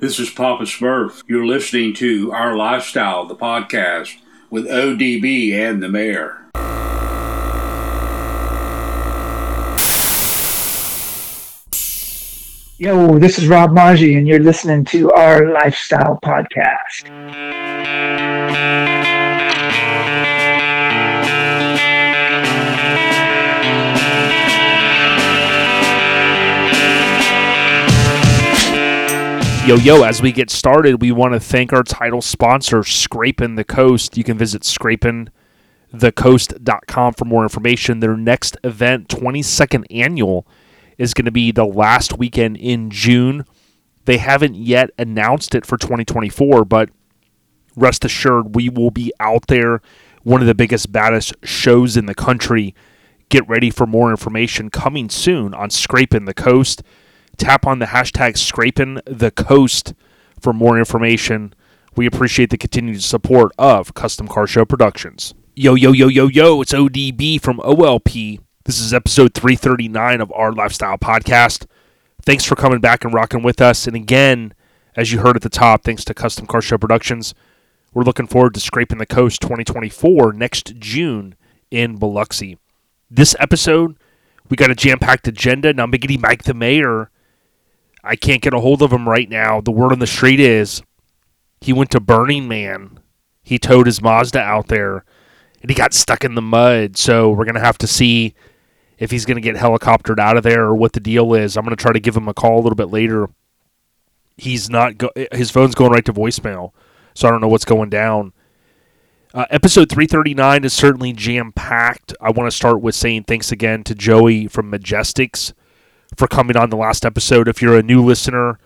This is Papa Smurf. You're listening to Our Lifestyle, the podcast, with ODB and the mayor. Yo, this is Rob Maggi, and you're listening to our Lifestyle Podcast. Yo, yo, as we get started, we want to thank our title sponsor, Scrapin the Coast. You can visit scrapinthecoast.com for more information. Their next event, 22nd annual, is going to be the last weekend in June. They haven't yet announced it for 2024, but rest assured, we will be out there. One of the biggest, baddest shows in the country. Get ready for more information coming soon on Scrapin the Coast. Tap on the hashtag Scrapin the Coast for more information. We appreciate the continued support of Custom Car Show Productions. Yo, yo, yo, yo, yo, it's ODB from OLP. This is episode 339 of our Lifestyle Podcast. Thanks for coming back and rocking with us. And again, as you heard at the top, thanks to Custom Car Show Productions, we're looking forward to Scrapin the Coast 2024 next June in Biloxi. This episode, we got a jam packed agenda. Now, Miggity Mike the Mayor, I can't get a hold of him right now. The word on the street is he went to Burning Man. He towed his Mazda out there and he got stuck in the mud. So we're going to have to see if he's going to get helicoptered out of there or what the deal is. I'm going to try to give him a call a little bit later. He's not go- his phone's going right to voicemail, so I don't know what's going down. Uh, episode 339 is certainly jam packed. I want to start with saying thanks again to Joey from Majestics for coming on the last episode. If you're a new listener,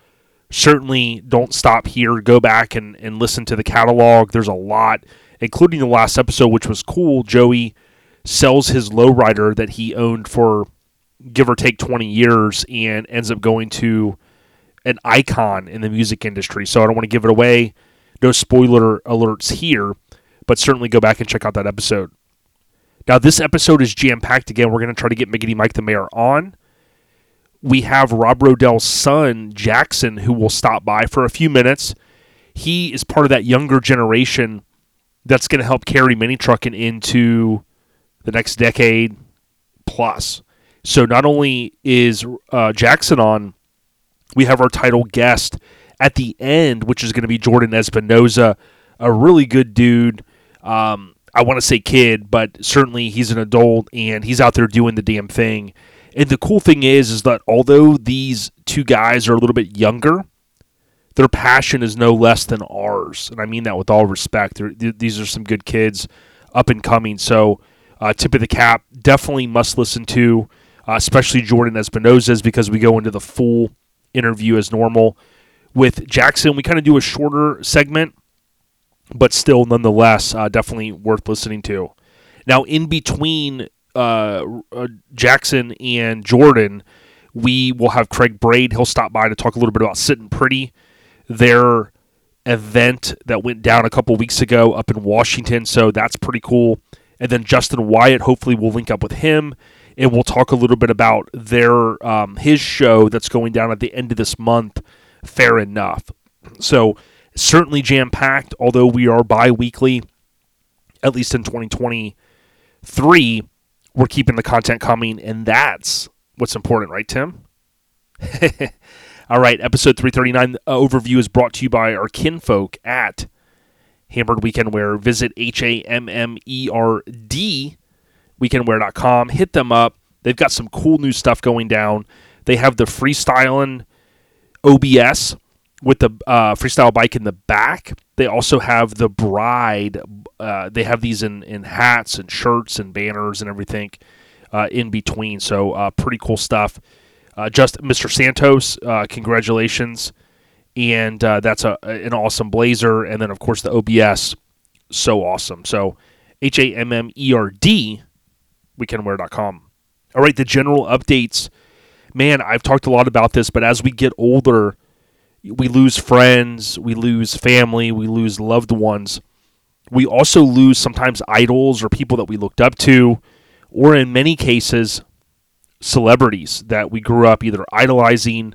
certainly don't stop here. Go back and, and listen to the catalog. There's a lot, including the last episode, which was cool. Joey sells his lowrider that he owned for give or take 20 years and ends up going to an icon in the music industry. So I don't want to give it away. No spoiler alerts here, but certainly go back and check out that episode. Now, this episode is jam packed again. We're going to try to get Miggity Mike the Mayor on. We have Rob Rodell's son, Jackson, who will stop by for a few minutes. He is part of that younger generation that's going to help carry mini trucking into the next decade plus. So not only is uh, Jackson on, we have our title guest at the end, which is going to be Jordan Espinoza, a really good dude. Um, I want to say kid, but certainly he's an adult and he's out there doing the damn thing. And the cool thing is, is that although these two guys are a little bit younger, their passion is no less than ours, and I mean that with all respect. These are some good kids, up and coming. So uh, tip of the cap. Definitely must listen to, uh, especially Jordan Espinoza's because we go into the full interview as normal. With Jackson, we kind of do a shorter segment, but still, nonetheless, uh, definitely worth listening to. Now, in between uh, uh, Jackson and Jordan, we will have Craig Braid. He'll stop by to talk a little bit about Sittin Pretti, their event that went down a couple weeks ago up in Washington. So that's pretty cool. And then Justin Wyatt, hopefully, we'll link up with him and we'll talk a little bit about their um, his show that's going down at the end of this month. Fair Enuf. So certainly jam packed. Although we are bi-weekly, at least in 2023, we're keeping the content coming, and that's what's important, right, Tim? All right, episode 339 uh, overview is brought to you by our kinfolk at Hammerd Weekend Wear. Visit H A M M E R D weekendwear.com. Hit them up. They've got some cool new stuff going down. They have the freestyling OBS with the uh, freestyle bike in the back. They also have the bride. Uh, they have these in, in hats and shirts and banners and everything uh, in between. So uh, pretty cool stuff. Uh, just Mr. Santos, uh, congratulations and that's a an awesome blazer. And then of course the OBS, so awesome. So H A M M E R D, weekendwear.com. All right, the general updates. Man, I've talked a lot about this, but as we get older, we lose friends, we lose family, we lose loved ones. We also lose sometimes idols or people that we looked up to, or in many cases, celebrities that we grew up either idolizing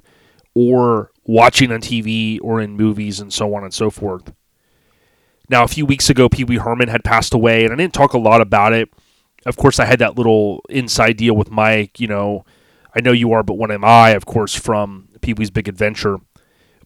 or watching on TV or in movies and so on and so forth. Now, a few weeks ago, Pee Wee Herman had passed away, and I didn't talk a lot about it. Of course, I had that little inside deal with Mike, you know, I know you are, but when am I, of course, from Pee Wee's Big Adventure.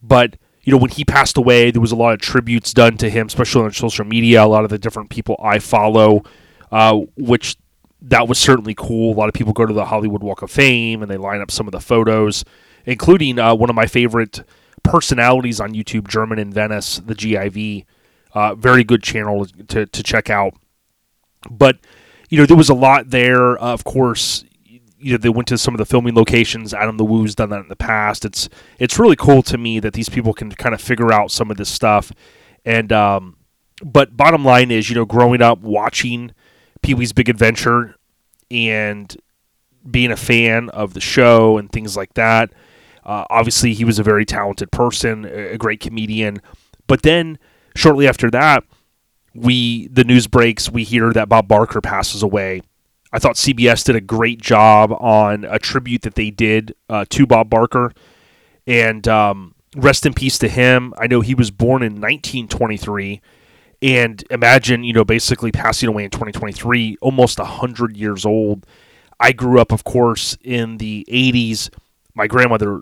But, you know, when he passed away, there was a lot of tributes done to him, especially on social media. A lot of the different people I follow, uh, which that was certainly cool. A lot of people go to the Hollywood Walk of Fame and they line up some of the photos, including uh, one of my favorite personalities on YouTube, German in Venice, the GIV. Uh, very good channel to, to check out. But, you know, there was a lot there. Uh, of course, you know, they went to some of the filming locations. Adam the Woo's done that in the past. It's it's really cool to me that these people can kind of figure out some of this stuff. And um, but bottom line is, you know, growing up watching Pee Wee's Big Adventure and being a fan of the show and things like that. Uh, obviously, he was a very talented person, a great comedian. But then, shortly after that, we the news breaks. We hear that Bob Barker passes away. I thought CBS did a great job on a tribute that they did uh, to Bob Barker, and um, rest in peace to him. I know he was born in 1923 and imagine, you know, basically passing away in 2023, almost 100 years old. I grew up, of course, in the 80s. My grandmother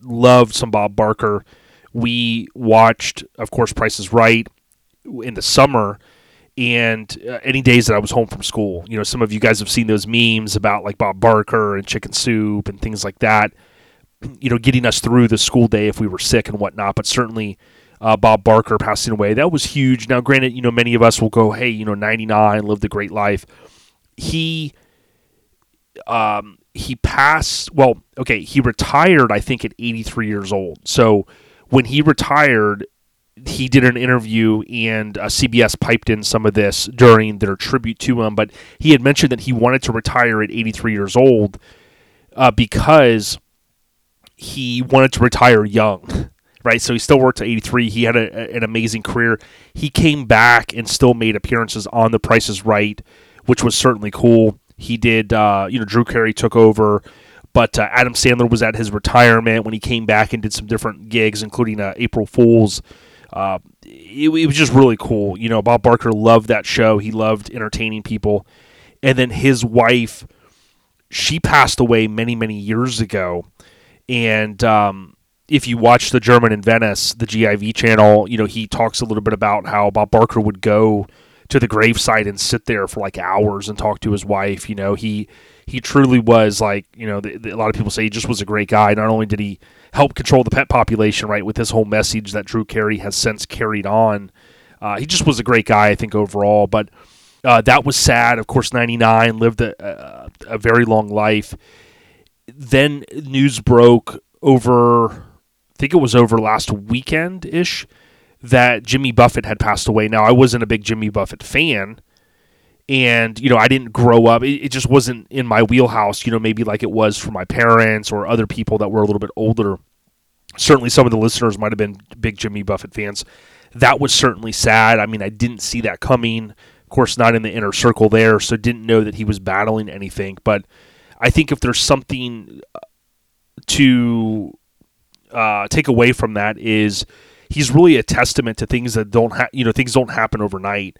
loved some Bob Barker. We watched, of course, Price is Right in the summer and uh, any days that I was home from school. You know, some of you guys have seen those memes about like Bob Barker and chicken soup and things like that. You know, getting us through the school day if we were sick and whatnot. But certainly, uh, Bob Barker passing away. That was huge. Now, granted, you know, many of us will go, hey, you know, 99, lived a great life. He, um, he passed, well, okay, he retired, I think, at 83 years old. So when he retired, he did an interview and uh, CBS piped in some of this during their tribute to him. But he had mentioned that he wanted to retire at 83 years old uh, because he wanted to retire young right? So he still worked at 83. He had a, an amazing career. He came back and still made appearances on The Price is Right, which was certainly cool. He did, uh, you know, Drew Carey took over, but uh, Adam Sandler was at his retirement when he came back and did some different gigs, including uh, April Fool's. Uh, it, it was just really cool. You know, Bob Barker loved that show. He loved entertaining people. And then his wife, she passed away many, many years ago. And, um, if you watch the German in Venice, the GIV channel, you know, he talks a little bit about how Bob Barker would go to the gravesite and sit there for like hours and talk to his wife. You know, he he truly was like, you know, the, the, a lot of people say he just was a great guy. Not only did he help control the pet population, right, with this whole message that Drew Carey has since carried on, uh, he just was a great guy, I think, overall. But uh, that was sad. Of course, 99 lived a, a, a very long life. Then news broke over I think it was over last weekend ish that Jimmy Buffett had passed away. Now, I wasn't a big Jimmy Buffett fan, and you know, I didn't grow up. It, it, just wasn't in my wheelhouse. You know, maybe like it was for my parents or other people that were a little bit older. Certainly, some of the listeners might have been big Jimmy Buffett fans. That was certainly sad. I mean, I didn't see that coming. Of course, not in the inner circle there, so didn't know that he was battling anything. But I think if there's something to uh, take away from that is he's really a testament to things that don't ha- you know things don't happen overnight.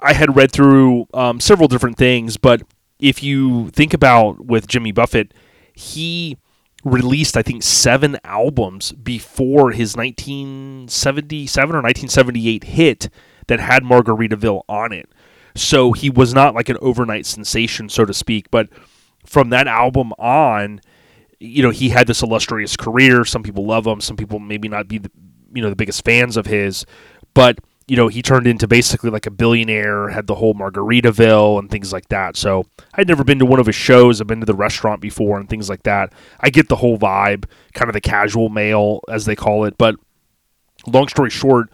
I had read through um, several different things, but if you think about with Jimmy Buffett, he released I think seven albums before his 1977 or 1978 hit that had Margaritaville on it. So he was not like an overnight sensation, so to speak. But from that album on, you know, he had this illustrious career. Some people love him. Some people maybe not be the, you know, the biggest fans of his, but you know, he turned into basically like a billionaire, had the whole Margaritaville and things like that. So I'd never been to one of his shows. I've been to the restaurant before and things like that. I get the whole vibe, kind of the casual male, as they call it. But long story short,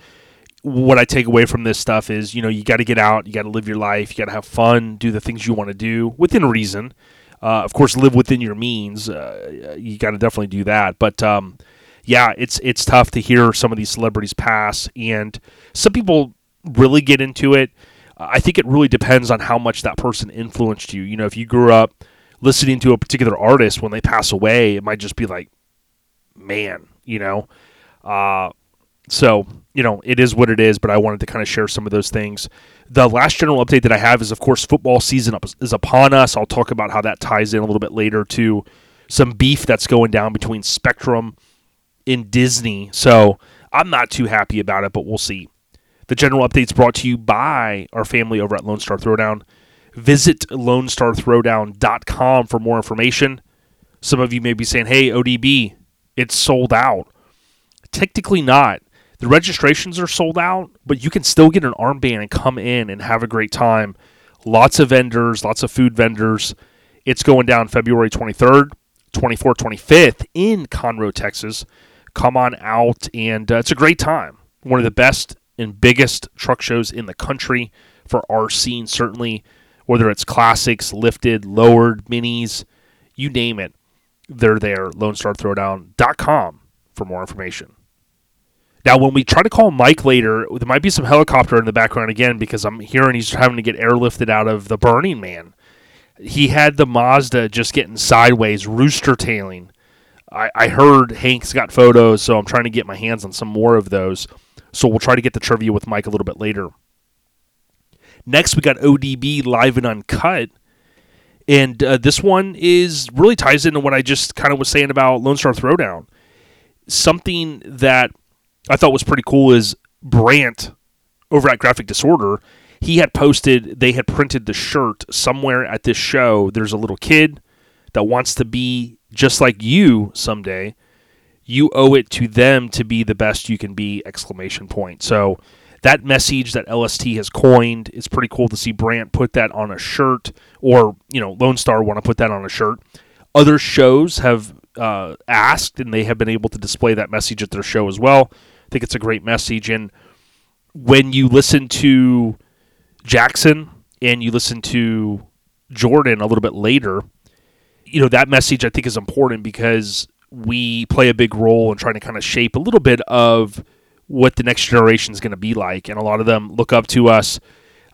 what I take away from this stuff is, you know, you got to get out, you got to live your life, you got to have fun, do the things you want to do within reason. Uh, of course, live within your means. Uh, you got to definitely do that. But um, yeah, it's it's tough to hear some of these celebrities pass, and some people really get into it. I think it really depends on how much that person influenced you. You know, if you grew up listening to a particular artist when they pass away, it might just be like, man, you know. Uh, so, you know, it is what it is, but I wanted to kind of share some of those things. The last general update that I have is, of course, football season is upon us. I'll talk about how that ties in a little bit later to some beef that's going down between Spectrum and Disney. So I'm not too happy about it, but we'll see. The general update's brought to you by our family over at Lone Star Throwdown. Visit LoneStarThrowdown.com for more information. Some of you may be saying, hey, ODB, it's sold out. Technically not. The registrations are sold out, but you can still get an armband and come in and have a great time. Lots of vendors, lots of food vendors. It's going down February 23rd, 24th, 25th in Conroe, Texas. Come on out, and uh, it's a great time. One of the best and biggest truck shows in the country for our scene, certainly, whether it's classics, lifted, lowered, minis, you name it, they're there. LoneStarThrowdown.com for more information. Now, when we try to call Mike later, there might be some helicopter in the background again because I'm hearing he's having to get airlifted out of the Burning Man. He had the Mazda just getting sideways, rooster tailing. I, I heard Hank's got photos, so I'm trying to get my hands on some more of those. So we'll try to get the trivia with Mike a little bit later. Next, we got ODB live and uncut. And uh, this one is really ties into what I just kind of was saying about Lone Star Throwdown. Something that I thought was pretty cool is Brant over at Graphic Disorder. He had posted, they had printed the shirt somewhere at this show. There's a little kid that wants to be just like you someday. You owe it to them to be the best you can be! Exclamation point. So that message that LST has coined is pretty cool to see Brant put that on a shirt, or you know, Lone Star want to put that on a shirt. Other shows have uh, asked, and they have been able to display that message at their show as well. I think it's a great message. And when you listen to Jackson and you listen to Jordan a little bit later, you know, that message I think is important because we play a big role in trying to kind of shape a little bit of what the next generation is going to be like. And a lot of them look up to us.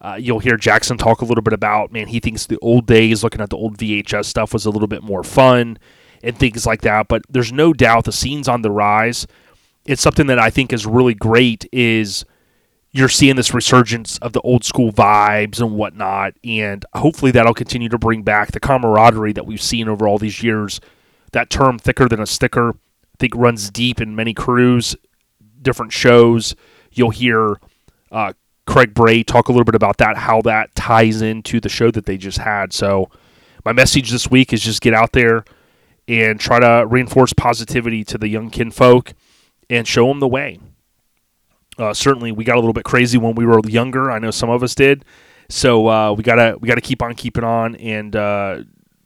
Uh, you'll hear Jackson talk a little bit about, man, he thinks the old days, looking at the old VHS stuff, was a little bit more fun and things like that. But there's no doubt the scene's on the rise it's something that I think is really great is you're seeing this resurgence of the old school vibes and whatnot, and hopefully that'll continue to bring back the camaraderie that we've seen over all these years. That term "thicker than a sticker" I think runs deep in many crews, different shows. You'll hear uh, Craig Braid talk a little bit about that, how that ties into the show that they just had. So, my message this week is just get out there and try to reinforce positivity to the young kinfolk and show them the way. Uh, certainly, we got a little bit crazy when we were younger. I know some of us did. So uh, we gotta we gotta keep on keeping on and uh,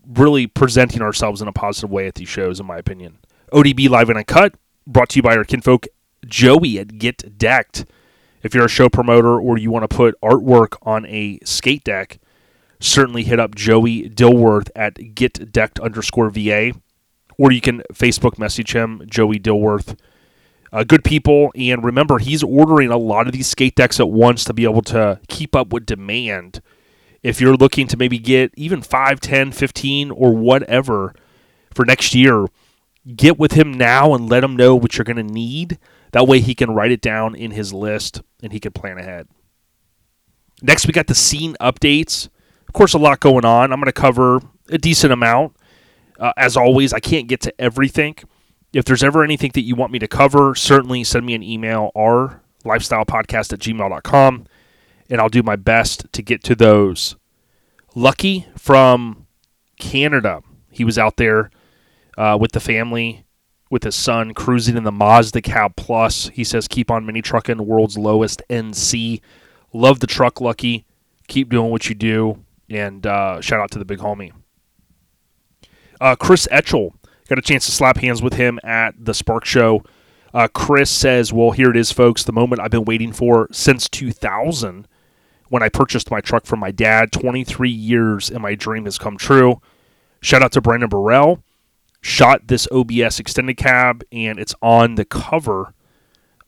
really presenting ourselves in a positive way at these shows, in my opinion. ODB Live and Uncut, brought to you by our kinfolk Joey at Get Decked. If you're a show promoter or you want to put artwork on a skate deck, certainly hit up Joey Dilworth at Get Decked underscore VA, or you can Facebook message him Joey Dilworth uh, good people. And remember, he's ordering a lot of these skate decks at once to be able to keep up with demand. If you're looking to maybe get even 5, 10, 15, or whatever for next year, get with him now and let him know what you're going to need. That way he can write it down in his list and he can plan ahead. Next, we got the scene updates. Of course, a lot going on. I'm going to cover a decent amount. Uh, as always, I can't get to everything if there's ever anything that you want me to cover, certainly send me an email, our lifestylepodcast at gmail.com, and I'll do my best to get to those. Lucky from Canada, he was out there uh, with the family, with his son, cruising in the Mazda Cab Plus. He says, keep on mini trucking, world's lowest NC. Love the truck, Lucky. Keep doing what you do. And uh, shout out to the big homie. Uh, Chris Etchell Got a chance to slap hands with him at the Spark Show. Uh, Chris says, Well, here it is, folks. The moment I've been waiting for since 2000 when I purchased my truck from my dad. 23 years and my dream has come true. Shout out to Brandon Burrell. Shot this OBS extended cab, and it's on the cover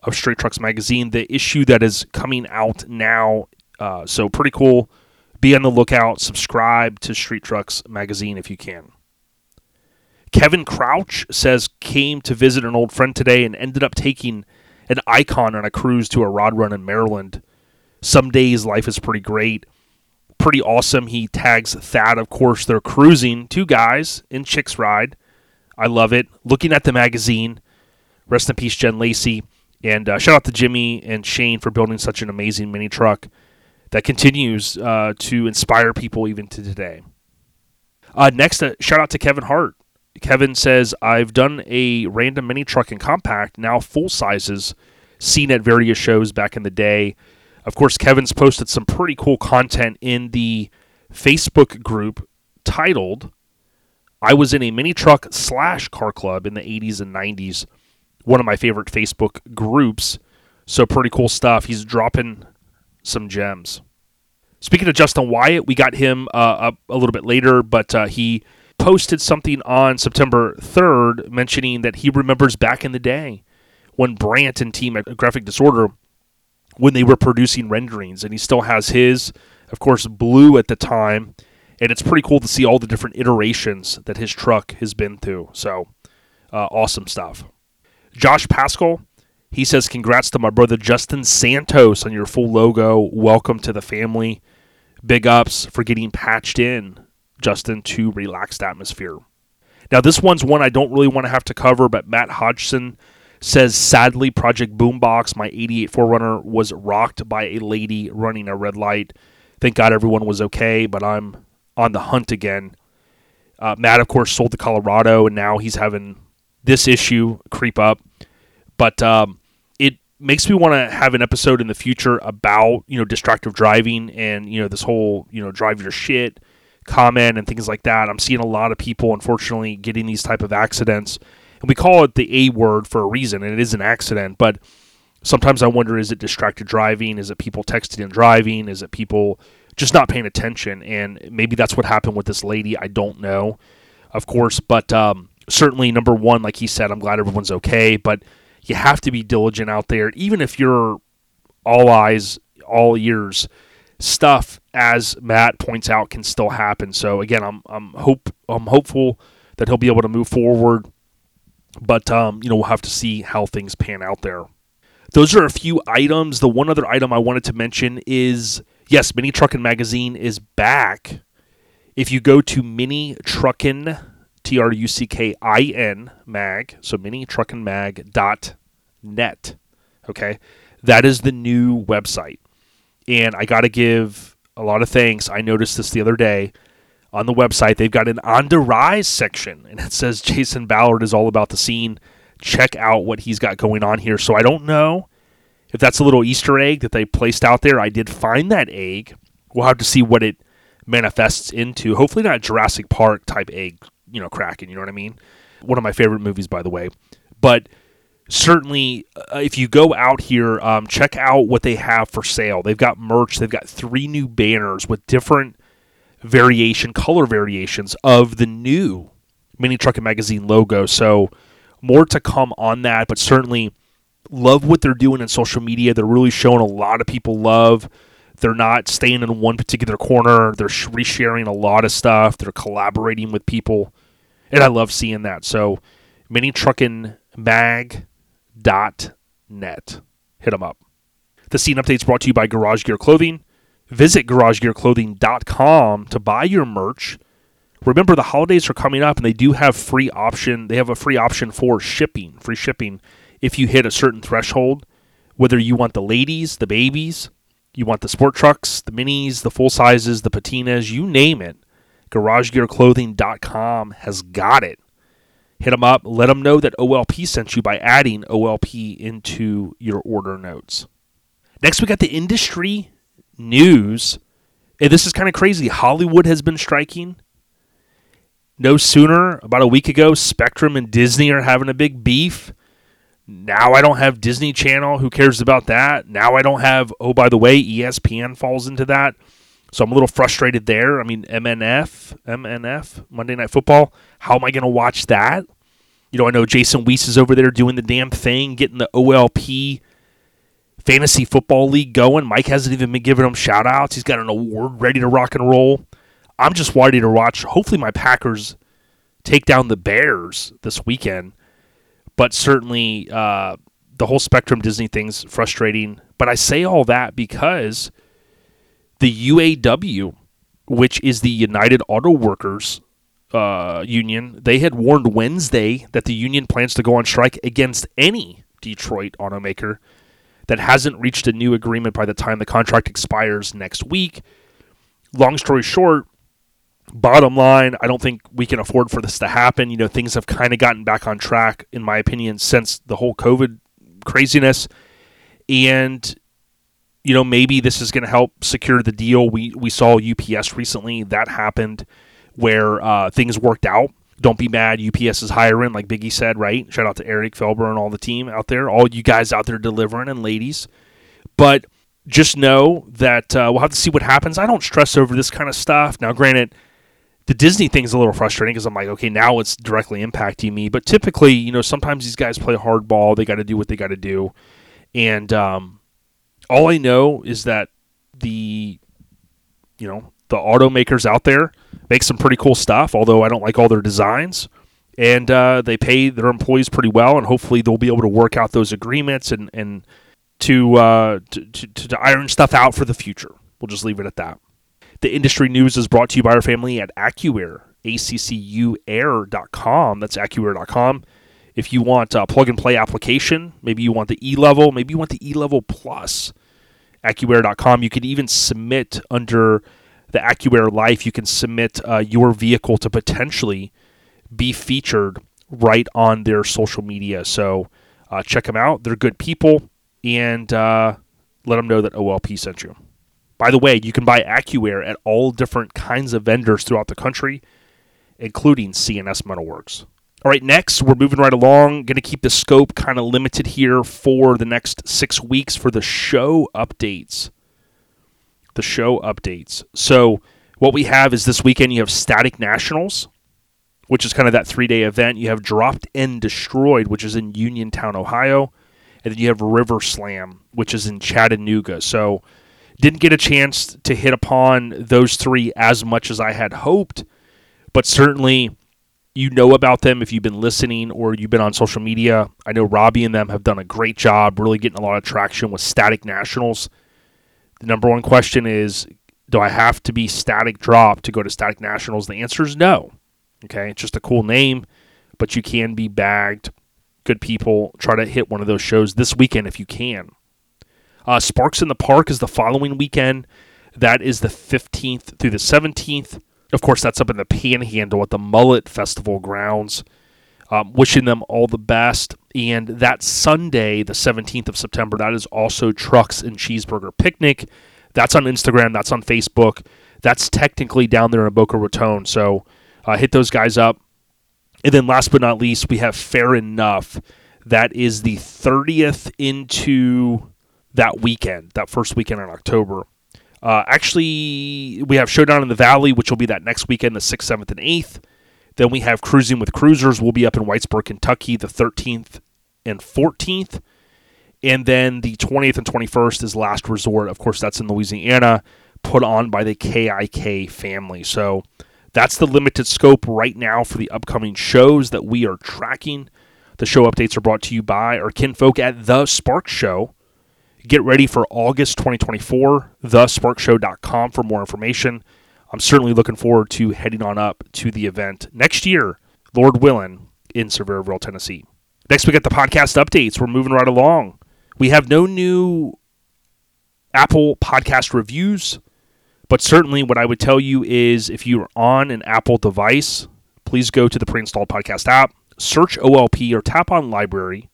of Street Trucks Magazine, the issue that is coming out now. Uh, so, pretty cool. Be on the lookout. Subscribe to Street Trucks Magazine if you can. Kevin Crouch says came to visit an old friend today and ended up taking an icon on a cruise to a rod run in Maryland. Some days life is pretty great, pretty awesome. He tags Thad, of course. They're cruising, two guys in Chicks Ride. I love it. Looking at the magazine, rest in peace, Jen Lacey. And uh, shout out to Jimmy and Shane for building such an amazing mini truck that continues uh, to inspire people even to today. Uh, next, uh, shout out to Kevin Hart. Kevin says, I've done a random mini truck and compact, now full sizes, seen at various shows back in the day. Of course, Kevin's posted some pretty cool content in the Facebook group titled I was in a mini truck slash car club in the 80s and 90s. One of my favorite Facebook groups. So, pretty cool stuff. He's dropping some gems. Speaking of Justin Wyatt, we got him uh, up a little bit later, but uh, he posted something on September 3rd mentioning that he remembers back in the day when Brandt and Team Graphic Disorder when they were producing renderings and he still has his of course blue at the time and it's pretty cool to see all the different iterations that his truck has been through. So uh, awesome stuff. Josh pascal he says congrats to my brother justin santos on your full logo. Welcome to the family. Big ups for getting patched in justin to relaxed atmosphere. Now this one's one i don't really want to have to cover but matt hodgson says sadly project boombox my 88 4runner was rocked by a lady running a red light. Thank god everyone was okay but i'm on the hunt again. Uh, matt of course sold to colorado and now he's having this issue creep up. But um, it makes me want to have an episode in the future about you know distracted driving and you know this whole you know drive your shit comment and things like that i'm seeing a lot of people unfortunately getting these type of accidents and we call it the A word for a reason, and it is an accident. But sometimes I wonder: is it distracted driving? Is it people texting and driving? Is it people just not paying attention? And maybe that's what happened with this lady. I don't know, of course, but um, certainly number one, like he said, I'm glad everyone's okay. But you have to be diligent out there, even if you're all eyes, all ears. Stuff, as Matt points out, can still happen. So again, I'm I'm hope I'm hopeful that he'll be able to move forward but um, you know, we'll have to see how things pan out there. Those are a few items. The one other item I wanted to mention is yes, Mini Truckin' Magazine is back. If you go to Mini Truckin' T R U C K I N mag, so mini truckin mag dot net. Okay, that is the new website, and I got to give a lot of thanks. I noticed this the other day on the website. They've got an on the rise section, and it says Jason Ballard is all about the scene. Check out what he's got going on here. So I don't know if that's a little Easter egg that they placed out there. I did find that egg. We'll have to see what it manifests into. Hopefully, not Jurassic Park type egg, you know, cracking. You know what I mean? One of my favorite movies, by the way. But certainly, uh, if you go out here, um, check out what they have for sale. They've got merch. They've got three new banners with different variation, color variations of the new Mini Truckin' Magazine logo. So more to come on that, but certainly love what they're doing in social media. They're really showing a lot of people love. They're not staying in one particular corner. They're resharing a lot of stuff. They're collaborating with people, and I love seeing that. So, mini truckin mag dot net. Hit them up. The scene updates brought to you by Garage Gear Clothing. Visit garagegearclothing.com to buy your merch. Remember the holidays are coming up and they do have free option. They have a free option for shipping, free shipping if you hit a certain threshold, whether you want the ladies, the babies, you want the sport trucks, the minis, the full sizes, the patinas, you name it. GarageGearClothing.com has got it. Hit them up. Let them know that OLP sent you by adding OLP into your order notes. Next, we got the industry news. And this is kind of crazy. Hollywood has been striking. No sooner, about a week ago, Spectrum and Disney are having a big beef. Now I don't have Disney Channel. Who cares about that? Now I don't have, oh, by the way, ESPN falls into that. So I'm a little frustrated there. I mean, MNF, MNF, Monday Night Football. How am I going to watch that? You know, I know Jason Weiss is over there doing the damn thing, getting the OLP fantasy football league going. Mike hasn't even been giving him shout outs. He's got an award ready to rock and roll. I'm just ready to watch. Hopefully, my Packers take down the Bears this weekend. But certainly, uh, the whole Spectrum Disney thing's frustrating. But I say all that because the UAW, which is the United Auto Workers uh, Union, they had warned Wednesday that the union plans to go on strike against any Detroit automaker that hasn't reached a new agreement by the time the contract expires next week. Long story short, bottom line, I don't think we can afford for this to happen. You know, things have kind of gotten back on track, in my opinion, since the whole COVID craziness. And, you know, maybe this is going to help secure the deal. We, we saw UPS recently, that happened where uh, things worked out. Don't be mad. UPS is hiring, like Biggie said, right? Shout out to Eric Felber and all the team out there, all you guys out there delivering and ladies. But just know that uh, we'll have to see what happens. I don't stress over this kind of stuff. Now, granted, the Disney thing is a little frustrating because I'm like, okay, now it's directly impacting me. But typically, you know, sometimes these guys play hardball. They got to do what they got to do. And um, all I know is that the, you know, the automakers out there make some pretty cool stuff, although I don't like all their designs. And uh, they pay their employees pretty well, and hopefully they'll be able to work out those agreements and, and to, uh, to, to, to iron stuff out for the future. We'll just leave it at that. The industry news is brought to you by our family at AccuAir, accuair.com. That's accuair.com. If you want a plug and play application, maybe you want the E level, maybe you want the E level plus, accuair.com. You can even submit under the AccuAir Life, you can submit uh, your vehicle to potentially be featured right on their social media. So uh, check them out. They're good people, and uh, let them know that OLP sent you. By the way, you can buy AccuAir at all different kinds of vendors throughout the country, including CNS Metalworks. All right, next, we're moving right along. Going to keep the scope kind of limited here for the next six weeks for the show updates the show updates. So what we have is this weekend you have Static Nationals, which is kind of that three day event. You have Dropped and Destroyed, which is in Uniontown, Ohio. And then you have River Slam, which is in Chattanooga. So didn't get a chance to hit upon those three as much as I had hoped, but certainly you know about them if you've been listening or you've been on social media. I know Robbie and them have done a great job really getting a lot of traction with Static Nationals. The number one question is Do I have to be Static Drop to go to Static Nationals? The answer is no. Okay, it's just a cool name, but you can be bagged. Good people. Try to hit one of those shows this weekend if you can. Uh, Sparks in the Park is the following weekend. That is the 15th through the 17th. Of course, that's up in the Panhandle at the Mullet Festival grounds. Um, wishing them all the best. And that Sunday, the 17th of September, that is also Trucks and Cheeseburger Picnic. That's on Instagram. That's on Facebook. That's technically down there in Boca Raton. So uh, hit those guys up. And then last but not least, we have Fair Enuf. That is the 30th into that weekend, that first weekend in October. Uh, actually, we have Showdown in the Valley, which will be that next weekend, the 6th, 7th, and 8th. Then we have Cruising with Cruisers. We'll be up in Whitesburg, Kentucky, the 13th and 14th. And then the 20th and 21st is Last Resort. Of course, that's in Louisiana, put on by the KIK family. So that's the limited scope right now for the upcoming shows that we are tracking. The show updates are brought to you by our kinfolk at The Spark Show. Get ready for August 2024, thesparkshow.com for more information. I'm certainly looking forward to heading on up to the event next year, Lord willing, in Sevierville, Tennessee. Next, we got the podcast updates. We're moving right along. We have no new Apple podcast reviews, but certainly what I would tell you is if you're on an Apple device, please go to the pre installed podcast app, search OLP or tap on library,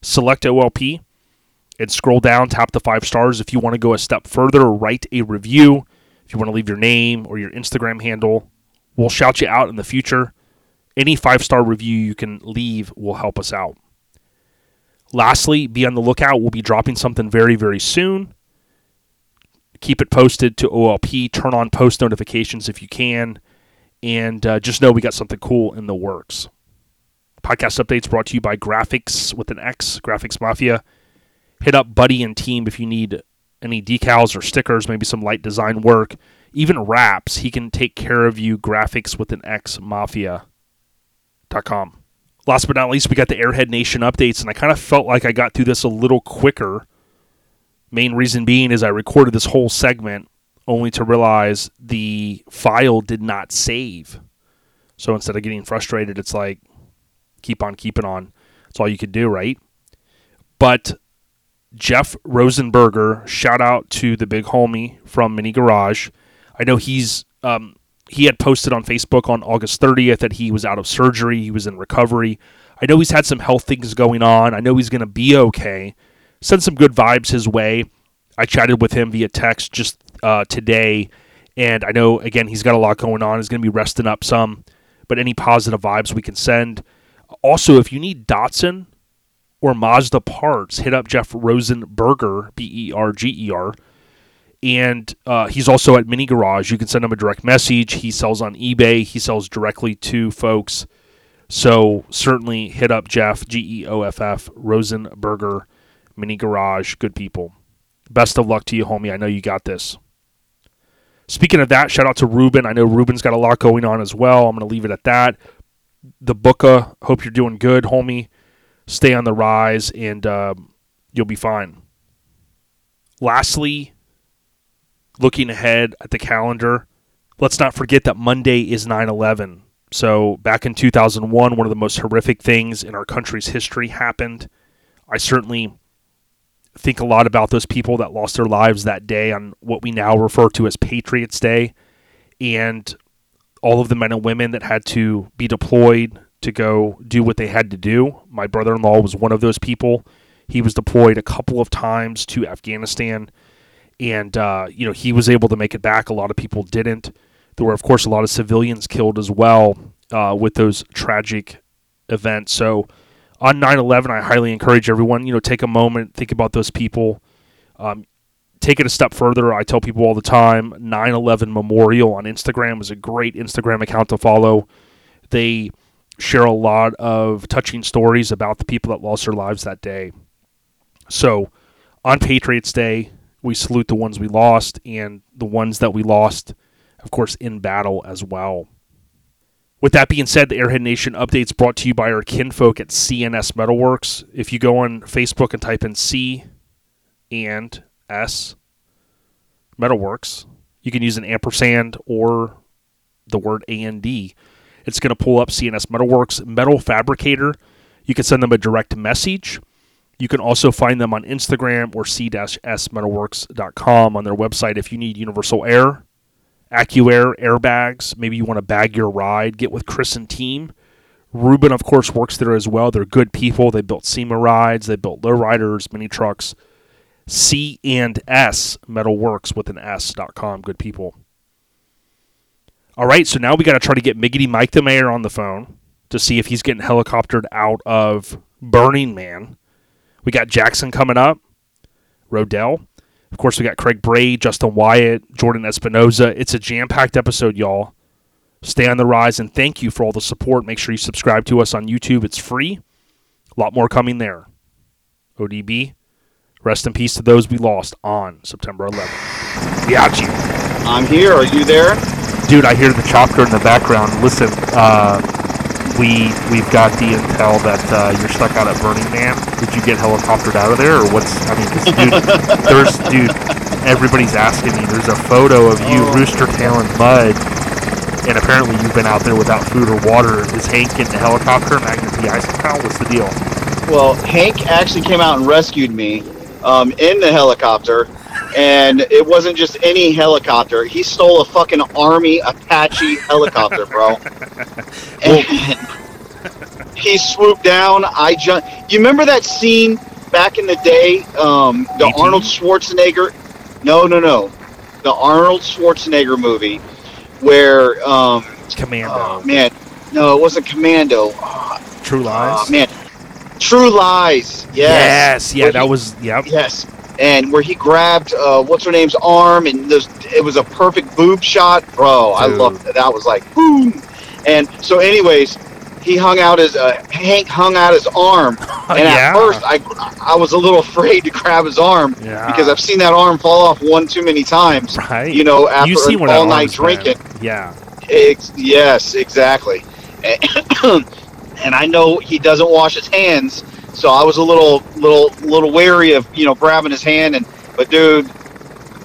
select OLP, and scroll down, tap the five stars. If you want to go a step further, write a review if you want to leave your name or your Instagram handle, we'll shout you out in the future. Any five star review you can leave will help us out. Lastly, be on the lookout. We'll be dropping something very, very soon. Keep it posted to OLP. Turn on post notifications if you can. And uh, just know we got something cool in the works. Podcast updates brought to you by Graphics with an X, Graphics Mafia. Hit up Buddy and team if you need any decals or stickers, maybe some light design work, even wraps, he can take care of you. Graphics with an X Mafia. airheadnation.com. Last but not least, we got the Airhead Nation updates, and I kind of felt like I got through this a little quicker. Main reason being is I recorded this whole segment only to realize the file did not save. So instead of getting frustrated, it's like keep on keeping on. That's all you could do, right? But Geoff Rosenberger, shout out to the big homie from Mini Garage. I know he's um, he had posted on Facebook on August 30th that he was out of surgery, he was in recovery. I know he's had some health things going on. I know he's going to be okay. Send some good vibes his way. I chatted with him via text just uh, today, and I know again he's got a lot going on. He's going to be resting up some, but any positive vibes we can send. Also, if you need Datsun or Mazda parts, hit up Geoff Rosenberger, B E R G E R. And uh, he's also at Mini Garage. You can send him a direct message. He sells on eBay, he sells directly to folks. So certainly hit up Geoff, G E O F F, Rosenberger, Mini Garage. Good people. Best of luck to you, homie. I know you got this. Speaking of that, shout out to Ruben. I know Ruben's got a lot going on as well. I'm going to leave it at that. The Booka, hope you're doing good, homie. Stay on the rise, and uh, you'll be fine. Lastly, looking ahead at the calendar, let's not forget that Monday is 9 11. So, back in 2001, one of the most horrific things in our country's history happened. I certainly think a lot about those people that lost their lives that day on what we now refer to as Patriots Day and all of the men and women that had to be deployed to go do what they had to do. My brother in law was one of those people. He was deployed a couple of times to Afghanistan, and uh, you know he was able to make it back. A lot of people didn't. There were, of course, a lot of civilians killed as well uh, with those tragic events. So on 9/11, I highly encourage everyone, you know, take a moment, think about those people. Um, take it a step further. I tell people all the time, 9/11 Memorial on Instagram is a great Instagram account to follow. They share a lot of touching stories about the people that lost their lives that day. So, on Patriots Day, we salute the ones we lost and the ones that we lost, of course, in battle as well. With that being said, the Airhead Nation updates brought to you by our kinfolk at CNS Metalworks. If you go on Facebook and type in C and S Metalworks, you can use an ampersand or the word A and D. It's going to pull up CNS Metalworks Metal Fabricator. You can send them a direct message. You can also find them on Instagram or c-smetalworks.com on their website if you need universal air, AccuAir airbags. Maybe you want to bag your ride. Get with Chris and team. Ruben, of course, works there as well. They're good people. They built SEMA rides. They built lowriders, mini trucks. C and S Metalworks with an S.com. Good people. All right, so now we got to try to get Miggity Mike the mayor on the phone to see if he's getting helicoptered out of Burning Man. We got Jackson coming up, Rodell. Of course, we got Craig Braid, Justin Wyatt, Jordan Espinoza. It's a jam packed episode, y'all. Stay on the rise and thank you for all the support. Make sure you subscribe to us on YouTube. It's free. A lot more coming there. ODB, rest in peace to those we lost on September 11th. Biaggi. I'm here. Are you there? Dude, I hear the chopper in the background. Listen, uh, we we've got the intel that uh, you're stuck out at Burning Man. Did you get helicoptered out of there, or what's? I mean, 'cause, dude, there's dude. Everybody's asking me. There's a photo of you, Oh. rooster tail and mud, and apparently you've been out there without food or water. Is Hank getting a helicopter? Magnum PI somehow? What's the deal? Well, Hank actually came out and rescued me um, in the helicopter, and it wasn't just any helicopter. He stole a fucking Army Apache helicopter, bro. And he swooped down. I jumped. You remember that scene back in the day? Um, the 18? Arnold Schwarzenegger. No, no, no. The Arnold Schwarzenegger movie where, um, Commando. oh man, no, it wasn't Commando. True Lies. Oh, man, True Lies. Yes. yes. Yeah, Where that he- was. Yep. Yes. And where he grabbed uh, what's her name's arm, and those, it was a perfect boob shot, bro. I loved that. That was like boom. And so, anyways, he hung out his uh, Hank hung out his arm, and yeah. at first I I was a little afraid to grab his arm Yeah. because I've seen that arm fall off one too many times. right. You know, after you see an all night drinking. Yeah. Ex- yes, exactly. and I know he doesn't wash his hands, so I was a little little little wary of you know grabbing his hand. And but dude,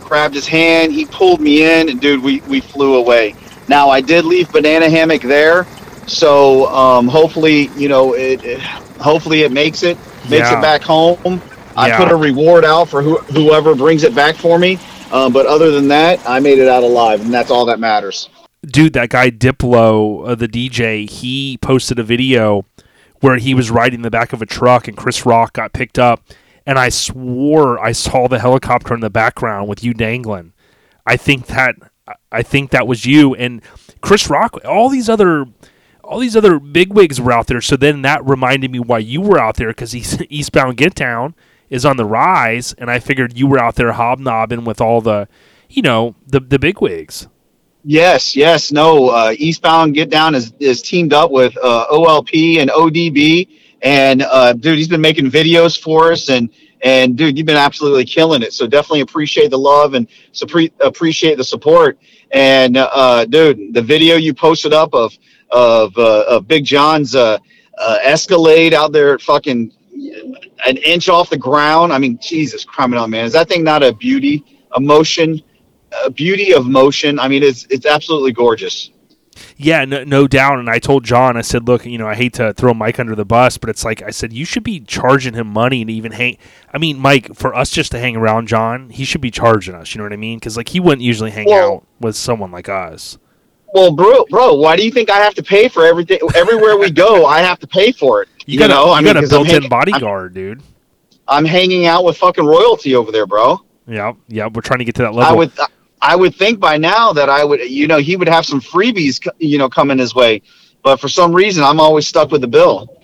grabbed his hand, he pulled me in, and dude, we we flew away. Now I did leave banana hammock there, so um, hopefully you know it, it. Hopefully it makes it makes Yeah. it back home. I Yeah. put a reward out for who, whoever brings it back for me. Um, but other than that, I made it out alive, and that's all that matters. dude, that guy Diplo, uh, the DJ, he posted a video where he was riding the back of a truck and Chris Rock got picked up, and I swore I saw the helicopter in the background with you dangling. I think that I think that was you and Chris Rock. All these other. All these other bigwigs were out there, so then that reminded me why you were out there because Eastbound Get Down is on the rise, and I figured you were out there hobnobbing with all the, you know, the the bigwigs. Yes, yes, no. Uh, Eastbound Get Down is, is teamed up with uh, OLP and ODB, and uh, dude, he's been making videos for us, and and dude, you've been absolutely killing it. So definitely appreciate the love and suppre- appreciate the support. And uh, dude, the video you posted up of of, uh, of Big John's uh, Escalade out there, fucking an inch off the ground. I mean, Jesus, criminal man, is that thing not a beauty, Emotion beauty of motion. I mean, it's it's absolutely gorgeous. Yeah, no, no doubt. And I told John, I said, look, you know, I hate to throw Mike under the bus, but it's like I said, you should be charging him money and even hang. I mean, Mike, for us just to hang around John, he should be charging us. You know what I mean? Because like he wouldn't usually hang Well- out with someone like us. Well, bro, bro, why do you think I have to pay for everything? Everywhere we go, I have to pay for it. You, got know, a, I you mean, got a I'm built-in hang- bodyguard, dude. I'm hanging out with fucking royalty over there, bro. Yeah, yeah. We're trying to get to that I level. would, I would think by now that I would, you know, he would have some freebies, you know, coming his way. But for some reason, I'm always stuck with the bill.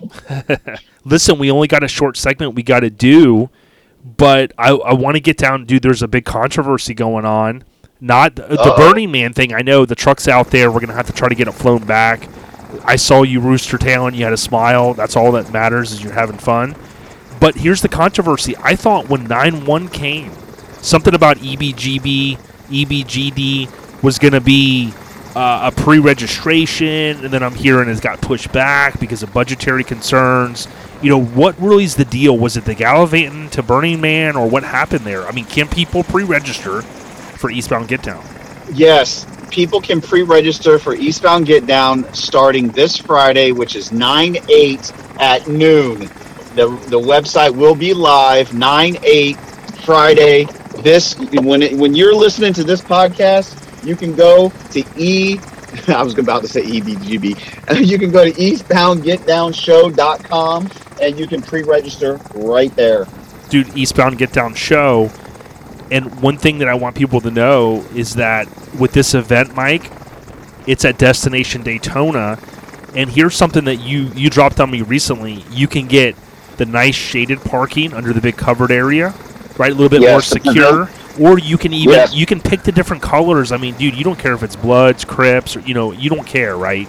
Listen, we only got a short segment we got to do, but I, I want to get down, dude. There's a big controversy going on. Not the, the Burning Man thing. I know the truck's out there. We're gonna have to try to get it flown back. I saw you rooster tailing. You had a smile. That's all that matters is you're having fun. But here's the controversy. I thought when 9-1 came, something about EBGB, EBGD was going to be uh, a pre-registration, and then I'm hearing it's got pushed back because of budgetary concerns. You know, what really is the deal? Was it the Gallivanting to Burning Man, or what happened there? I mean, can people pre-register for Eastbound Get Down? Yes, people can pre-register for Eastbound Get Down starting this Friday, which is 9-8 at noon. The, the website will be live 9-8 Friday. This when it, when you're listening to this podcast, you can go to E I was about to say EBGB. You can go to eastboundgetdownshow.com and you can pre-register right there. dude, Eastbound Get Down show. And one thing that I want people to know is that with this event, Mike, it's at Destination Daytona. And here's something that you you dropped on me recently. You can get the nice shaded parking under the big covered area, right? A little bit Yes, more secure. Or you can even Yes. you can pick the different colors. I mean, dude, you don't care if it's Bloods, Crips, or you know, you don't care, right?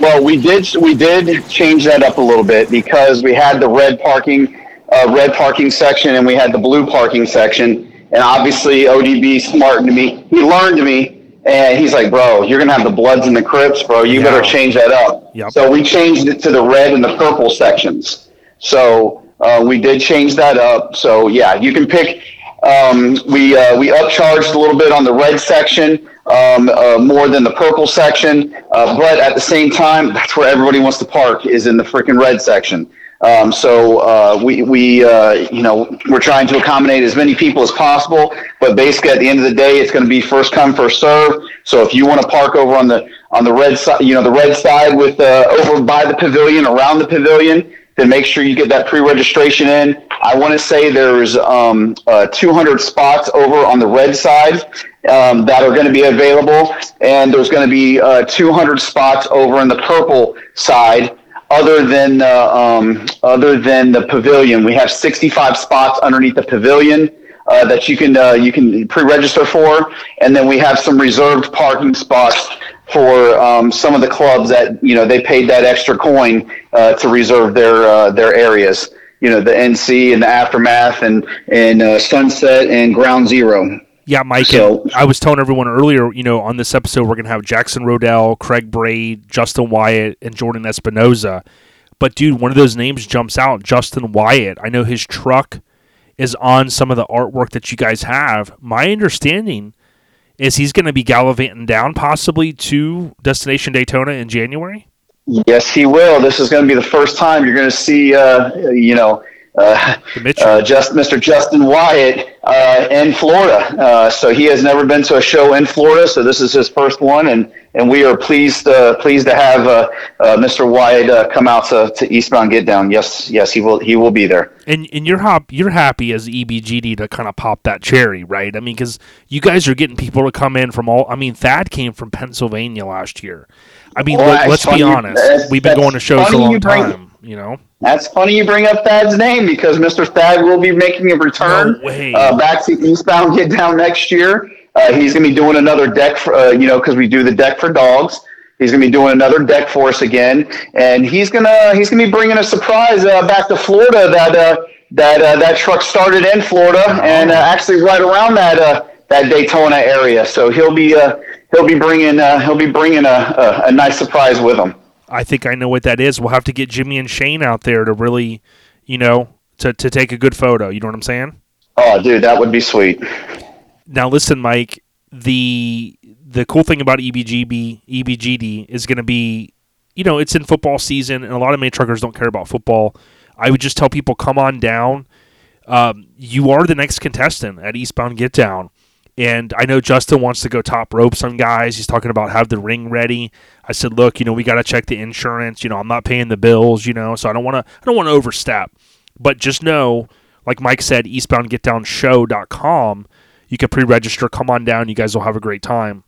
Well, we did we did change that up a little bit because we had the red parking uh, red parking section and we had the blue parking section, and obviously ODB smartened me. He learned me, and he's like, "Bro, you're gonna have the Bloods and the Crips, bro. You Yeah. better change that up." Yep. So we changed it to the red and the purple sections. So uh, we did change that up. So yeah, you can pick. Um, we uh, we upcharged a little bit on the red section, um, uh, more than the purple section, uh, but at the same time, that's where everybody wants to park is in the freaking red section. Um, so uh, we we uh, you know we're trying to accommodate as many people as possible, but basically at the end of the day, it's going to be first come first serve. So if you want to park over on the on the red side, you know the red side with uh, over by the pavilion, around the pavilion, then make sure you get that pre-registration in. I want to say there's um, uh, 200 spots over on the red side um, that are going to be available, and there's going to be uh, 200 spots over in the purple side. Other than uh, um, other than the pavilion, we have 65 spots underneath the pavilion uh, that you can uh, you can pre-register for, and then we have some reserved parking spots for um, some of the clubs that you know they paid that extra coin uh, to reserve their uh, their areas. You know the NC and the aftermath and and uh, Sunset and Ground Zero. Yeah, Mike. So- I was telling everyone earlier, you know, on this episode, we're going to have Jackson Rodell, Craig Braid, Justin Wyatt, and Jordan Espinoza. But, dude, one of those names jumps out Justin Wyatt. I know his truck is on some of the artwork that you guys have. My understanding is he's going to be gallivanting down possibly to Destination Daytona in January. Yes, he will. This is going to be the first time you're going to see, uh, you know, uh, uh, just Mr. Justin Wyatt uh, in Florida. Uh, so he has never been to a show in Florida, so this is his first one, and and we are pleased uh, pleased to have uh, uh, Mr. Wyatt uh, come out to, to Eastbound Get Down. Yes, yes, he will he will be there. And and you're hop you're happy as EBGD to kind of pop that cherry, right? I mean, because you guys are getting people to come in from all. I mean, Thad came from Pennsylvania last year. I mean, Well, let, that's let's be honest. We've been going to shows a long time. You know, That's funny you bring up Thad's name because Mr. Thad will be making a return No uh, back to Eastbound Get Down next year. Uh, he's going to be doing another deck, for, uh, you know, because we do the deck for dogs. He's going to be doing another deck for us again, and he's gonna he's gonna be bringing a surprise uh, back to Florida. That uh, that uh, that truck started in Florida and uh, actually right around that uh, that Daytona area. So he'll be uh, he'll be bringing uh, he'll be bringing a, a, a nice surprise with him. I think I know what that is. We'll have to get Jimmy and Shane out there to really, you know, to to take a good photo. You know what I'm saying? Oh, dude, that would be sweet. Now listen, Mike. The the cool thing about EBGB EBGD is going to be, you know, it's in football season, and a lot of mini truckers don't care about football. I would just tell people, come on down. Um, you are the next contestant at Eastbound Get Down. And I know Justin wants to go top rope some guys. He's talking about have the ring ready. I said, look, you know, we got to check the insurance. You know, I'm not paying the bills. You know, so I don't want to. I don't want to overstep. But just know, like Mike said, eastboundgetdownshow.com. You can pre-register. Come on down. You guys will have a great time.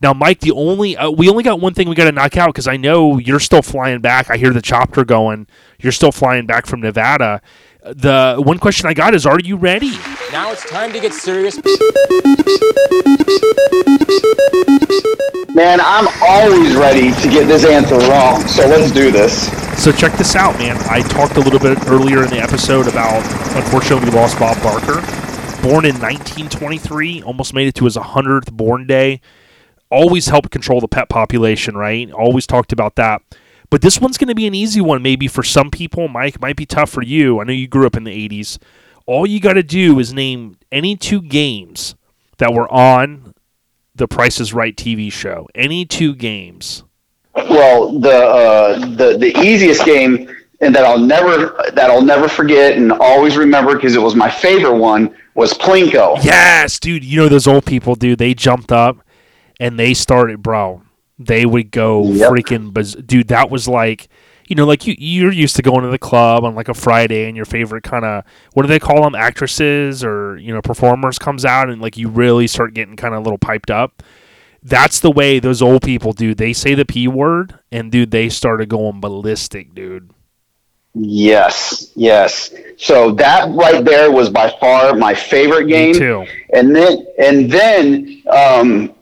Now, Mike, the only uh, we only got one thing we got to knock out because I know you're still flying back. I hear the chopper going. You're still flying back from Nevada. The one question I got is, are you ready? Now it's time to get serious. Man, I'm always ready to get this answer wrong. So let's do this. So check this out, man. I talked a little bit earlier in the episode about unfortunately we lost Bob Barker. Born in 1923, almost made it to his 100th born day. Always helped control the pet population, right? Always talked about that. But this one's going to be an easy one, maybe for some people. Mike might be tough for you. I know you grew up in the 80s. All you got to do is name any two games that were on the Price is Right TV show. Any two games. Well, the uh, the the easiest game and that I'll never that I'll never forget and always remember because it was my favorite one was Plinko. Yes, dude. You know those old people, dude. They jumped up and they started, bro. They would go Yep. freaking, dude. That was like, you know, like you you're used to going to the club on like a Friday and your favorite kind of what do they call them, actresses or you know performers comes out and like you really start getting kind of a little piped up. That's the way those old people do. They say the p word and dude, they started going ballistic, dude. Yes, yes. So that right there was by far my favorite Me game. too. And then and then um,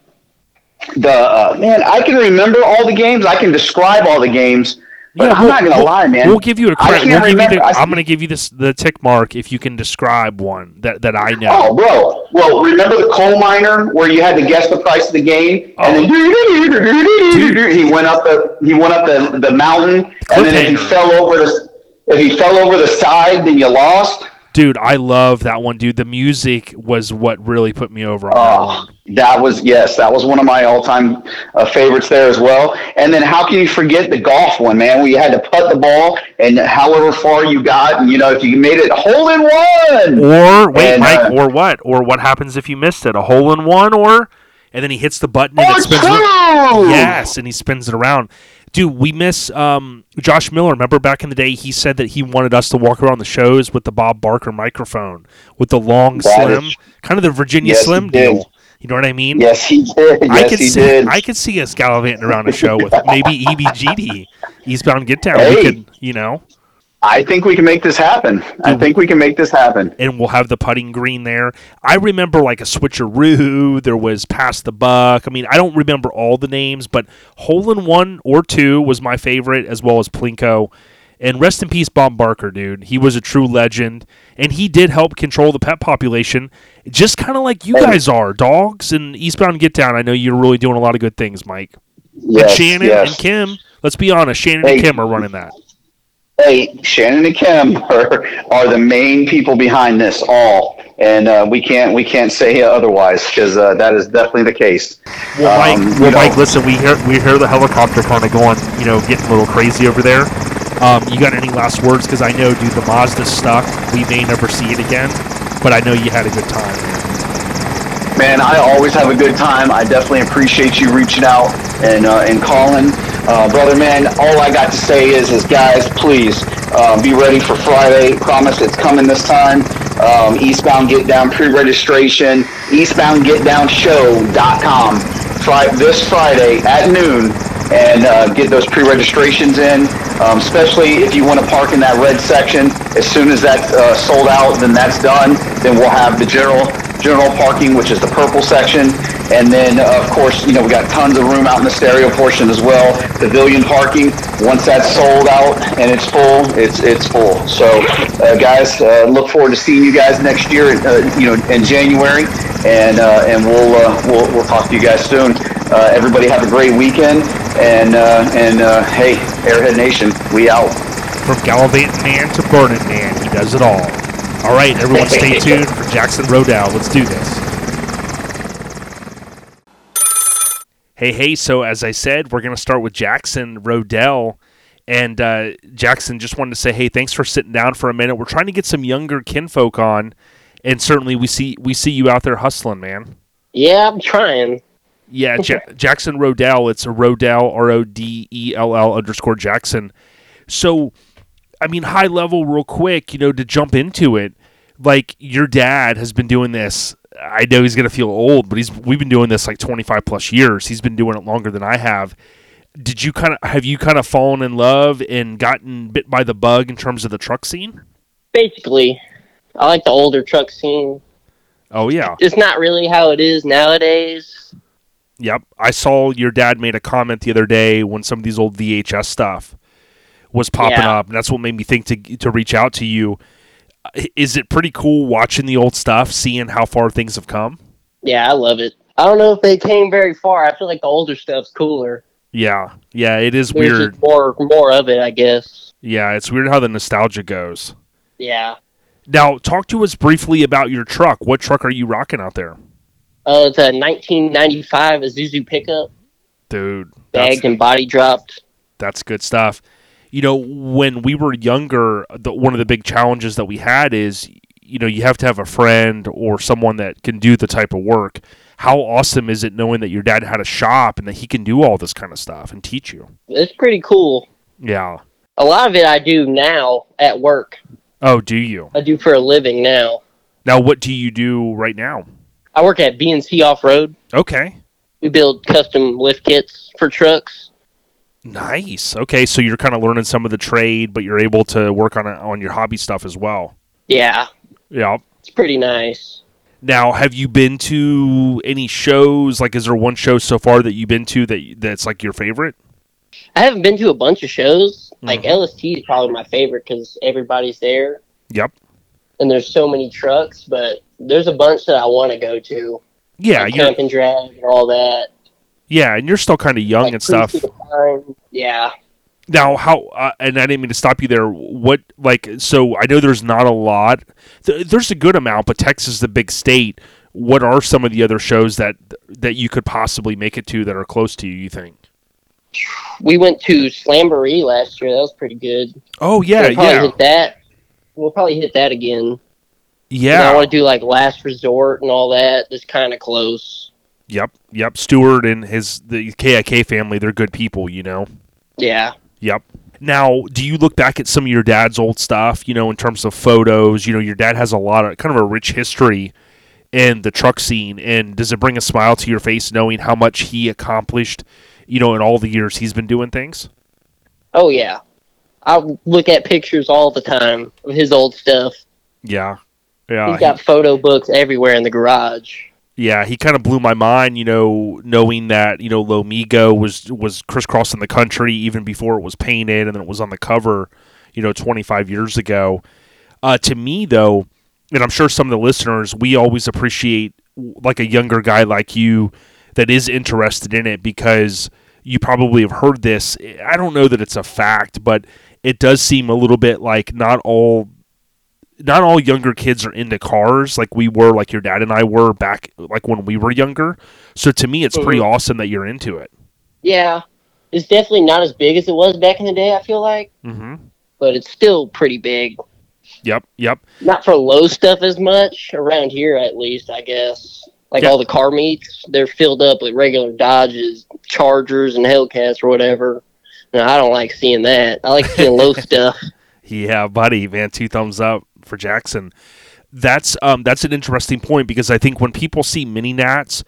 the uh, man, I can remember all the games. I can describe all the games. But I'm we'll- not gonna we'll- lie, man. We'll give you a credit. We'll give you remember- the, I'm going to give you this the tick mark if you can describe one that, that I know. Oh, bro. Well, remember the coal miner where you had to guess the price of the game, and then he went up the he went up the, the mountain, and then if he fell over the if he fell over the side, then you lost. Dude, I love that one, dude. The music was what really put me over on that Oh, one. that was yes, that was one of my all time uh, favorites there as well. And then how can you forget the golf one, man? Where you had to putt the ball, and however far you got, and you know if you made it hole in one. Or wait, And, Mike, uh, or what? Or what happens if you missed it? A hole in one, or and then he hits the button and it spins. two! ar- Yes, and he spins it around. Dude, we miss um, Josh Miller. Remember back in the day, he said that he wanted us to walk around the shows with the Bob Barker microphone, with the long That slim, is- kind of the Virginia Yes, Slim deal. You know what I mean? Yes, he did. I Yes, could he see, did. I could see us gallivanting around a show with maybe EBGD, Eastbound Get Down. We could, you know, I think we can make this happen. I mm-hmm. think we can make this happen. and we'll have the putting green there. I remember like a switcheroo. There was pass the buck. I mean, I don't remember all the names, but hole in one or two was my favorite, as well as Plinko. And rest in peace, Bob Barker, dude. He was a true legend, and he did help control the pet population, just kind of like you guys are, dogs and Eastbound Get Down. I know you're really doing a lot of good things, Mike. Yes, and Shannon yes. and Kim. Let's be honest, Shannon Hey. and Kim are running that. Hey, Shannon and Kim are, are the main people behind this all, and uh, we can't we can't say otherwise because uh, that is definitely the case. Well, Mike, Um, well, know- Mike, listen, we hear we hear the helicopter kind of going, you know, getting a little crazy over there. Um, you got any last words? Because I know, dude, the Mazda's stuck. We may never see it again, but I know you had a good time. Man, I always have a good time. I definitely appreciate you reaching out and uh, and calling, uh, brother. Man, all I got to say is, is guys, please uh, be ready for Friday. Promise it's coming this time. Um, Eastbound Get Down pre-registration. EastboundGetDownShow.com. Fri- this Friday at noon, and uh, get those pre-registrations in. Um, especially if you want to park in that red section. As soon as that's uh, sold out, then that's done. Then we'll have the general general parking, which is the purple section. And then, uh, of course, you know, we got tons of room out in the stereo portion as well. Pavilion parking, once that's sold out and it's full, it's it's full. So, uh, guys, uh, look forward to seeing you guys next year, uh, you know, in January. And uh, and we'll, uh, we'll we'll talk to you guys soon. Uh, everybody have a great weekend. And uh, and uh, hey, Airhead Nation, we out. From gallivanting man to burning man, he does it all. All right, everyone, stay tuned Jackson Rodell. Let's do this. Hey, hey. So, as I said, we're going to start with Jackson Rodell. And uh, Jackson just wanted to say, hey, thanks for sitting down for a minute. We're trying to get some younger kinfolk on, and certainly we see we see you out there hustling, man. Yeah, I'm trying. Yeah, ja- Jackson Rodell. It's a Rodell, R O D E L L underscore Jackson. So, I mean, high level, real quick, you know, to jump into it, like your dad has been doing this. I know he's gonna feel old, but he's we've been doing this like twenty five plus years. He's been doing it longer than I have. Did you kind of have you kind of fallen in love and gotten bit by the bug in terms of the truck scene? Basically, I like the older truck scene. Oh yeah, It's not really how it is nowadays. Yep. I saw your dad made a comment the other day when some of these old VHS stuff was popping Yeah. up, and that's what made me think to to reach out to you. Is it pretty cool watching the old stuff, seeing how far things have come? Yeah, I love it. I don't know if they came very far. I feel like the older stuff's cooler. Yeah. Yeah, it is There's weird. more more of it, I guess. Yeah, it's weird how the nostalgia goes. Yeah. Now, talk to us briefly about your truck. What truck are you rocking out there? Uh, it's a 1995 Isuzu pickup, Dude, bagged and body dropped. that's good stuff. You know, when we were younger, the, one of the big challenges that we had is, you know, you have to have a friend or someone that can do the type of work. How awesome is it knowing that your dad had a shop and that he can do all this kind of stuff and teach you? It's pretty cool. Yeah. A lot of it I do now at work. Oh, do you? I do for a living now. Now, what do you do right now? I work at BNC Off Road. Okay. We build custom lift kits for trucks. Nice. Okay, so you're kind of learning some of the trade, but you're able to work on it on your hobby stuff as well. Yeah, Yeah. it's pretty nice. Now, have you been to any shows? Like, is there one show so far that you've been to that that's like your favorite? I haven't been to a bunch of shows. Like Mhm. LST is probably my favorite because everybody's there Yep. and there's so many trucks. But there's a bunch that I want to go to. Yeah, like camp and drag and all that. Yeah, and you're still kind of young like and stuff. Cruise to the Pine. Yeah, Now, how? Uh, and I didn't mean to stop you there. What like? So I know there's not a lot. Th- there's a good amount, but Texas is a big state. What are some of the other shows that that you could possibly make it to that are close to you? You think? we went to Slamboree last year. That was pretty good. Oh yeah, we'll yeah, hit that. We'll probably hit that again. Yeah, I want to do like Last Resort and all that. That's kind of close. Yep, yep. Stewart and his the KIK family, they're good people, you know. Yeah. Yep. Now, do you look back at some of your dad's old stuff, you know, in terms of photos? You know, your dad has a lot of kind of a rich history in the truck scene, and does it bring a smile to your face knowing how much he accomplished, you know, in all the years he's been doing things? Oh yeah. I look at pictures all the time of his old stuff. Yeah. Yeah. He's got photo books everywhere in the garage. Yeah, he kind of blew my mind, you know, knowing that you know Lomigo was was crisscrossing the country even before it was painted, and then it was on the cover. you know, 25 years ago. Uh, to me, though, and I'm sure some of the listeners, we always appreciate like a younger guy like you that is interested in it because you probably have heard this. I don't know that it's a fact, but it does seem a little bit like not all not all younger kids are into cars like we were like your dad and I were back like when we were younger. So to me it's pretty awesome that you're into it. Yeah, it's definitely not as big as it was back in the day. I feel like, Mhm. but it's still pretty big. Yep, yep. Not for low stuff as much around here, at least. I guess. Like Yeah. all the car meets, they're filled up with regular Dodges, Chargers, and Hellcats or whatever. No, I don't like seeing that. I like seeing low stuff. Yeah, buddy, man, two thumbs up for Jackson. That's um that's an interesting point because I think when people see mini nats,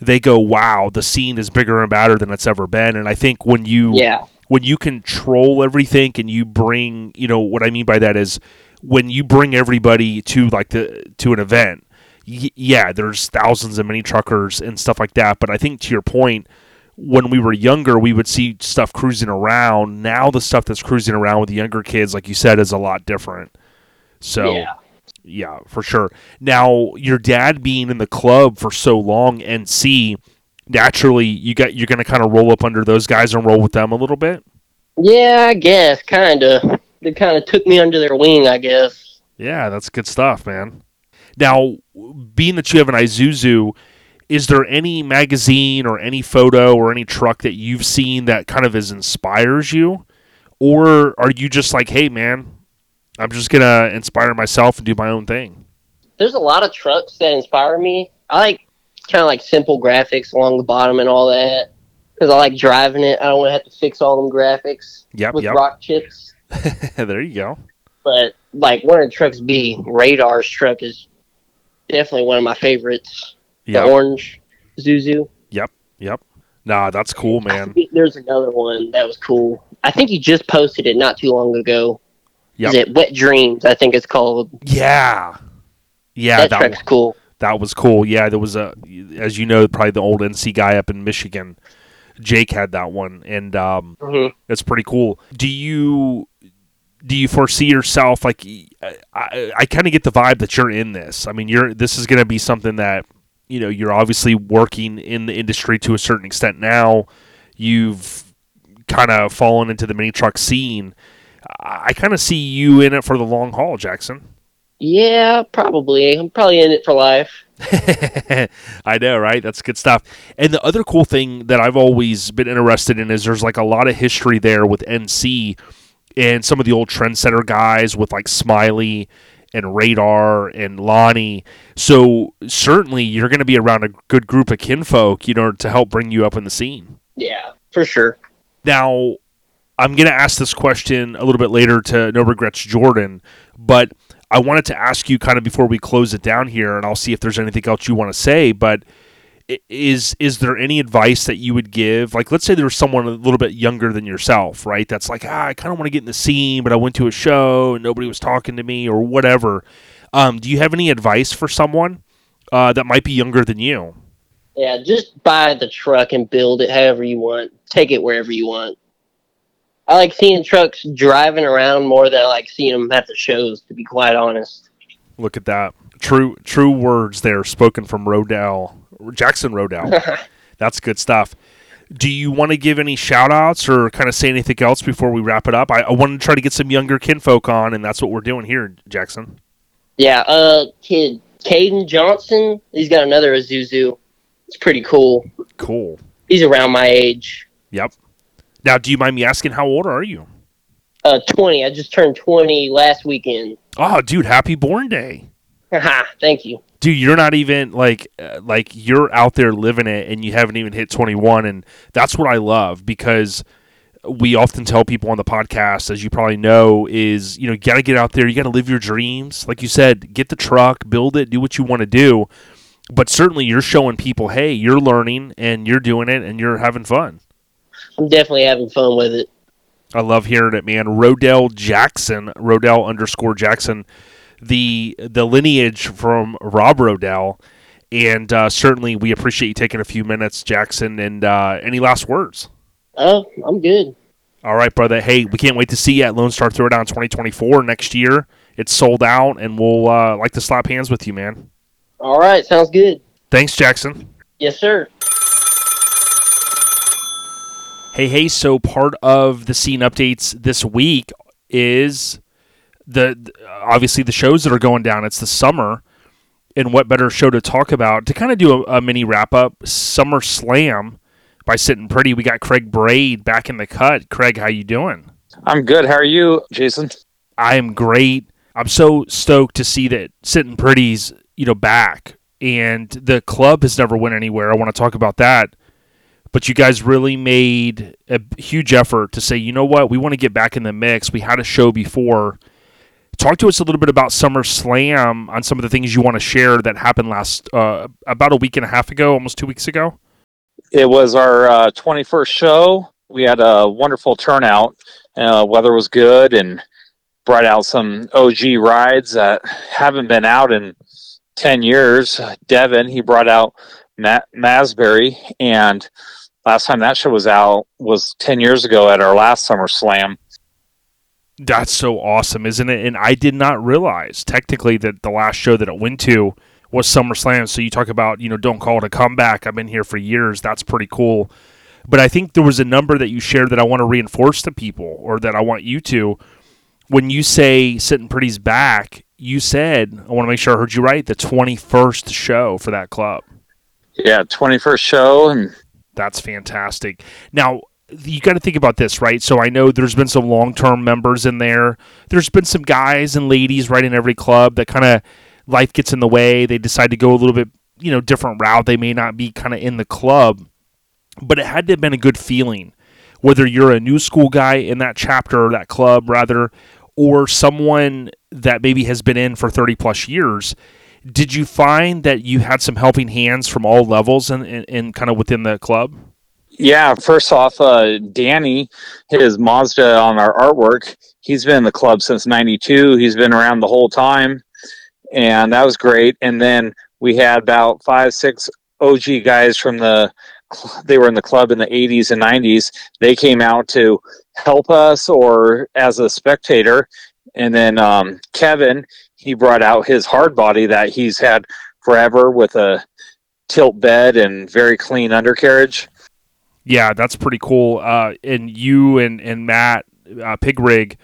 they go, "Wow, the scene is bigger and badder than it's ever been." And I think when you Yeah. when you control everything and you bring, you know, what I mean by that is when you bring everybody to like the to an event. Y- yeah, there's thousands of mini truckers and stuff like that, but I think to your point, when we were younger, we would see stuff cruising around. Now the stuff that's cruising around with the younger kids, like you said, is a lot different. So Yeah. yeah, for sure. Now, your dad being in the club for so long, and see naturally you got you're going to kind of roll up under those guys and roll with them a little bit. Yeah, I guess, kind of. They kind of took me under their wing, I guess. Yeah, that's good stuff, man. Now, being that you have an Isuzu, is there any magazine or any photo or any truck that you've seen that kind of is inspires you, or are you just like, hey, man, I'm just gonna inspire myself and do my own thing? There's a lot of trucks that inspire me. I like kind of like simple graphics along the bottom and all that because I like driving it. I don't want to have to fix all them graphics Yep, with yep. rock chips. there you go. But like one of the trucks B, Radar's truck is definitely one of my favorites. Yep, The orange Zuzu. yep, yep. Nah, that's cool, man. there's another one that was cool. I think he just posted it not too long ago. Yep. Is it Wet Dreams? I think it's called. Yeah, yeah. that, That truck's cool. That was cool. Yeah, there was a, as you know, probably the old NC guy up in Michigan. Jake had that one, and um, Mhm. it's pretty cool. Do you do you foresee yourself like? I, I, I kind of get the vibe that you're in this. I mean, you're this is going to be something that you know you're obviously working in the industry to a certain extent now. You've kind of fallen into the mini truck scene. I, kind of see you in it for the long haul, Jackson. Yeah, probably. I'm probably in it for life. I know, right? That's good stuff. And the other cool thing that I've always been interested in is there's like a lot of history there with NC and some of the old trendsetter guys with like Smiley and Radar and Lonnie. So certainly you're going to be around a good group of kinfolk, you know, to help bring you up in the scene. Yeah, for sure. Now, I'm going to ask this question a little bit later to No Regrets Jordan, but I wanted to ask you kind of before we close it down here, and I'll see if there's anything else you want to say. But is is there any advice that you would give? Like, let's say there's someone a little bit younger than yourself, right? That's like, ah, I kind of want to get in the scene, but I went to a show and nobody was talking to me, or whatever. Um, do you have any advice for someone uh, that might be younger than you? Yeah, just buy the truck and build it however you want. Take it wherever you want. I like seeing trucks driving around more than I like seeing them at the shows, to be quite honest. Look at that. True true words there spoken from Rodell. Jackson Rodell. That's good stuff. Do you want to give any shout outs or kind of say anything else before we wrap it up? I, I want to try to get some younger kinfolk on, and that's what we're doing here, Jackson. Yeah, uh, kid, Caden Johnson, he's got another Azuzu. It's pretty cool. Cool. He's around my age. Yep. Now, do you mind me asking how old are you? Uh, 20. I just turned 20 last weekend. Oh, dude, happy born day. Thank you. Dude, you're not even like uh, like you're out there living it and you haven't even hit 21 and that's what I love because we often tell people on the podcast as you probably know is you know you got to get out there you got to live your dreams like you said get the truck build it do what you want to do but certainly you're showing people hey you're learning and you're doing it and you're having fun I'm definitely having fun with it. I love hearing it, man. Rodell Jackson, Rodell underscore Jackson, the the lineage from Rob Rodell, and uh, certainly we appreciate you taking a few minutes, Jackson. And uh, any last words? Oh, I'm good. All right, brother. Hey, we can't wait to see you at Lone Star Throwdown 2024 next year. It's sold out, and we'll uh, like to slap hands with you, man. All right, sounds good. Thanks, Jackson. Yes, sir. Hey, hey. So part of the scene updates this week is the obviously the shows that are going down. It's the summer, and what better show to talk about to kind of do a, a mini wrap up? Summer Slam by Sittin Pretti. We got Craig Braid back in the cut. Craig, how you doing? I'm good. How are you, Jason? I am great. I'm so stoked to see that Sittin Pretti's you know back, and the club has never went anywhere. I want to talk about that. But you guys really made a huge effort to say, you know what, we want to get back in the mix. We had a show before. Talk to us a little bit about Summer Slam on some of the things you want to share that happened last uh, about a week and a half ago, almost two weeks ago. It was our uh, 21st show. We had a wonderful turnout. Uh, weather was good and brought out some OG rides that haven't been out in 10 years. Devin, he brought out Matt Masbury, and last time that show was out was 10 years ago at our last Summer Slam. That's so awesome, isn't it? And I did not realize technically that the last show that it went to was SummerSlam. So you talk about, you know, don't call it a comeback. I've been here for years. That's pretty cool. But I think there was a number that you shared that I want to reinforce to people or that I want you to. When you say Sittin Pretti's back, you said, I want to make sure I heard you right, the 21st show for that club. Yeah, 21st show. And That's fantastic. Now, you got to think about this, right? So I know there's been some long term members in there. There's been some guys and ladies right in every club that kind of life gets in the way. They decide to go a little bit, you know, different route. They may not be kind of in the club, but it had to have been a good feeling. Whether you're a new school guy in that chapter or that club, rather, or someone that maybe has been in for 30 plus years, did you find that you had some helping hands from all levels and, and, kind of within the club? Yeah, first off, uh, Danny, his Mazda on our artwork, he's been in the club since 92. He's been around the whole time, and that was great. And then we had about five, six OG guys from the, they were in the club in the 80s and 90s. They came out to help us or as a spectator. And then um, Kevin, he brought out his hard body that he's had forever with a tilt bed and very clean undercarriage. Yeah, that's pretty cool. Uh, and you and and Matt uh, Pigrig,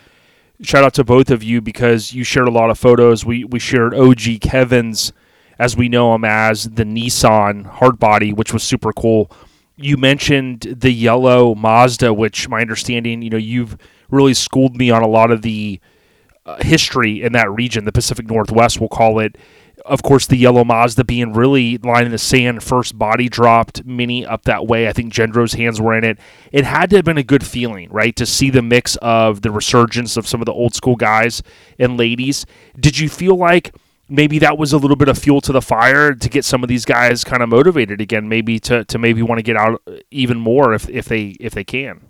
shout out to both of you because you shared a lot of photos. We we shared OG Kevin's, as we know him as the Nissan hard body, which was super cool. You mentioned the yellow Mazda, which my understanding, you know, you've really schooled me on a lot of the uh, history in that region, the Pacific Northwest, we'll call it of course, the yellow Mazda being really line in the sand, first body dropped mini up that way. I think Gendro's hands were in it. It had to have been a good feeling, right, to see the mix of the resurgence of some of the old school guys and ladies. Did you feel like maybe that was a little bit of fuel to the fire to get some of these guys kind of motivated again, maybe to, to maybe want to get out even more if, if they if they can?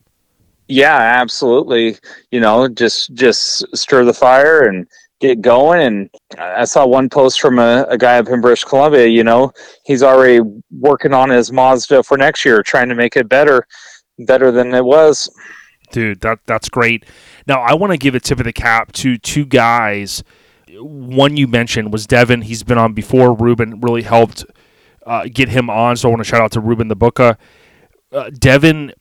Yeah, absolutely. You know, just just stir the fire and get going. And I saw one post from a, a, guy up in British Columbia. You know, he's already working on his Mazda for next year, trying to make it better, better than it was. Dude, that that's great. Now I want to give a tip of the cap to two guys. One you mentioned was Devin. He's been on before. Ruben really helped uh, get him on, so I want to shout out to Ruben the booker Uh, Devin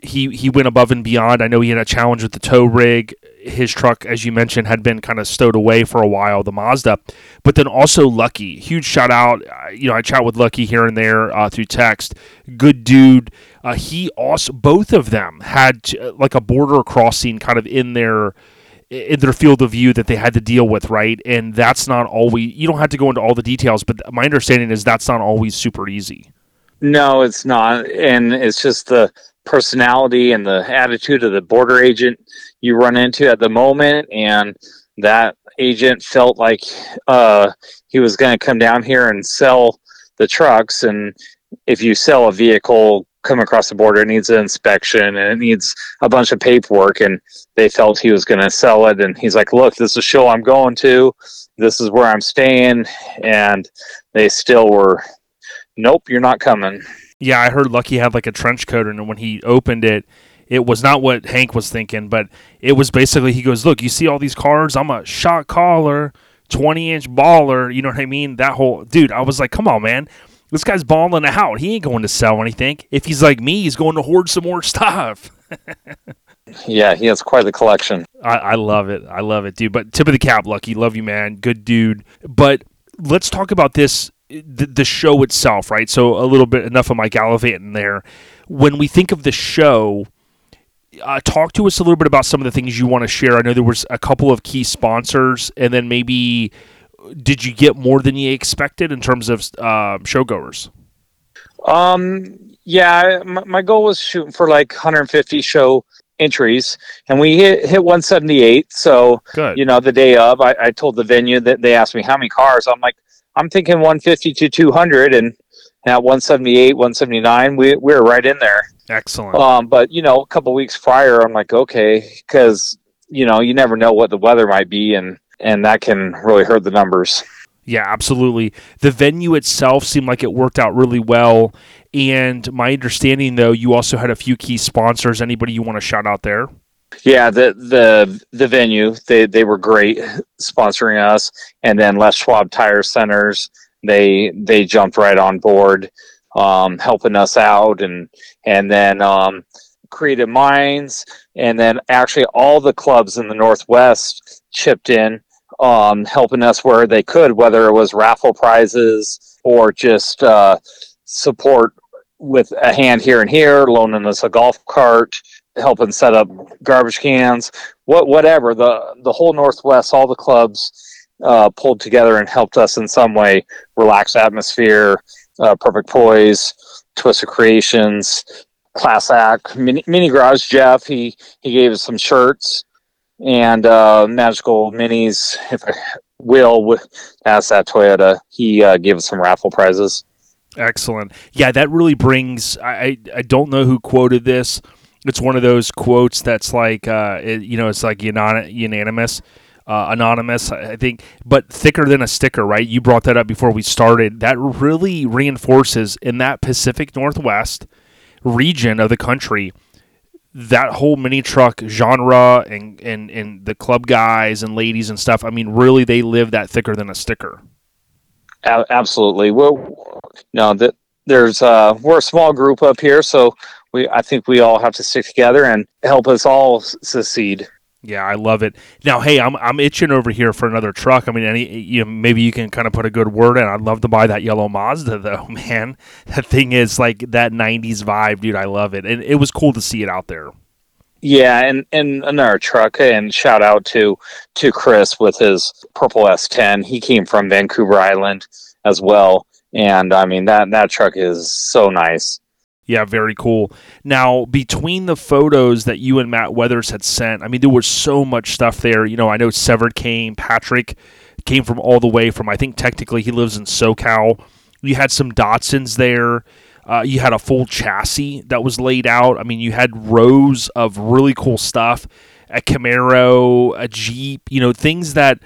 he he went above and beyond. I know he had a challenge with the tow rig. His truck, as you mentioned, had been kind of stowed away for a while, the Mazda. But then also Lucky, huge shout out. You know, I chat with Lucky here and there uh, through text. Good dude. Uh, he also both of them had to, like a border crossing kind of in their in their field of view that they had to deal with, right? And that's not always. You don't have to go into all the details, but my understanding is that's not always super easy. No, it's not, and it's just the personality and the attitude of the border agent you run into at the moment and that agent felt like uh, he was going to come down here and sell the trucks and if you sell a vehicle come across the border it needs an inspection and it needs a bunch of paperwork and they felt he was going to sell it and he's like look this is a show i'm going to. This is where i'm staying and they still were nope you're not coming yeah, I heard Lucky had like a trench coat, and when he opened it, It was not what Hank was thinking, but it was basically he goes, "Look, you see all these cards? I'm a shot caller, 20 inch baller. You know what I mean? That whole dude. I was like, come on, man." This guy's balling out. He ain't going to sell anything. If he's like me, he's going to hoard some more stuff. Yeah, he has quite the collection. I, I love it. I love it, dude. But tip of the cap, Lucky. Love you, man. Good dude. But let's talk about this the, the show itself, right? So a little bit enough of my gallivanting there. When we think of the show, uh, talk to us a little bit about some of the things you want to share. I know there was a couple of key sponsors, and then maybe did you get more than you expected in terms of uh, showgoers? Um, yeah, my, my goal was shooting for like 150 show entries, and we hit hit 178. So Good. you know, the day of, I, I told the venue that they asked me how many cars. I'm like, I'm thinking 150 to 200, and at 178, 179, we we were right in there. Excellent. Um, but you know, a couple weeks prior, I'm like, okay, because you know, you never know what the weather might be, and and that can really hurt the numbers. Yeah, absolutely. The venue itself seemed like it worked out really well. And my understanding, though, you also had a few key sponsors. Anybody you want to shout out there? Yeah, the the the venue they they were great sponsoring us, and then Les Schwab Tire Centers they they jumped right on board, um, helping us out, and and then um, Creative Minds, and then actually all the clubs in the Northwest chipped in, um, helping us where they could, whether it was raffle prizes or just uh, support with a hand here and here, loaning us a golf cart helping set up garbage cans, what whatever. The the whole Northwest, all the clubs uh, pulled together and helped us in some way. Relaxed atmosphere, uh, perfect poise, twist of Creations, Class Act, Mini, Mini Garage. Jeff he he gave us some shirts and uh, Magical Minis. If I will ask that Toyota, he uh, gave us some raffle prizes. Excellent. Yeah, that really brings. I, I don't know who quoted this. It's one of those quotes that's like, uh, it, you know, it's like unanimous, uh, anonymous. I think, but thicker than a sticker, right? You brought that up before we started. That really reinforces in that Pacific Northwest region of the country that whole mini truck genre and, and, and the club guys and ladies and stuff. I mean, really, they live that thicker than a sticker. Absolutely. Well, no, that there's uh, we're a small group up here, so we I think we all have to stick together and help us all succeed. Yeah, I love it. Now, hey, I'm I'm itching over here for another truck. I mean, any you know, maybe you can kind of put a good word in. I'd love to buy that yellow Mazda though, man. That thing is like that '90s vibe, dude. I love it, and it was cool to see it out there. Yeah, and and another truck, and shout out to to Chris with his purple S10. He came from Vancouver Island as well, and I mean that that truck is so nice. Yeah, very cool. Now, between the photos that you and Matt Weathers had sent, I mean, there was so much stuff there. You know, I know Severed came, Patrick came from all the way from, I think technically he lives in SoCal. You had some Datsuns there. Uh, you had a full chassis that was laid out. I mean, you had rows of really cool stuff a Camaro, a Jeep, you know, things that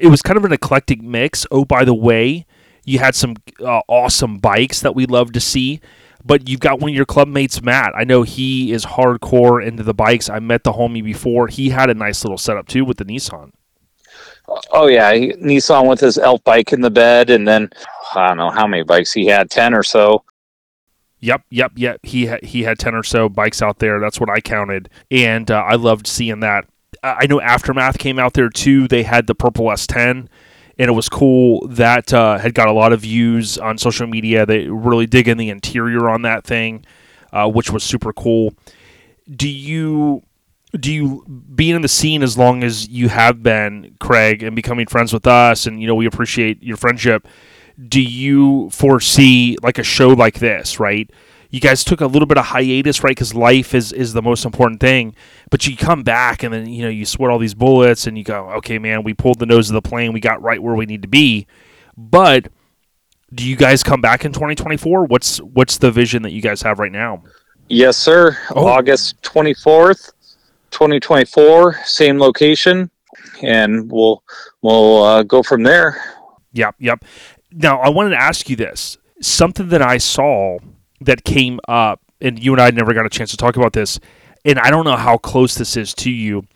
it was kind of an eclectic mix. Oh, by the way, you had some uh, awesome bikes that we love to see but you've got one of your club mates, Matt. I know he is hardcore into the bikes. I met the homie before. He had a nice little setup too with the Nissan. Oh yeah, he, Nissan with his elf bike in the bed, and then I don't know how many bikes he had, ten or so. Yep, yep, yep. He ha- he had ten or so bikes out there. That's what I counted, and uh, I loved seeing that. I I know Aftermath came out there too. They had the purple S10, and it was cool. That uh, had got a lot of views on social media. They really dig in the interior on that thing, uh, which was super cool. Do you do you being in the scene as long as you have been, Craig, and becoming friends with us, and you know we appreciate your friendship. Do you foresee like a show like this, right? You guys took a little bit of hiatus, right? Because life is is the most important thing. But you come back, and then you know you sweat all these bullets, and you go, okay, man, we pulled the nose of the plane, we got right where we need to be. But do you guys come back in 2024? What's what's the vision that you guys have right now? Yes, sir. Oh. August twenty fourth, twenty twenty four, same location, and we'll we'll uh, go from there. Yep, yep. Now, I wanted to ask you this. Something that I saw that came up, and you and I never got a chance to talk about this. and I don't know how close this is to you,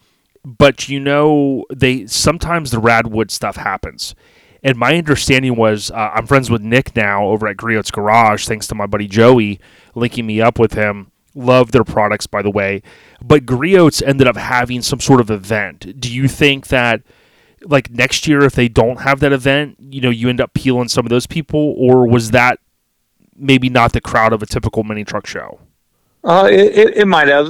but you know they sometimes the Radwood stuff happens. And my understanding was uh, I'm friends with Nick now over at Griot's Garage, thanks to my buddy Joey linking me up with him. Love their products, by the way. But Griot's ended up having some sort of event. Do you think that, like next year, if they don't have that event, you know, you end up peeling some of those people, or was that maybe not the crowd of a typical mini truck show? Uh, it, it, it might have,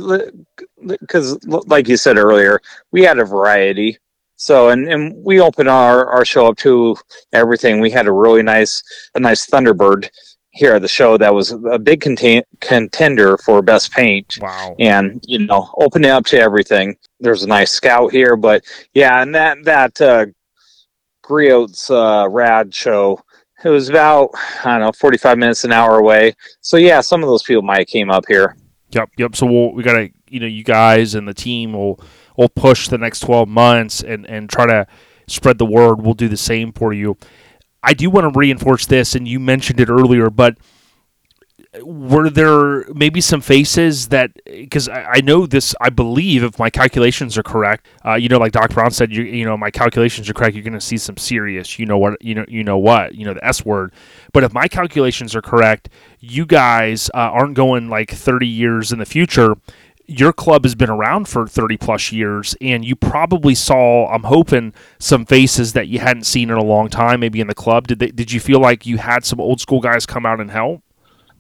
because like you said earlier, we had a variety. So, and, and we opened our, our show up to everything. We had a really nice, a nice Thunderbird here at the show that was a big contain- contender for best paint. Wow. And, you know, opening up to everything. There's a nice scout here, but yeah, and that, that, uh, Griot's, uh, rad show, it was about, I don't know, 45 minutes, an hour away. So yeah, some of those people might have came up here. Yep, yep. So we'll, we got to, you know, you guys and the team will will push the next 12 months and and try to spread the word. We'll do the same for you. I do want to reinforce this, and you mentioned it earlier, but were there maybe some faces that because I, I know this i believe if my calculations are correct uh, you know like doc brown said you, you know my calculations are correct you're going to see some serious you know what you know you know what you know the s word. But if my calculations are correct you guys uh, aren't going like 30 years in the future your club has been around for 30 plus years and you probably saw i'm hoping some faces that you hadn't seen in a long time maybe in the club. Did they, did you feel like you had some old school guys come out and help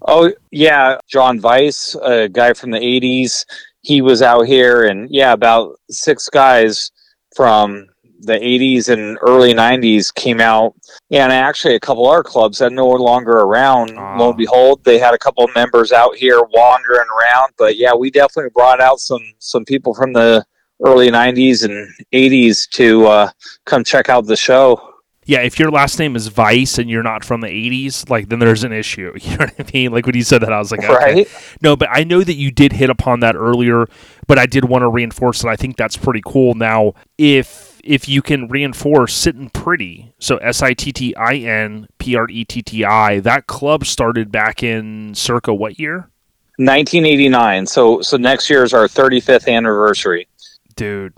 Oh yeah, John Weiss, a guy from the '80s. He was out here, and yeah, about six guys from the '80s and early '90s came out. And actually, a couple other clubs that no longer around. Lo and behold, they had a couple of members out here wandering around. But yeah, we definitely brought out some some people from the early '90s and '80s to uh, come check out the show yeah, if your last name is Vice and you're not from the 80s, like then there's an issue. You know what I mean? Like when you said that, I was like, okay. right? No, but I know that you did hit upon that earlier, but I did want to reinforce that I think that's pretty cool. Now, if if you can reinforce Sittin Pretti, so S I T T I N P R E T T I, that club started back in circa what year? 1989. So so next year is our 35th anniversary. Dude,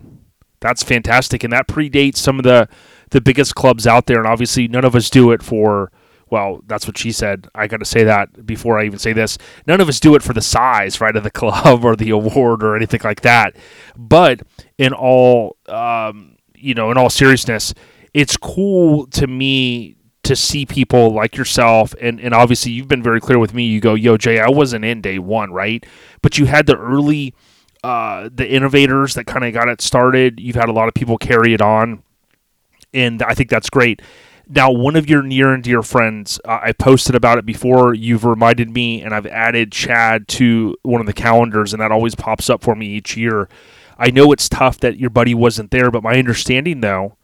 that's fantastic, and that predates some of the the biggest clubs out there, and obviously none of us do it for. Well, that's what she said. I got to say that before I even say this. None of us do it for the size, right, of the club or the award or anything like that. But in all, um, you know, in all seriousness, it's cool to me to see people like yourself and, and obviously you've been very clear with me you go yo jay i wasn't in day one right but you had the early uh, the innovators that kind of got it started you've had a lot of people carry it on and I think that's great. Now, one of your near and dear friends, uh, I posted about it before. You've reminded me, and I've added Chad to one of the calendars, and that always pops up for me each year. I know it's tough that your buddy wasn't there, but my understanding, though,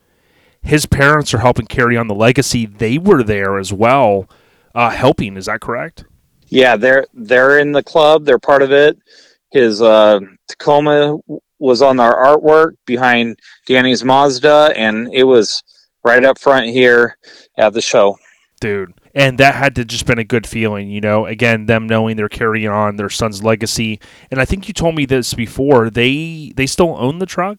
his parents are helping carry on the legacy. They were there as well, uh, helping. Is that correct? Yeah, they're they're in the club. They're part of it. His uh, Tacoma was on our artwork behind Danny's Mazda, and it was right up front here at the show. Dude. And that had to just been a good feeling, you know. Again, them knowing they're carrying on their son's legacy. And I think you told me this before. They they still own the truck.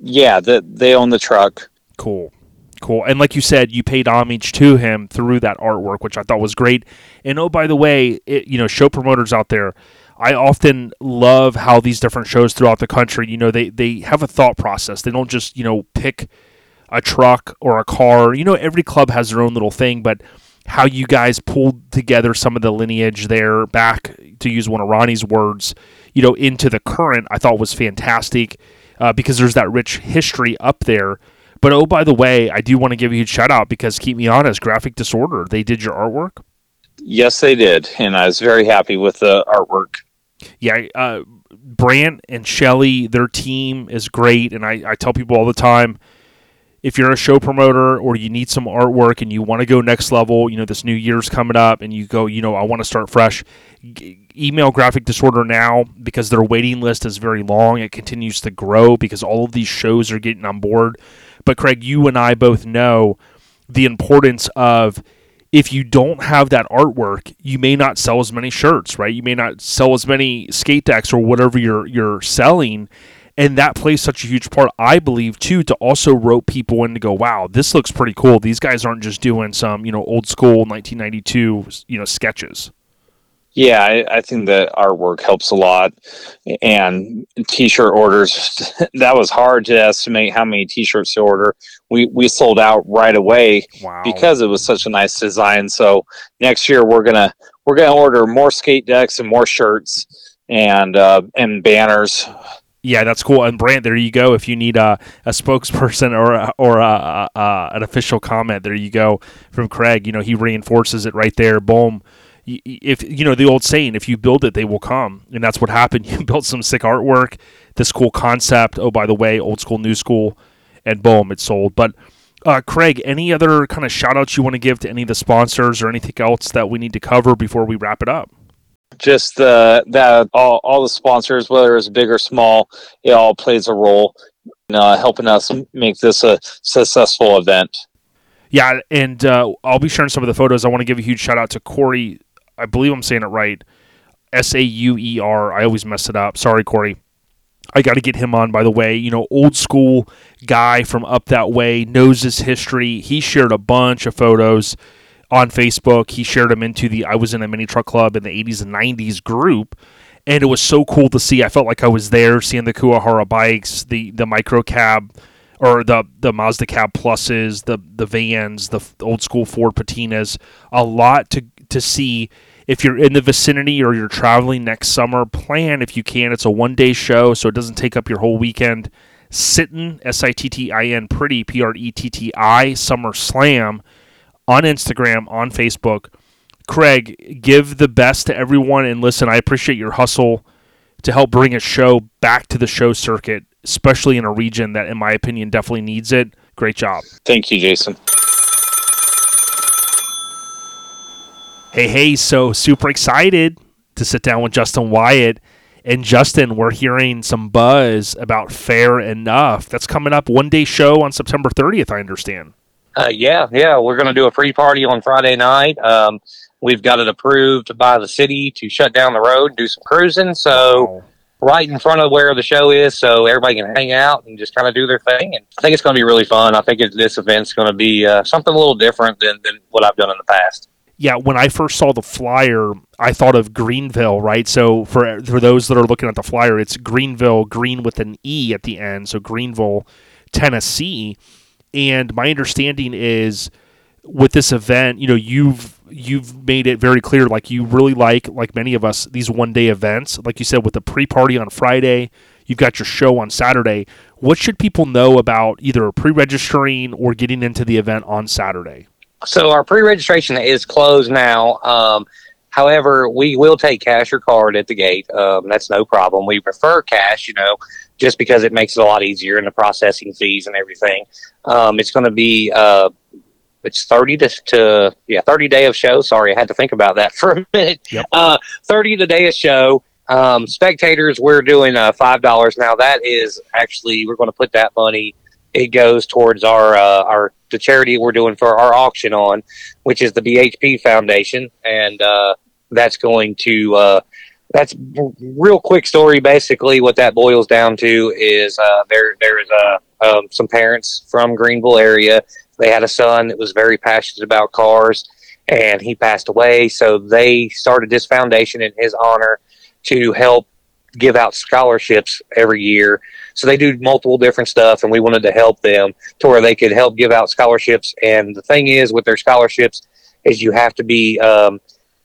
Yeah, the, they own the truck. Cool, cool. And like you said, you paid homage to him through that artwork, which I thought was great. And oh, by the way, it, you know, show promoters out there, I often love how these different shows throughout the country, you know, they, they have a thought process. They don't just, you know, pick a truck or a car. You know, every club has their own little thing, but how you guys pulled together some of the lineage there back, to use one of Ronnie's words, you know, into the current, I thought was fantastic uh, because there's that rich history up there. But oh, by the way, I do want to give you a shout out because keep me honest, Graphic Disorder, they did your artwork. Yes, they did, and I was very happy with the artwork yeah, uh, Brant and Shelly, their team is great, and I, I tell people all the time, if you're a show promoter or you need some artwork and you want to go next level, you know this new year's coming up, and you go, you know, I want to start fresh. G- email Graphic Disorder now because their waiting list is very long. It continues to grow because all of these shows are getting on board. But Craig, you and I both know the importance of if you don't have that artwork, you may not sell as many shirts, right? You may not sell as many skate decks or whatever you're you're selling. And that plays such a huge part, I believe, too, to also rope people in to go, wow, this looks pretty cool. These guys aren't just doing some, you know, old school 1992, you know, sketches. Yeah, I, I think that artwork helps a lot, and t-shirt orders. that was hard to estimate how many t-shirts to order. We we sold out right away Wow. because it was such a nice design. So next year we're gonna we're gonna order more skate decks and more shirts and uh, and banners. Yeah, that's cool. And Brant, there you go. If you need a, a spokesperson or or a, a, an official comment, there you go from Craig. You know, he reinforces it right there. Boom. If you know the old saying, if you build it, they will come, and that's what happened. You built some sick artwork, this cool concept. Oh, by the way, old school, new school, and boom, it sold. But uh, Craig, any other kind of shout outs you want to give to any of the sponsors or anything else that we need to cover before we wrap it up? Just uh, that all all the sponsors, whether it's big or small, it all plays a role in uh, helping us make this a successful event. Yeah, and uh, I'll be sharing some of the photos. I want to give a huge shout out to Corey. I believe I'm saying it right. S A U E R. I always mess it up. Sorry, Corey. I got to get him on, by the way. You know, old school guy from up that way, knows his history. He shared a bunch of photos on Facebook. He shared them into the I was in a mini truck club in the 80s and 90s group. And it was so cool to see. I felt like I was there seeing the Kuwahara bikes, the, the micro cab or the the Mazda Cab Pluses, the the vans, the old school Ford Patinas, a lot to to see. If you're in the vicinity or you're traveling next summer, plan if you can. It's a one day show, so it doesn't take up your whole weekend. Sittin S I T T I N Pretti P R E T T I Summer Slam on Instagram, on Facebook. Craig, give the best to everyone and listen. I appreciate your hustle to help bring a show back to the show circuit, especially in a region that, in my opinion, definitely needs it. Great job. Thank you, Jason. Hey, hey, so super excited to sit down with Justin Wyatt. And Justin, we're hearing some buzz about Fair Enuf. That's coming up one day show on September 30th, I understand. Uh, yeah, yeah, we're going to do a free party on Friday night. Um, we've got it approved by the city to shut down the road, and do some cruising. So right in front of where the show is, so everybody can hang out and just kind of do their thing. And I think it's going to be really fun. I think it, this event's going to be uh, something a little different than, than what I've done in the past. Yeah, when I first saw the flyer, I thought of Greenville, right? So for for those that are looking at the flyer, it's Greenville, green with an E at the end, so Greenville, Tennessee. And my understanding is with this event, you know, you've you've made it very clear like you really like like many of us these one-day events. Like you said with the pre-party on Friday, you've got your show on Saturday. What should people know about either pre-registering or getting into the event on Saturday? So our pre-registration is closed now. Um, however, we will take cash or card at the gate. Um, that's no problem. We prefer cash, you know, just because it makes it a lot easier in the processing fees and everything. Um, it's going to be uh, it's thirty to, to yeah thirty day of show. Sorry, I had to think about that for a minute. Yep. Uh, thirty the day of show. Um, spectators, we're doing uh, five dollars now. That is actually we're going to put that money. It goes towards our uh, our the charity we're doing for our auction on, which is the BHP Foundation, and uh, that's going to uh, that's real quick story. Basically, what that boils down to is uh, there there is uh, um, some parents from Greenville area. They had a son that was very passionate about cars, and he passed away. So they started this foundation in his honor to help give out scholarships every year. So they do multiple different stuff, and we wanted to help them to where they could help give out scholarships. And the thing is, with their scholarships, is you have to be um,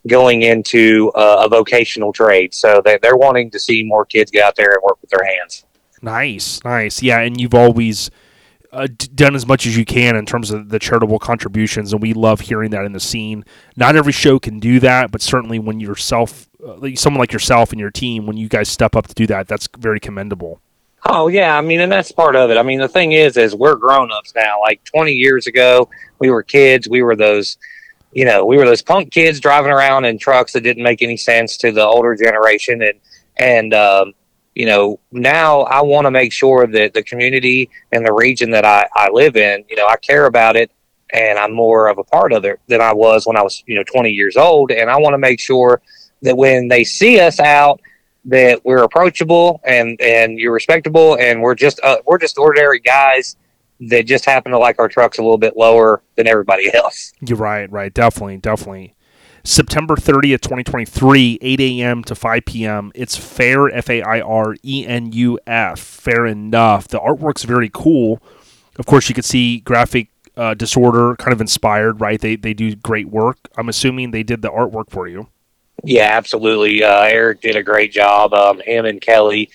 going into uh, a vocational trade. So they, they're wanting to see more kids get out there and work with their hands. Nice, nice. Yeah, and you've always uh, done as much as you can in terms of the charitable contributions, and we love hearing that in the scene. Not every show can do that, but certainly when yourself, uh, someone like yourself and your team, when you guys step up to do that, that's very commendable. Oh yeah, I mean, and that's part of it. I mean, the thing is, is we're grown ups now. Like 20 years ago, we were kids. We were those, you know, we were those punk kids driving around in trucks that didn't make any sense to the older generation. And and um, you know, now I want to make sure that the community and the region that I I live in, you know, I care about it and I'm more of a part of it than I was when I was, you know, 20 years old. And I want to make sure that when they see us out, that we're approachable and and you're respectable, and we're just uh, we're just ordinary guys that just happen to like our trucks a little bit lower than everybody else. You're right, right. Definitely, definitely. September 30th, 2023, 8 a.m. to 5 p.m. It's Fair, F A I R E N U F, Fair Enuf. The artwork's very cool. Of course, you can see graphic uh, disorder kind of inspired, right? They, they do great work. I'm assuming they did the artwork for you. Yeah, absolutely. Uh, Eric did a great job. Um, him and Kelly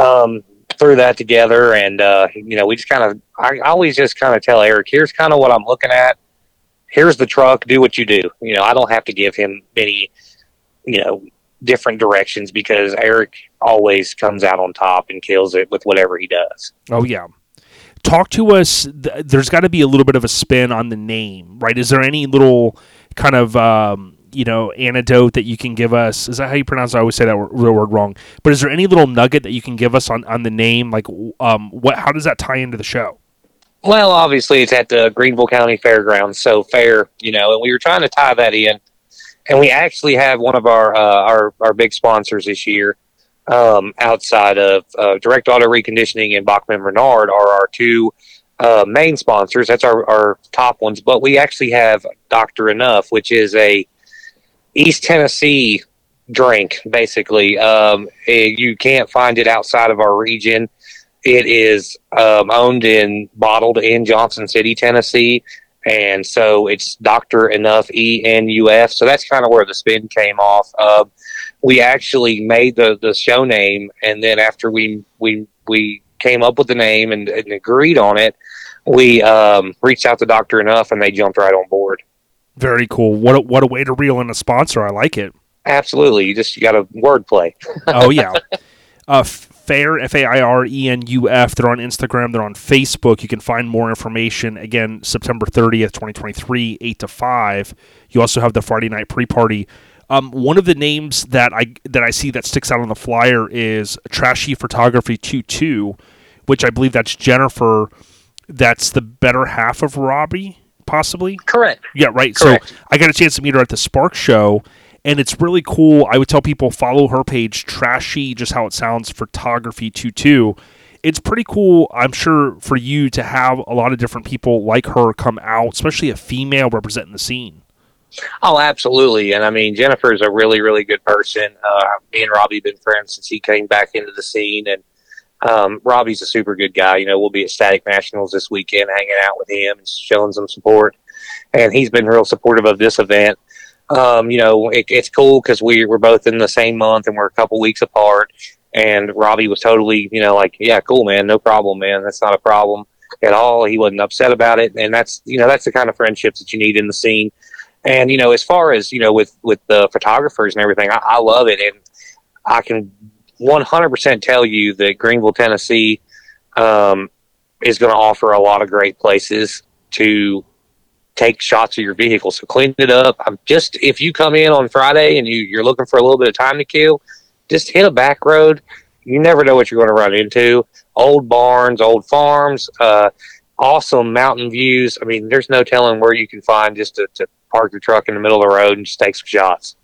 um, threw that together, and uh, you know, we just kind of. I always just kind of tell Eric, "Here's kind of what I'm looking at. Here's the truck. Do what you do." You know, I don't have to give him any, you know, different directions because Eric always comes out on top and kills it with whatever he does. Oh yeah. Talk to us. Th- there's got to be a little bit of a spin on the name, right? Is there any little kind of um, you know anecdote that you can give us? Is that how you pronounce? it? I always say that real word wrong. But is there any little nugget that you can give us on on the name? Like, um, what? How does that tie into the show? Well, obviously, it's at the Greenville County Fairgrounds, so fair, you know, and we were trying to tie that in. And we actually have one of our uh, our, our big sponsors this year, um, outside of uh, Direct Auto Reconditioning and Bachman Renard, are our two uh, main sponsors. That's our, our top ones. But we actually have Doctor Enuf, which is a East Tennessee drink, basically. Um, it- you can't find it outside of our region. It is um, owned and bottled in Johnson City, Tennessee. And so it's Dr. Enuf, E N U F. So that's kind of where the spin came off. Uh, we actually made the, the show name. And then after we, we, we came up with the name and, and agreed on it, we um, reached out to Dr. Enuf and they jumped right on board. Very cool. What a, what a way to reel in a sponsor. I like it. Absolutely. You just you got a wordplay. oh yeah. Uh, Fair F A I R E N U F. They're on Instagram. They're on Facebook. You can find more information again. September thirtieth, twenty twenty three, eight to five. You also have the Friday night pre party. Um, one of the names that I that I see that sticks out on the flyer is Trashy Photography Two Two, which I believe that's Jennifer. That's the better half of Robbie, possibly. Correct. Yeah, right. Correct. So I got a chance to meet her at the Spark Show, and it's really cool. I would tell people follow her page, Trashy, just how it sounds, Photography Two Two. It's pretty cool, I'm sure, for you to have a lot of different people like her come out, especially a female representing the scene. Oh, absolutely. And I mean, Jennifer's a really, really good person. Uh, me and Robbie have been friends since he came back into the scene. And um, Robbie's a super good guy. You know, we'll be at Static Nationals this weekend hanging out with him and showing some support. And he's been real supportive of this event. Um, you know, it, it's cool because we, we're both in the same month and we're a couple weeks apart. And Robbie was totally, you know, like, yeah, cool, man. No problem, man. That's not a problem at all. He wasn't upset about it. And that's, you know, that's the kind of friendships that you need in the scene. And you know, as far as you know, with with the photographers and everything, I, I love it, and I can 100% tell you that Greenville, Tennessee, um, is going to offer a lot of great places to take shots of your vehicle. So clean it up. I'm just if you come in on Friday and you you're looking for a little bit of time to kill, just hit a back road. You never know what you're going to run into. Old barns, old farms, uh, awesome mountain views. I mean, there's no telling where you can find just to, to park your truck in the middle of the road and just take some shots.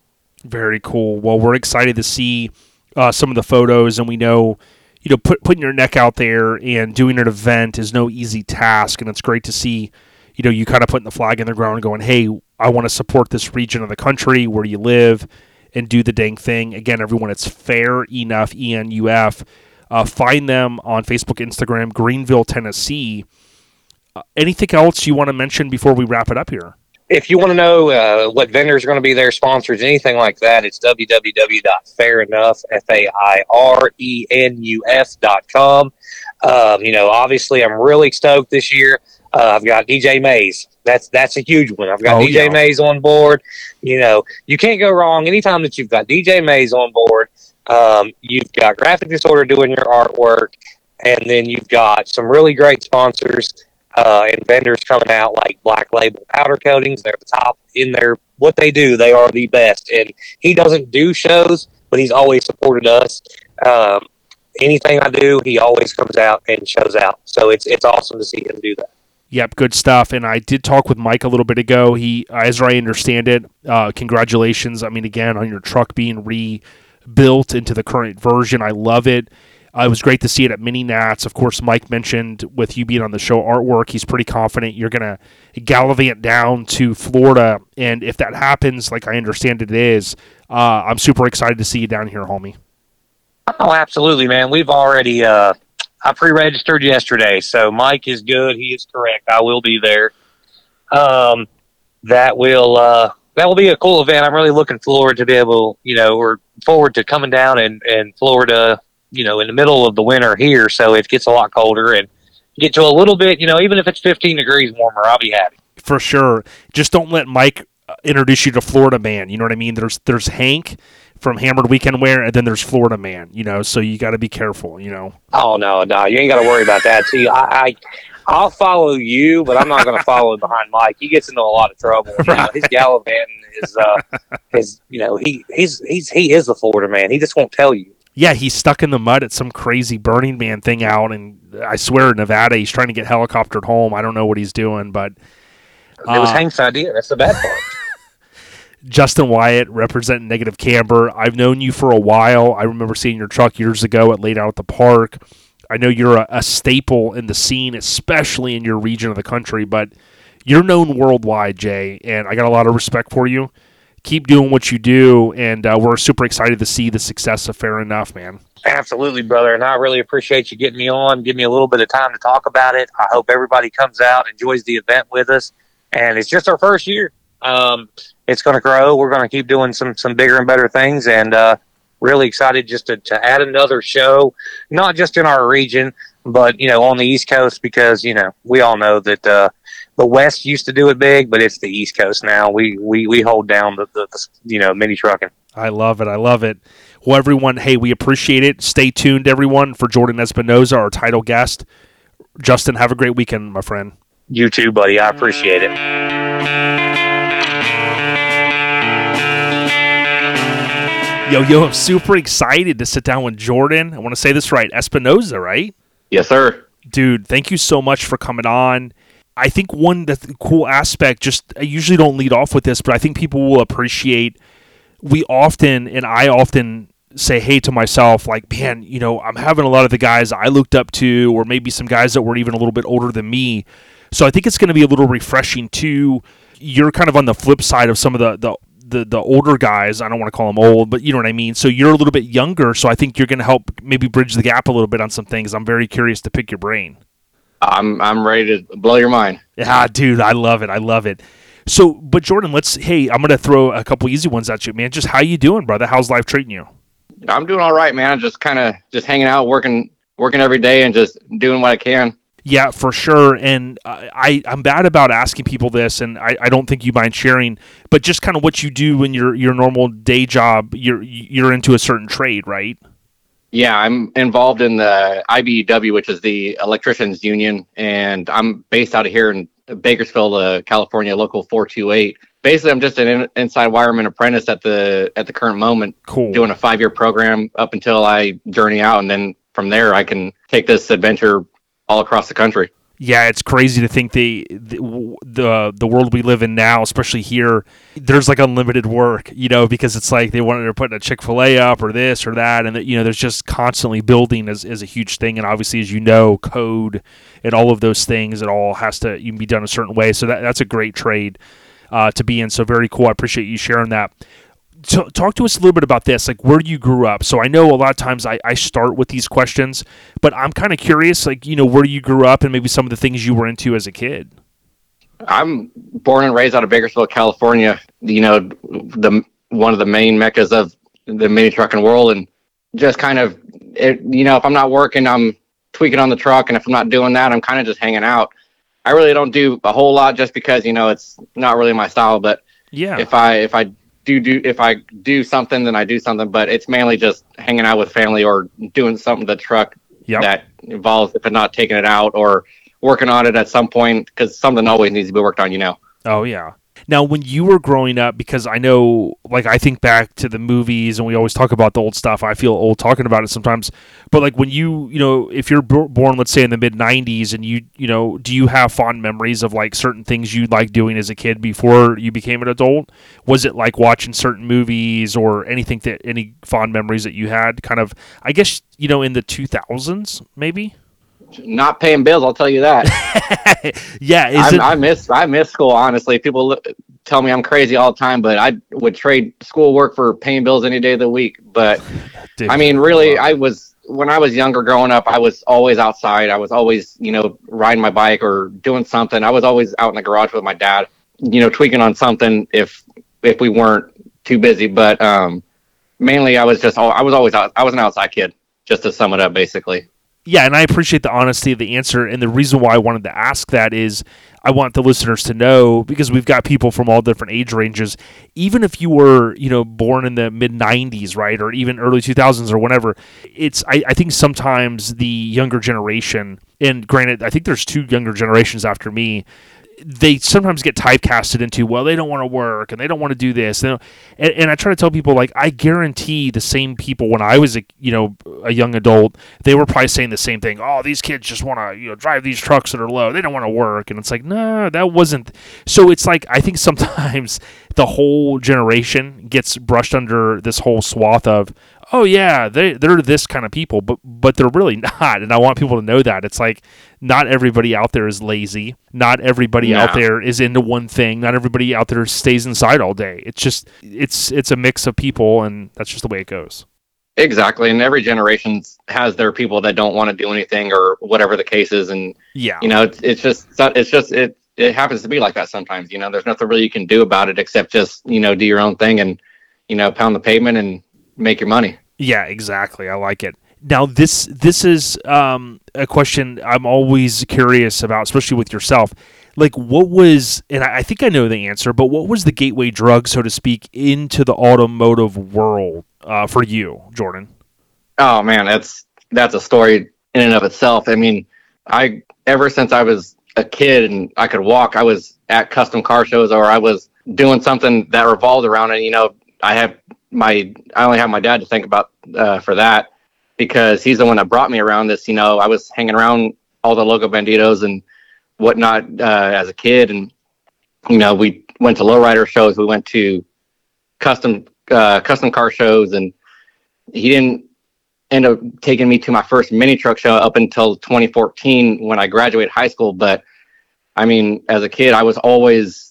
Very cool. Well, we're excited to see uh, some of the photos, and we know, you know, put, putting your neck out there and doing an event is no easy task, and it's great to see, you know, you kind of putting the flag in the ground, and going, "Hey, I want to support this region of the country where you live, and do the dang thing." Again, everyone, it's Fair Enuf. E N U F. Uh, find them on Facebook, Instagram, Greenville, Tennessee. Uh, anything else you want to mention before we wrap it up here? If you want to know uh, what vendors are going to be there, sponsors, anything like that, it's www.fairenuf, F A I R E N U F dot com. Um, you know, obviously, I'm really stoked this year. Uh, I've got DJ Mays. That's that's a huge one. I've got Oh, DJ yeah. Mays on board. You know, you can't go wrong anytime that you've got DJ Mays on board. Um, you've got Graphic Disorder doing your artwork, and then you've got some really great sponsors uh, and vendors coming out like Black Label Powder Coatings. They're the top in their what they do. They are the best, and he doesn't do shows, but he's always supported us. Um, anything I do, he always comes out and shows out. So it's it's awesome to see him do that. Yep, good stuff. And I did talk with Mike a little bit ago. He, as I understand it, uh, congratulations. I mean, again, on your truck being rebuilt into the current version. I love it. Uh, it was great to see it at Mini Nats. Of course, Mike mentioned with you being on the show artwork, he's pretty confident you're going to gallivant down to Florida. And if that happens, like I understand it is, uh, I'm super excited to see you down here, homie. Oh, absolutely, man. We've already uh, I pre-registered yesterday, so Mike is good. He is correct. I will be there. Um, that will uh, that will be a cool event. I'm really looking forward to be able, you know, we're forward to coming down in, in Florida, you know, in the middle of the winter here, so it gets a lot colder and get to a little bit, you know, even if it's 15 degrees warmer, I'll be happy. For sure. Just don't let Mike uh, introduce you to Florida man. You know what I mean? There's there's Hank from Hammerd Weekend Wear, and then there's Florida Man. You know, so you got to be careful. You know. Oh no, no, you ain't got to worry about that. See, I, I I'll follow you, but I'm not going to follow behind Mike. He gets into a lot of trouble. You know, his gallivanting is, uh, his, you know, he he's he's he is the Florida man. He just won't tell you. Yeah, he's stuck in the mud at some crazy Burning Man thing out, and I swear, Nevada, he's trying to get helicoptered home. I don't know what he's doing, but uh, it was Hank's idea. That's the bad part. Justin Wyatt representing Negative Camber. I've known you for a while. I remember seeing your truck years ago at Laid Out at the Park. I know you're a, a, staple in the scene, especially in your region of the country, but you're known worldwide, Jay, and I got a lot of respect for you. Keep doing what you do, and uh, we're super excited to see the success of Fair Enuf, man. Absolutely, brother, and I really appreciate you getting me on, give me a little bit of time to talk about it. I hope everybody comes out, enjoys the event with us, and it's just our first year. Um, it's going to grow. We're going to keep doing some some bigger and better things, and uh, really excited just to, to add another show, not just in our region, but you know on the East Coast because you know we all know that uh, the West used to do it big, but it's the East Coast now. We we we hold down the, the, the you know mini trucking. I love it. I love it. Well, everyone, hey, we appreciate it. Stay tuned, everyone, for Jordan Espinoza, our title guest. Justin, have a great weekend, my friend. You too, buddy. I appreciate it. Yo, yo, I'm super excited to sit down with Jordan. I want to say this right. Espinoza, right? Yes, sir. Dude, thank you so much for coming on. I think one the cool aspect, just I usually don't lead off with this, but I think people will appreciate. We often, and I often say, hey, to myself, like, man, you know, I'm having a lot of the guys I looked up to, or maybe some guys that were even a little bit older than me. So I think it's going to be a little refreshing too. You're kind of on the flip side of some of the, the the the older guys. I don't want to call them old, but you know what I mean. So you're a little bit younger, so I think you're going to help maybe bridge the gap a little bit on some things. I'm very curious to pick your brain. I'm I'm ready to blow your mind. Yeah, dude, I love it. I love it. So, but Jordan, let's. Hey, I'm gonna throw a couple easy ones at you, man. Just how you doing, brother? How's life treating you? I'm doing all right, man. I'm Just kind of just hanging out, working working every day, and just doing what I can. Yeah, for sure. And I, I'm bad about asking people this, and I, I don't think you mind sharing, but just kind of what you do in your, your normal day job. You're you're into a certain trade, right? Yeah, I'm involved in the IBEW, which is the Electricians Union, and I'm based out of here in Bakersfield, uh, California, local 428. Basically, I'm just an in, inside wireman apprentice at the at the current moment. Cool. Doing a five year program up until I journey out, and then from there I can take this adventure all across the country. Yeah, it's crazy to think the, the the the world we live in now, especially here, there's like unlimited work, you know, because it's like they wanted to put a Chick Fil A up or this or that, and that, you know, there's just constantly building is, is a huge thing, and obviously, as you know, code and all of those things, it all has to be done a certain way. So that that's a great trade uh, to be in. So very cool. I appreciate you sharing that t- talk to us a little bit about this, like where do you grew up. So I know a lot of times I, I start with these questions, but I'm kind of curious, like you know, where do you grew up and maybe some of the things you were into as a kid. I'm born and raised out of Bakersfield, California. You know, the one of the main meccas of the mini trucking world, and just kind of, it, you know, if I'm not working, I'm tweaking on the truck, and if I'm not doing that, I'm kind of just hanging out. I really don't do a whole lot just because you know it's not really my style. But yeah, if I if I do do if I do something, then I do something. But it's mainly just hanging out with family or doing something to the truck yep. that involves if not taking it out or working on it at some point because something always needs to be worked on. You know. Oh yeah. Now, when you were growing up, because I know, like, I think back to the movies and we always talk about the old stuff. I feel old talking about it sometimes. But, like, when you, you know, if you're born, let's say, in the mid 90s, and you, you know, do you have fond memories of, like, certain things you liked doing as a kid before you became an adult? Was it like watching certain movies or anything that, any fond memories that you had kind of, I guess, you know, in the 2000s, maybe? Not paying bills, I'll tell you that. yeah, is I, it, I miss I miss school. Honestly, people look, tell me I'm crazy all the time, but I would trade schoolwork for paying bills any day of the week. But Dude, I mean, really, I was when I was younger, growing up, I was always outside. I was always, you know, riding my bike or doing something. I was always out in the garage with my dad, you know, tweaking on something if if we weren't too busy. But um, mainly, I was just I was always out. I was an outside kid. Just to sum it up, basically. Yeah, and I appreciate the honesty of the answer. And the reason why I wanted to ask that is I want the listeners to know because we've got people from all different age ranges. Even if you were, you know, born in the mid '90s, right, or even early 2000s or whatever, it's I, I think sometimes the younger generation, and granted, I think there's two younger generations after me. They sometimes get typecasted into well, they don't want to work and they don't want to do this. And, and I try to tell people like I guarantee the same people when I was a you know a young adult, they were probably saying the same thing. Oh, these kids just want to you know drive these trucks that are low. They don't want to work, and it's like no, that wasn't. So it's like I think sometimes the whole generation gets brushed under this whole swath of oh yeah they they're this kind of people, but but they're really not. And I want people to know that it's like not everybody out there is lazy. Not everybody out there is into one thing. Not everybody out there stays inside all day. It's just it's it's a mix of people, and that's just the way it goes. Exactly, and every generation has their people that don't want to do anything or whatever the case is, and Yeah. you know, it's, it's just it's just it it happens to be like that sometimes. You know, there's nothing really you can do about it except just you know do your own thing and you know pound the pavement and make your money. Yeah, exactly. I like it. Now this this is um, a question I'm always curious about, especially with yourself. Like, what was, and I I think I know the answer, but what was the gateway drug, so to speak, into the automotive world uh, for you, Jordan? Oh man, that's that's a story in and of itself. I mean, I ever since I was a kid and I could walk, I was at custom car shows or I was doing something that revolved around it. You know, I have my I only have my dad to think about uh, for that because he's the one that brought me around this. You know, I was hanging around all the logo banditos and whatnot uh, as a kid, and you know, we went to lowrider shows, we went to custom uh, custom car shows, and he didn't end up taking me to my first mini truck show up until 2014 when I graduated high school. But I mean, as a kid, I was always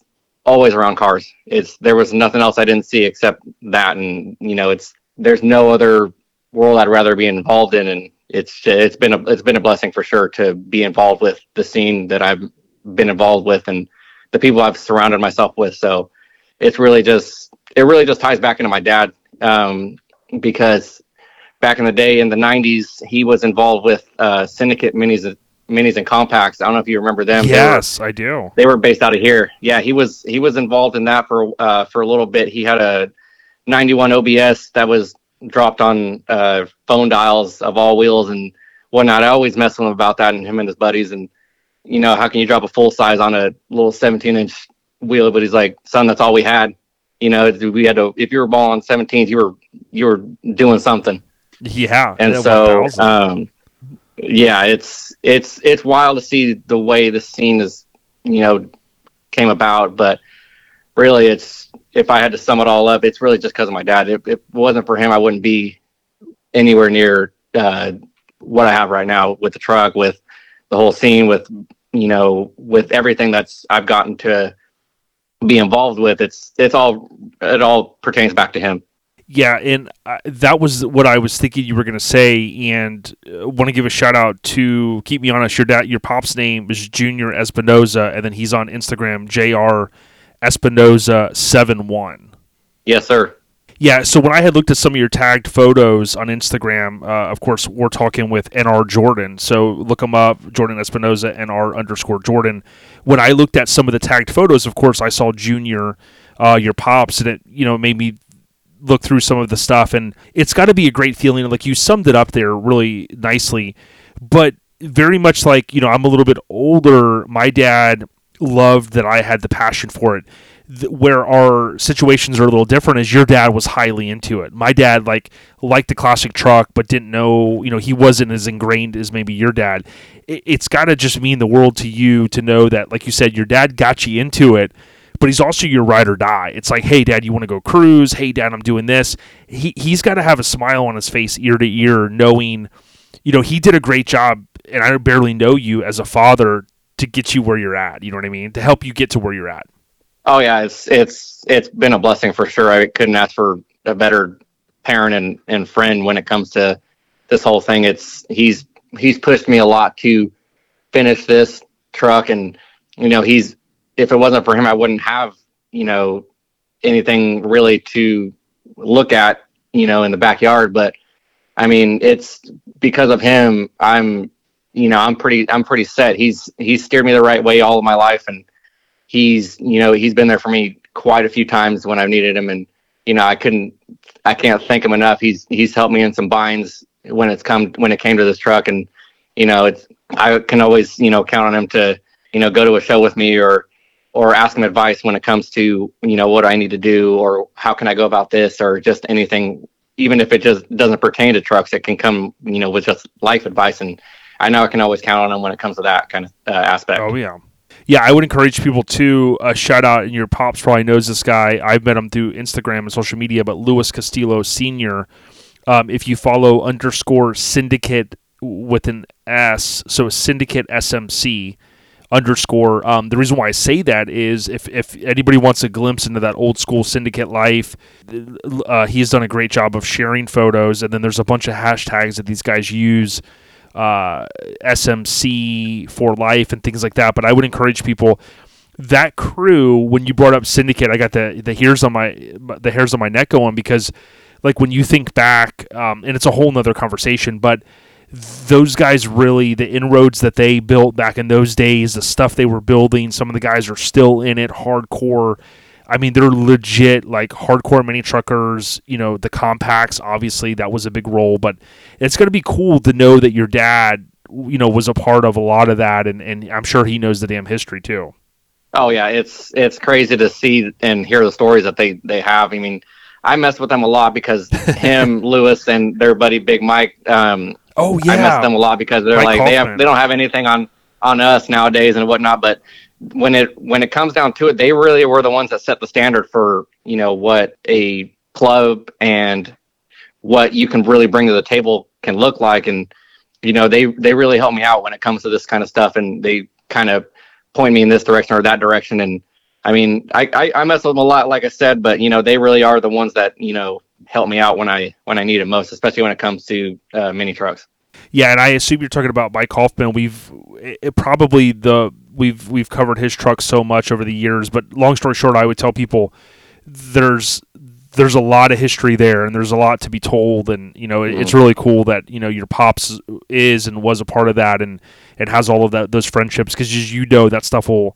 always around cars. It's there was nothing else I didn't see except that, and you know, it's there's no other world I'd rather be involved in, and it's it's been a it's been a blessing for sure to be involved with the scene that I've been involved with and the people I've surrounded myself with. So it's really just it really just ties back into my dad um, because back in the day in the 90s he was involved with uh, syndicate minis minis and compacts. I don't know if you remember them. They were- yes, I do. they were based out of here. Yeah he was he was involved in that for uh, for a little bit. He had a 91 obs that was dropped on uh, phone dials of all wheels and whatnot. I always mess with him about that and him and his buddies and you know how can you drop a full size on a little 17 inch wheel? But he's like son that's all we had. You know we had to if you were balling 17s you were you were doing something. Yeah, and so 1000. um yeah it's it's it's wild to see the way the scene is you know came about but really it's if i had to sum it all up it's really just because of my dad. If, it wasn't for him i wouldn't be anywhere near uh what i have right now with the truck with the whole scene with you know with everything that's i've gotten to be involved with. It's it's all it all pertains back to him Yeah, and uh, that was what I was thinking you were going to say, and uh, want to give a shout out to keep me honest. Your dad, your pop's name is Junior Espinoza, and then he's on Instagram, Jr. Espinoza seven one. yes sir Yeah, so when I had looked at some of your tagged photos on Instagram, uh, of course, we're talking with NR Jordan. So look him up, Jordan Espinoza, NR underscore Jordan. When I looked at some of the tagged photos, of course, I saw Junior, uh, your pops, and it you know made me look through some of the stuff, and it's got to be a great feeling. Like you summed it up there really nicely, but very much like you know I'm a little bit older. My dad loved that I had the passion for it. where our situations are a little different is your dad was highly into it. My dad like liked the classic truck, but didn't know, you know, he wasn't as ingrained as maybe your dad. It, it's got to just mean the world to you to know that, like you said, your dad got you into it, but he's also your ride or die. It's like, hey, dad, you want to go cruise? Hey, dad, I'm doing this. He he's got to have a smile on his face ear to ear, knowing, you know, he did a great job, and I barely know you as a father to get you where you're at. You know what I mean? To help you get to where you're at. Oh yeah, it's it's it's been a blessing for sure. I couldn't ask for a better parent and, and friend when it comes to this whole thing. It's he's he's pushed me a lot to finish this truck and you know he's if it wasn't for him I wouldn't have you know anything really to look at you know in the backyard. But I mean it's because of him I'm you know I'm pretty I'm pretty set. He's he's steered me the right way all of my life. And he's you know he's been there for me quite a few times when I've needed him. And you know I couldn't I can't thank him enough. He's he's helped me in some binds when it's come when it came to this truck. And you know it's I can always you know count on him to you know go to a show with me or or ask him advice when it comes to you know what I need to do or how can I go about this or just anything even if it just doesn't pertain to trucks it can come you know with just life advice and I know I can always count on him when it comes to that kind of uh, aspect. Oh yeah. Yeah, I would encourage people to uh, shout out, and your pops probably knows this guy. I've met him through Instagram and social media, but Louis Castillo Sr. Um, if you follow underscore syndicate with an S, so syndicate SMC underscore. Um, the reason why I say that is if, if anybody wants a glimpse into that old school syndicate life, uh, he's done a great job of sharing photos, and then there's a bunch of hashtags that these guys use uh, SMC for life and things like that. But I would encourage people that crew when you brought up Syndicate, I got the the hairs on my the hairs on my neck going because like when you think back, um, and it's a whole nother conversation, but those guys really the inroads that they built back in those days, the stuff they were building, some of the guys are still in it hardcore. I mean, they're legit like hardcore mini truckers. You know, the compacts, obviously, that was a big role, but it's going to be cool to know that your dad, you know, was a part of a lot of that, and, and I'm sure he knows the damn history too. Oh yeah, it's it's crazy to see and hear the stories that they they have. I mean, I mess with them a lot because him, Lewis, and their buddy Big Mike. Um, oh yeah, I mess with them a lot because they're Mike like they have they don't have anything on on us nowadays and whatnot. But when it when it comes down to it, they really were the ones that set the standard for you know what a club and what you can really bring to the table can look like. And you know they they really help me out when it comes to this kind of stuff and they kind of point me in this direction or that direction. And i mean I, I i mess with them a lot like i said but you know they really are the ones that you know help me out when i when i need it most especially when it comes to uh, mini trucks Yeah, and I assume you're talking about Mike Hoffman. We've it, probably the we've we've covered his truck so much over the years, but long story short, I would tell people there's there's a lot of history there, and there's a lot to be told, and you know it, it's really cool that you know your pops is and was a part of that, and it has all of that those friendships because as you know that stuff will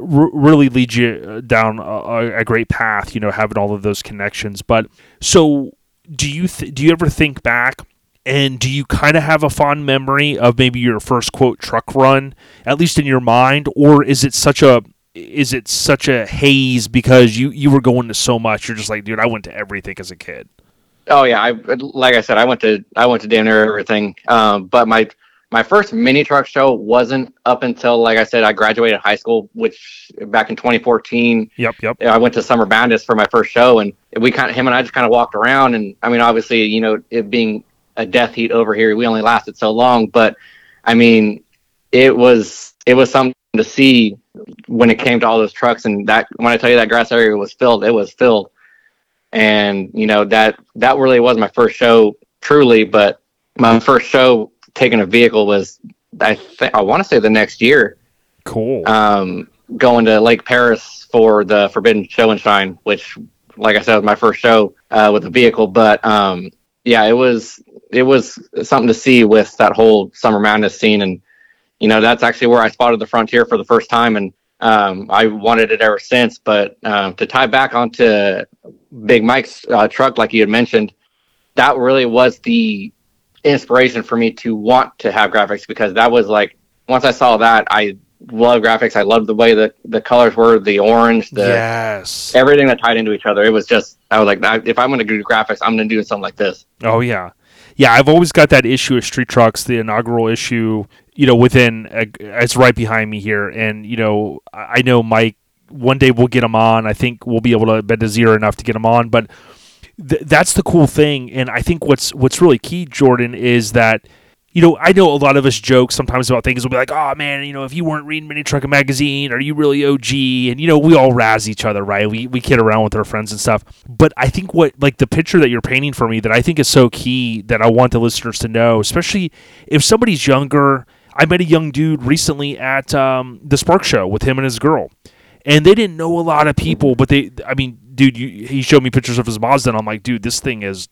r- really lead you down a, a great path. You know, having all of those connections. But so, do you th- do you ever think back? And do you kind of have a fond memory of maybe your first quote truck run, at least in your mind, or is it such a is it such a haze because you you were going to so much? You're just like, dude, I went to everything as a kid. Oh yeah, I like I said, I went to I went to damn near everything. Um, but my my first mini truck show wasn't up until like I said, I graduated high school, which back in 2014. Yep, yep. I went to Summer Bandits for my first show, and we kind of him and I just kind of walked around. And I mean, obviously, you know, it being a death heat over here, we only lasted so long, but I mean, it was it was something to see when it came to all those trucks and that when I tell you that grass area was filled, it was filled and you know that that really was my first show truly but my first show taking a vehicle was i think i want to say the next year. Cool. Um going to lake Perris for the forbidden show and shine which like i said was my first show uh, with a vehicle. But um yeah it was it was something to see with that whole summer madness scene. And you know that's actually where i spotted the frontier for the first time. And um, I wanted it ever since. But um, to tie back onto Big Mike's uh, truck, like you had mentioned, that really was the inspiration for me to want to have graphics because that was like once I saw that, I love graphics. I loved the way the the colors were, the orange, the yes, everything that tied into each other. It was just I was like, if I'm going to do graphics, I'm going to do something like this. Oh yeah, yeah. I've always got that issue of Street Trucks, the inaugural issue. You know, within uh, it's right behind me here, and you know, I know Mike. One day we'll get him on. I think we'll be able to bend to zero enough to get him on. But th- that's the cool thing, and I think what's what's really key, Jordan, is that you know, I know a lot of us joke sometimes about things. We'll be like, "Oh man, you know, if you weren't reading Mini Trucker magazine, are you really OG?" And you know, we all razz each other, right? We we kid around with our friends and stuff. But I think what like the picture that you're painting for me that I think is so key that I want the listeners to know, especially if somebody's younger. I met a young dude recently at um, the Spark Show with him and his girl, and they didn't know a lot of people, but they, I mean, dude, you, he showed me pictures of his Mazda, and I'm like, dude, this thing is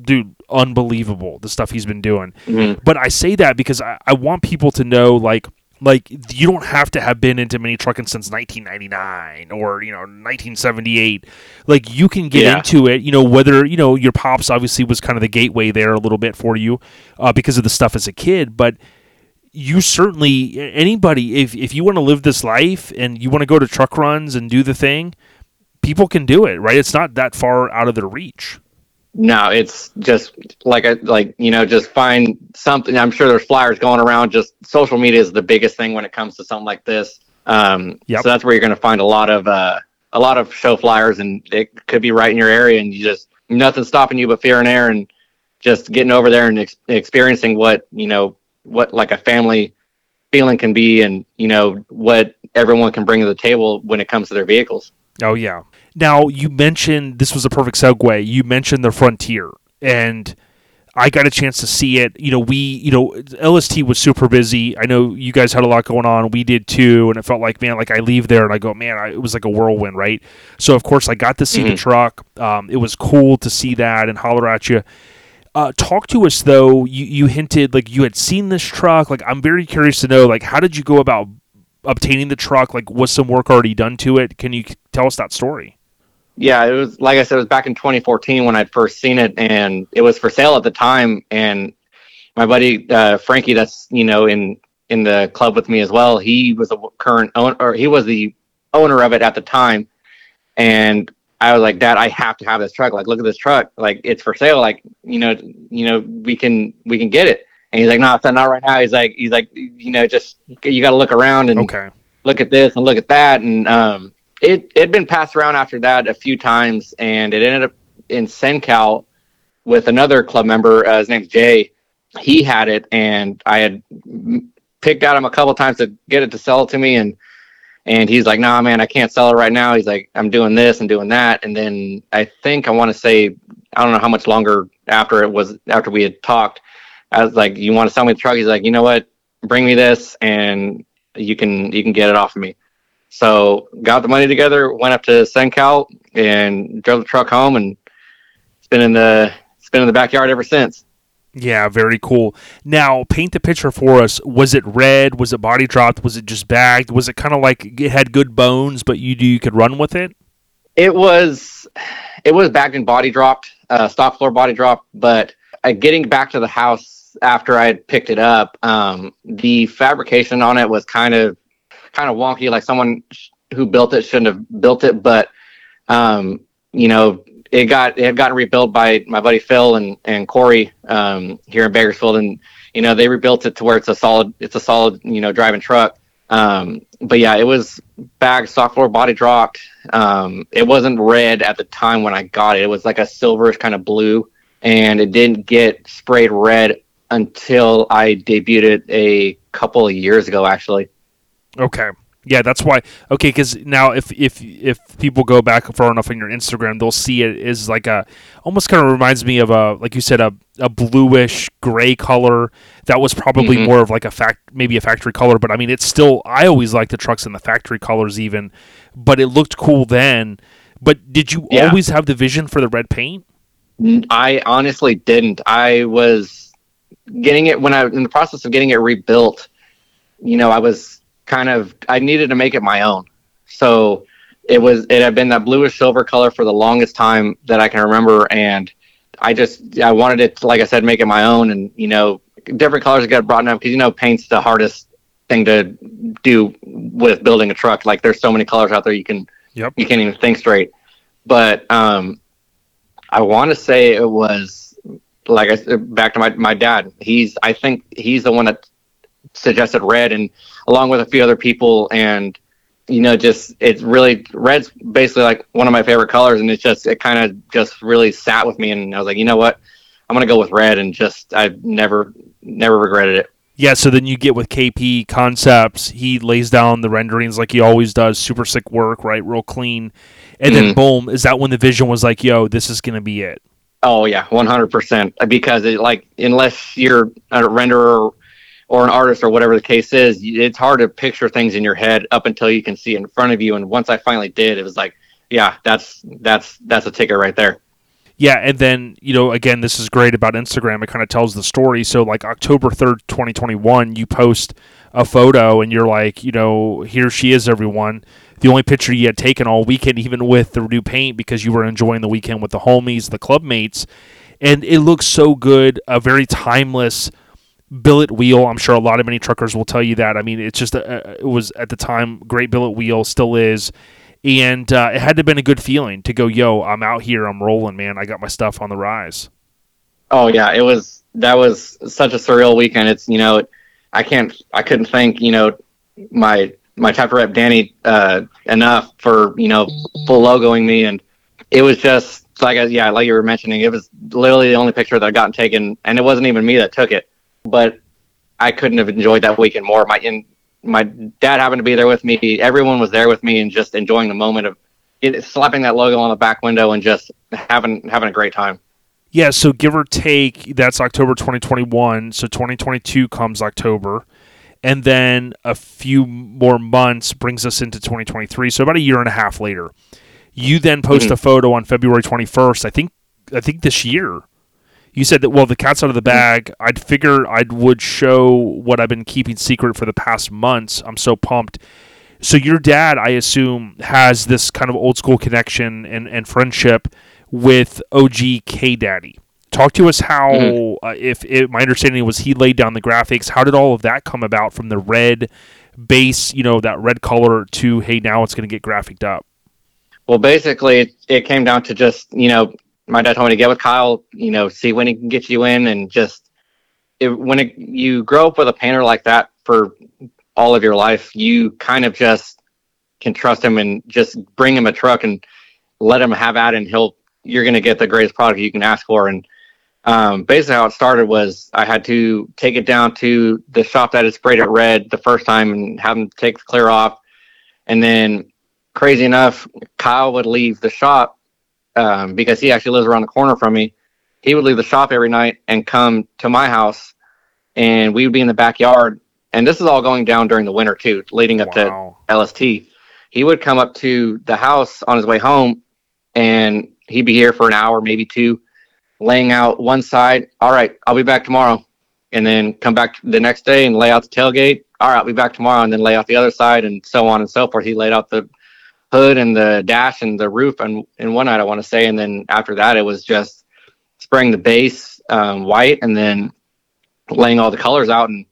dude, unbelievable the stuff he's been doing. Mhm. But I say that because I, I want people to know like like you don't have to have been into mini trucking since 1999 or you know 1978 like you can get Yeah. into it you know whether you know your pops obviously was kind of the gateway there a little bit for you uh, because of the stuff as a kid but you certainly anybody if, if you want to live this life and you want to go to truck runs and do the thing people can do it right it's not that far out of their reach No, it's just like a like you know, just find something. I'm sure there's flyers going around. Just social media is the biggest thing when it comes to something like this. Um, Yep. So that's where you're going to find a lot of uh, a lot of show flyers, and it could be right in your area, and you just nothing stopping you but fear and air, and just getting over there and ex- experiencing what you know what like a family feeling can be, and you know what everyone can bring to the table when it comes to their vehicles. Oh yeah. Now you mentioned this was a perfect segue. You mentioned the Frontier, and I got a chance to see it. You know, we, you know, LST was super busy. I know you guys had a lot going on. We did too, and it felt like, man, like I leave there and I go, man, I, it was like a whirlwind, right? So of course I got to see the Mhm. truck. Um, it was cool to see that and holler at you. Uh, talk to us though. You you hinted like you had seen this truck. Like I'm very curious to know like how did you go about obtaining the truck? Like was some work already done to it? Can you tell us that story? Yeah, it was like I said, it was back in 2014 when I'd first seen it, and it was for sale at the time. And my buddy uh, Frankie, that's you know in in the club with me as well. He was a current owner, or he was the owner of it at the time. And I was like, Dad, I have to have this truck. Like, look at this truck. Like, it's for sale. Like, you know, you know, we can we can get it. And he's like, No, not right now. He's like, he's like, you know, just you got to look around and Okay. look at this and look at that and um it had been passed around after that a few times and it ended up in Sencal with another club member uh, his name's Jay. He had it and I had picked at him a couple times to get it to sell it to me and and he's like nah man I can't sell it right now. He's like I'm doing this and doing that and then I think I want to say I don't know how much longer after it was after we had talked I was like you want to sell me the truck? He's like you know what? Bring me this and you can you can get it off of me. So got the money together, went up to Sencal and drove the truck home, and it's been in the it's been in the backyard ever since. Yeah, very cool. Now, paint the picture for us. Was it red? Was it body dropped? Was it just bagged? Was it kind of like it had good bones, but you you could run with it? It was it was bagged and body dropped, uh, stock floor body dropped, but uh, getting back to the house after I had picked it up, um, the fabrication on it was kind of kind of wonky. Like someone who built it shouldn't have built it, but um, you know, it got it had gotten rebuilt by my buddy Phil and and Corey um, here in Bakersfield, and you know they rebuilt it to where it's a solid it's a solid you know driving truck. Um, but yeah, it was soft floor body dropped. Um, it wasn't red at the time when I got it. It was like a silverish kind of blue, and it didn't get sprayed red until I debuted it a couple of years ago, actually. Okay. Yeah, that's why. Okay, because now if if if people go back far enough on your Instagram, they'll see it is like a almost kind of reminds me of a like you said a, a bluish gray color that was probably Mhm. more of like a fact maybe a factory color, but I mean it's still I always like the trucks in the factory colors even, but it looked cool then. But did you Yeah. always have the vision for the red paint? I honestly didn't. I was getting it when I in the process of getting it rebuilt. You know, I was kind of I needed to make it my own. So it was it had been that bluish silver color for the longest time that I can remember, and I just I wanted it to, like I said, make it my own, and you know, different colors got brought up because you know paint's the hardest thing to do with building a truck. Like there's so many colors out there you can Yep. you can't even think straight. But um, I want to say it was like I said, back to my my dad. He's I think he's the one that suggested red, and along with a few other people, and you know, just it's really red's basically like one of my favorite colors, and it's just it kind of just really sat with me, and I was like, you know what, I'm gonna go with red, and just I've never never regretted it. Yeah, so then you get with KP Concepts. He lays down the renderings like he always does. Super sick work, right? Real clean. And then Mhm. boom, is that when the vision was like, yo, this is to be it? Oh yeah, one hundred percent. Because it like unless you're a renderer or an artist or whatever the case is, it's hard to picture things in your head up until you can see in front of you. And once I finally did, it was like, yeah, that's that's that's a ticket right there. Yeah, and then, you know, again, this is great about Instagram. It kind of tells the story. So, like October 3rd, 2021, you post a photo and you're like, you know, here she is, everyone. The only picture you had taken all weekend, even with the new paint, because you were enjoying the weekend with the homies, the club mates. And it looks so good, a very timeless billet wheel. I'm sure a lot of mini truckers will tell you that. I mean, it's just, a, it was at the time, great billet wheel, still is and uh, it had to have been a good feeling to go, yo, I'm out here, I'm rolling, man. I got my stuff on the rise. Oh yeah, it was that was such a surreal weekend. It's you know, I can't I couldn't thank you know my my chapter rep Danny uh, enough for you know full logoing me, and it was just like yeah, like you were mentioning, it was literally the only picture that I gotten taken, and it wasn't even me that took it, but I couldn't have enjoyed that weekend more. My and my dad happened to be there with me. Everyone was there with me, and just enjoying the moment of it, slapping that logo on the back window and just having having a great time. Yeah, so give or take, that's October 2021. So 2022 comes October. And then a few more months brings us into 2023. So about a year and a half later. You then post Mhm. a photo on February 21st. I think I think this year. You said that well the cat's out of the bag. I'd figure I would show what I've been keeping secret for the past months. I'm so pumped. So your dad, I assume, has this kind of old school connection and, and friendship with OG K Daddy. Talk to us how, Mhm. uh, if, if my understanding was he laid down the graphics. How did all of that come about from the red base, you know, that red color to hey now it's going to get graphicked up. Well, basically, it, it came down to just you know, my dad told me to get with Kyle, you know, see when he can get you in, and just it, when it, you grow up with a painter like that for all of your life, you kind of just can trust him and just bring him a truck and let him have at it, and he'll you're going to get the greatest product you can ask for. And um, basically, how it started was I had to take it down to the shop that had sprayed it red the first time and have them take the clear off, and then crazy enough, Kyle would leave the shop um, because he actually lives around the corner from me. He would leave the shop every night and come to my house, and we would be in the backyard. And this is all going down during the winter too, leading up Wow. to LST. He would come up to the house on his way home, and he'd be here for an hour, maybe two, laying out one side. All right, I'll be back tomorrow, and then come back the next day and lay out the tailgate. All right, I'll be back tomorrow, and then lay out the other side, and so on and so forth. He laid out the hood and the dash and the roof and in one night I want to say and then after that it was just spraying the base um, white and then laying all the colors out and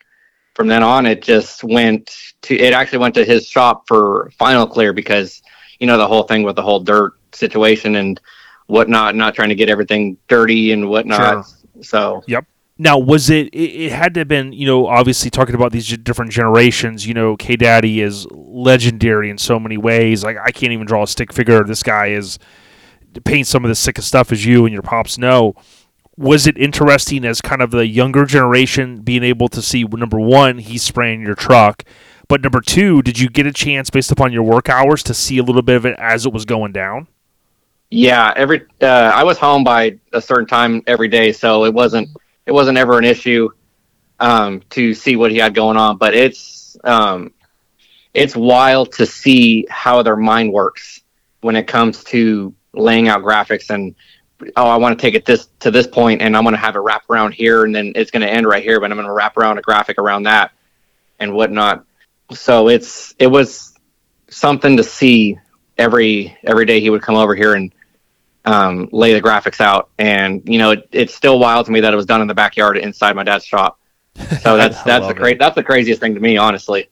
from then on it just went to it actually went to his shop for final clear because you know the whole thing with the whole dirt situation and whatnot not trying to get everything dirty and whatnot so Yep. Now, was it, it? It had to have been, you know, obviously talking about these different generations. You know, K Daddy is legendary in so many ways. Like I can't even draw a stick figure. This guy is paint some of the sickest stuff as you and your pops know. Was it interesting as kind of the younger generation being able to see number one, he's spraying your truck, but number two, did you get a chance based upon your work hours to see a little bit of it as it was going down? Yeah, every uh, I was home by a certain time every day, so it wasn't it wasn't ever an issue um, to see what he had going on. But it's um, it's wild to see how their mind works when it comes to laying out graphics and oh, I want to take it this to this point, and I'm going to have it wrap around here, and then it's going to end right here, but I'm going to wrap around a graphic around that and whatnot. So it's it was something to see every every day he would come over here and um, lay the graphics out. And you know, it, it's still wild to me that it was done in the backyard inside my dad's shop. So that's that's the cra- that's the craziest thing to me, honestly.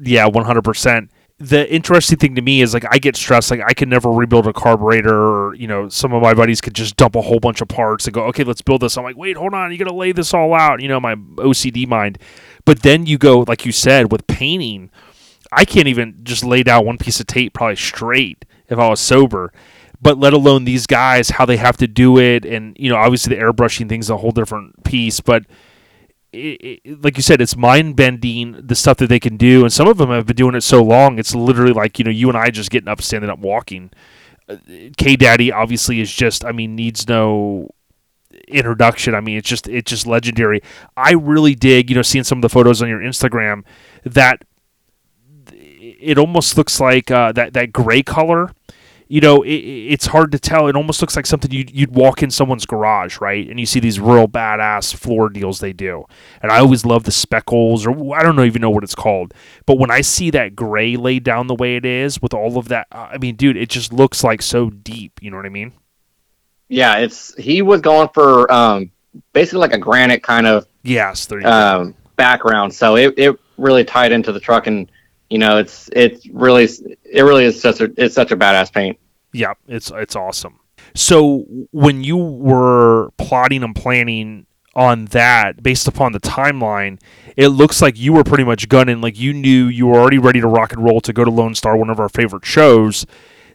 Yeah, one hundred percent. The interesting thing to me is like I get stressed. Like I can never rebuild a carburetor. Or, you know, some of my buddies could just dump a whole bunch of parts and go, okay, let's build this. I'm like, wait, hold on, you got to lay this all out. You know, my OCD mind. But then you go, like you said, with painting, I can't even just lay down one piece of tape probably straight if I was sober. But let alone these guys, how they have to do it, and you know, obviously the airbrushing thing's a whole different piece. But it, it, like you said, it's mind bending the stuff that they can do, and some of them have been doing it so long. It's literally like you know you and I just getting up, standing up, walking. Uh, K Daddy obviously is just, I mean, needs no introduction. I mean, it's just it's just legendary. I really dig, you know, seeing some of the photos on your Instagram that it almost looks like uh, that that gray color you know, it, it's hard to tell. It almost looks like something you'd, you'd walk in someone's garage, right? And you see these real badass floor deals they do. And I always love the speckles, or I don't know, even know what it's called. But when I see that gray laid down the way it is with all of that, I mean, dude, it just looks like so deep. You know what I mean? Yeah, it's he was going for um, basically like a granite kind of yes, um, background. So it, it really tied into the truck, and you know, it's it's really it really is such a it's such a badass paint. Yeah, it's it's awesome. So when you were plotting and planning on that based upon the timeline, it looks like you were pretty much gunning like you knew you were already ready to rock and roll to go to Lone Star, one of our favorite shows.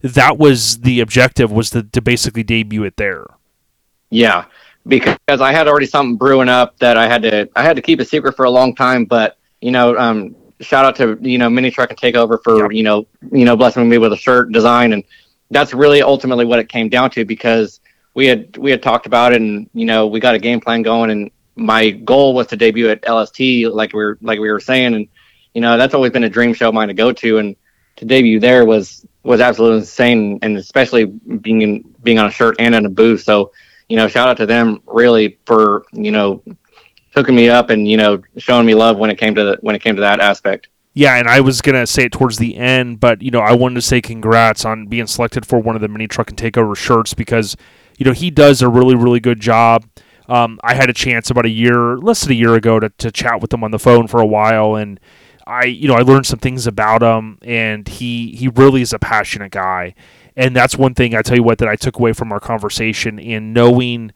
That was the objective was to, to basically debut it there. Yeah, because I had already something brewing up that I had to I had to keep a secret for a long time, but you know, um, shout out to you know Mini Truck and Takeover for yep. you know you know blessing me with a shirt design. And that's really ultimately what it came down to because we had we had talked about it and you know we got a game plan going and my goal was to debut at LST like we were like we were saying. And you know that's always been a dream show of mine to go to. And to debut there was was absolutely insane. And especially being in being on a shirt and in a booth. So you know shout out to them really for you know hooking me up and you know showing me love when it came to the, when it came to that aspect yeah, and I was gonna say it towards the end, but you know, I wanted to say congrats on being selected for one of the mini truck and takeover shirts because you know he does a really really good job. Um, I had a chance about a year, less than a year ago, to, to chat with him on the phone for a while, and I you know I learned some things about him, and he he really is a passionate guy, and that's one thing I tell you what that I took away from our conversation and knowing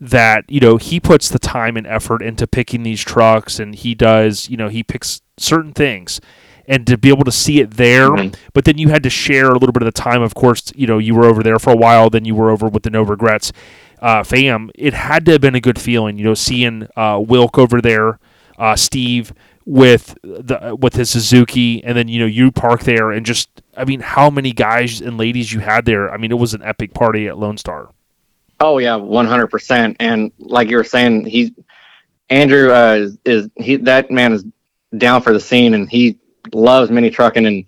that you know he puts the time and effort into picking these trucks and he does you know he picks certain things. And to be able to see it there mm-hmm. but then you had to share a little bit of the time. Of course you know you were over there for a while then you were over with the no regrets uh, fam. It had to have been a good feeling you know seeing uh, wilk over there uh, steve with the with his suzuki and then you know you park there and just i mean how many guys and ladies you had there. I mean it was an epic party at lone star Oh yeah, one hundred percent. And like you were saying, he Andrew uh, is, is he that man is down for the scene, and he loves mini trucking, and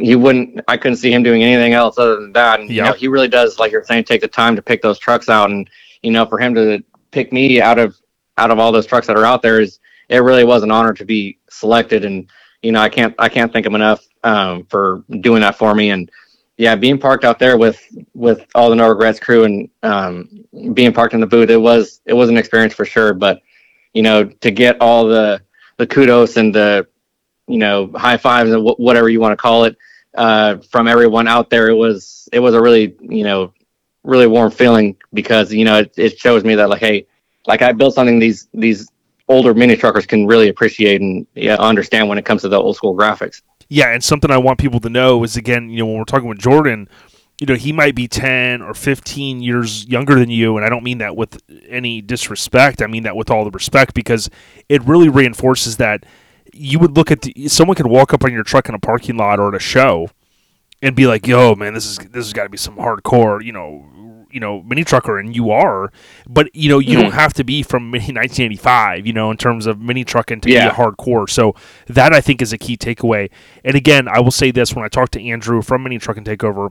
he wouldn't. I couldn't see him doing anything else other than that. And yep. you know, he really does, like you're saying, take the time to pick those trucks out, and you know, for him to pick me out of out of all those trucks that are out there is it really was an honor to be selected, and you know, I can't I can't thank him enough um, for doing that for me, and yeah, being parked out there with with all the No Regrets crew and um, being parked in the booth, it was it was an experience for sure. But you know, to get all the the kudos and the you know high fives and w- whatever you want to call it uh, from everyone out there, it was it was a really you know really warm feeling because you know it, it shows me that like hey, like I built something these these older mini truckers can really appreciate and yeah, understand when it comes to the old school graphics yeah, and something I want people to know is again, you know, when we're talking with Jordan, you know, he might be 10 or 15 years younger than you. And I don't mean that with any disrespect. I mean that with all the respect because it really reinforces that you would look at the, someone could walk up on your truck in a parking lot or at a show and be like, yo, man, this is, this has got to be some hardcore, you know, you know mini trucker and you are but you know you mm-hmm. don't have to be from 1985 you know in terms of mini trucking to yeah. be a hardcore so that i think is a key takeaway and again i will say this when i talk to andrew from mini trucking takeover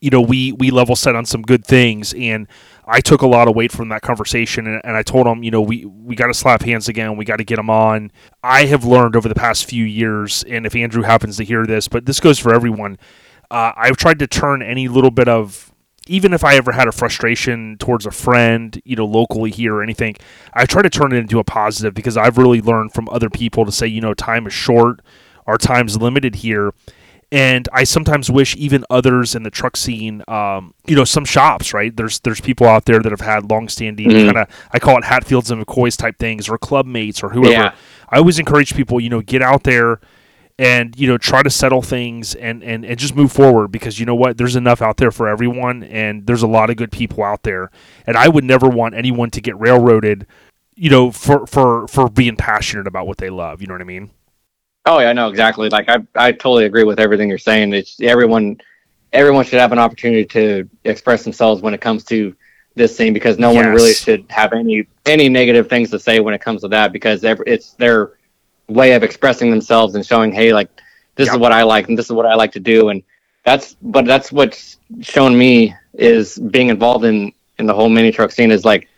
you know we we level set on some good things and i took a lot of weight from that conversation and, and i told him you know we we got to slap hands again we got to get him on i have learned over the past few years and if andrew happens to hear this but this goes for everyone uh, i've tried to turn any little bit of even if I ever had a frustration towards a friend, you know, locally here or anything, I try to turn it into a positive because I've really learned from other people to say, you know, time is short, our time's limited here. And I sometimes wish even others in the truck scene, um, you know, some shops, right? There's there's people out there that have had longstanding Mhm. kind of I call it Hatfields and McCoys type things, or club mates, or whoever. Yeah. I always encourage people, you know, get out there and you know try to settle things and, and and just move forward because you know what? There's enough out there for everyone and there's a lot of good people out there. And i would never want anyone to get railroaded you know for for for being passionate about what they love. You know what i mean? Oh yeah, I know exactly. Like I, I totally agree with everything you're saying. It's everyone, everyone should have an opportunity to express themselves when it comes to this thing because no one really should have any any negative things to say when it comes to that because ev- it's their way of expressing themselves and showing, hey, like this is what I like and this is what I like to do, and that's but that's what's shown me is being involved in in the whole mini truck scene is like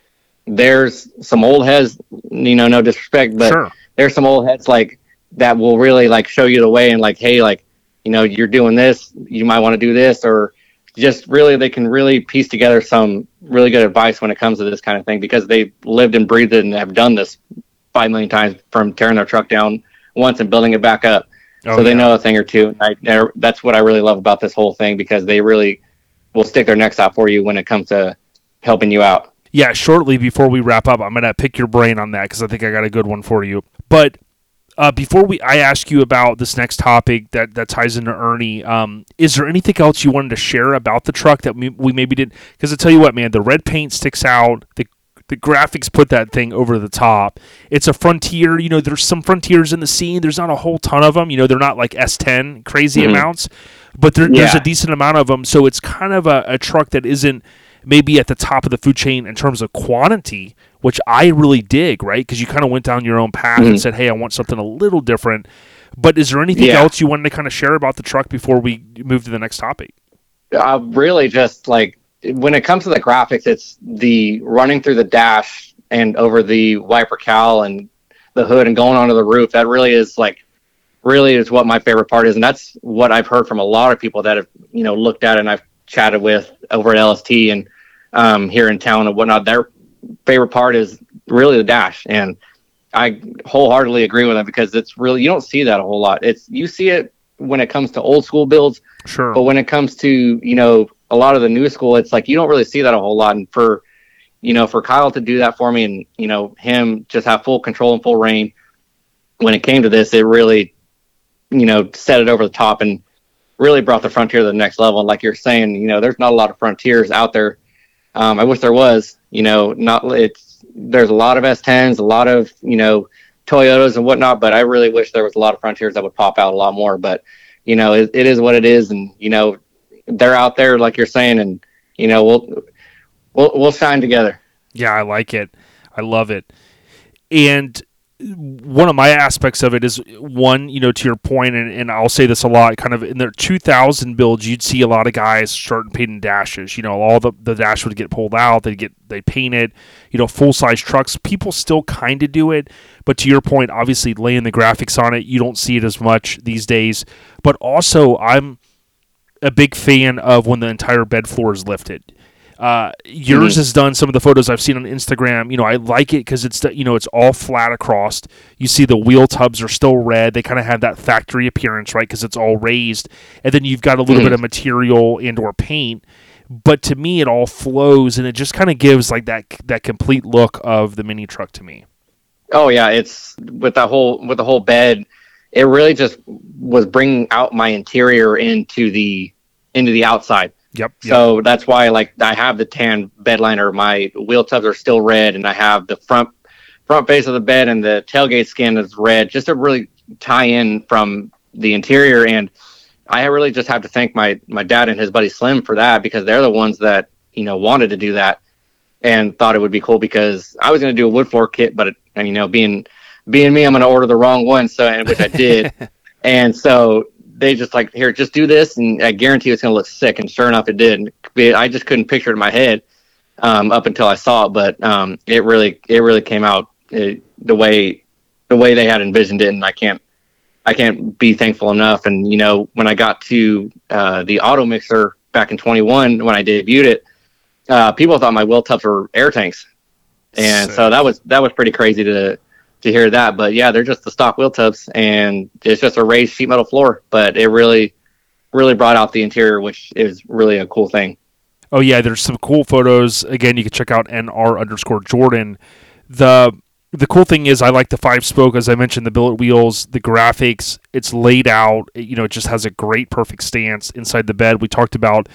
there's some old heads, you know, no disrespect, but Sure. there's some old heads like that will really like show you the way and like, hey, like, you know, you're doing this, you might want to do this, or just really they can really piece together some really good advice when it comes to this kind of thing because they've lived and breathed it and have done this five million times from tearing their truck down once and building it back up. Oh, so they yeah. know a thing or two. And I, that's what I really love about this whole thing because they really will stick their necks out for you when it comes to helping you out. yeah shortly before we wrap up i'm gonna pick your brain on that because i think i got a good one for you but uh, before we i ask you about this next topic that that ties into ernie um, is there anything else you wanted to share about the truck that we, we maybe didn't because i tell you what man the red paint sticks out the the graphics put that thing over the top. It's a frontier, you know, there's some frontiers in the scene. There's not a whole ton of them, you know, they're not like S10 crazy Mhm. amounts, but there, there's a decent amount of them. So it's kind of a, a truck that isn't maybe at the top of the food chain in terms of quantity, which I really dig, right? Because you kind of went down your own path and Mhm. said, hey, I want something a little different. But is there anything Yeah. else you wanted to kind of share about the truck before we move to the next topic? uh, really just like when it comes to the graphics, it's the running through the dash and over the wiper cowl and the hood and going onto the roof. That really is like really is what my favorite part is, and that's what I've heard from a lot of people that have you know looked at and I've chatted with over at LST and um, here in town and whatnot. Their favorite part is really the dash, and I wholeheartedly agree with them because it's really you don't see that a whole lot. It's you see it when it comes to old school builds, Sure. but when it comes to you know a lot of the new school, it's like you don't really see that a whole lot. And for you know for Kyle to do that for me, and you know him just have full control and full reign when it came to this, it really you know set it over the top and really brought the frontier to the next level. And like you're saying, you know, there's not a lot of frontiers out there. Um, I wish there was. You know, not it's there's a lot of S10s, a lot of you know Toyotas and whatnot, but I really wish there was a lot of frontiers that would pop out a lot more. But you know, it, it is what it is, and you know, they're out there like you're saying, and you know, we'll we'll we'll shine together. Yeah, I like it. I love it. And one of my aspects of it is one, you know, to your point, and, and I'll say this a lot, kind of in their 2000 builds, you'd see a lot of guys starting painting dashes. You know, all the, the dash would get pulled out, they get they paint it. You know, full size trucks, people still kind of do it, but to your point, obviously laying the graphics on it, you don't see it as much these days. But also, I'm a big fan of when the entire bed floor is lifted. Uh, yours Mhm. has done some of the photos I've seen on Instagram. You know, I like it because it's you know it's all flat across. You see the wheel tubs are still red. They kind of have that factory appearance, right? Because it's all raised, and then you've got a little Mhm. bit of material and or paint. But to me, it all flows, and it just kind of gives like that that complete look of the mini truck to me. Oh yeah, it's with the whole with the whole bed. It really just was bringing out my interior into the into the outside. Yep. yep. So that's why like I have the tan bed liner. My wheel tubs are still red, and I have the front front face of the bed and the tailgate skin is red, just to really tie in from the interior. And I really just have to thank my my dad and his buddy Slim for that because they're the ones that you know wanted to do that and thought it would be cool because I was going to do a wood floor kit, but it, and you know being being me, I'm going to order the wrong one. So and which I did, and so they just like here, just do this, and I guarantee it's going to look sick. And sure enough, it did. I just couldn't picture it in my head um, up until I saw it, but um, it really it really came out uh the way the way they had envisioned it, and I can't I can't be thankful enough. And you know when I got to uh, the auto mixer back in 21 when I debuted it, uh, people thought my wheel tubs were air tanks, and so that was that was pretty crazy to to hear that. But yeah, they're just the stock wheel tubs, and it's just a raised sheet metal floor. But it really really brought out the interior, which is really a cool thing. Oh yeah, there's some cool photos. Again, you can check out nr underscore Jordan. The the cool thing is I like the five spoke, as I mentioned, the billet wheels, the graphics. It's laid out. You know, it just has a great, perfect stance inside the bed. We talked about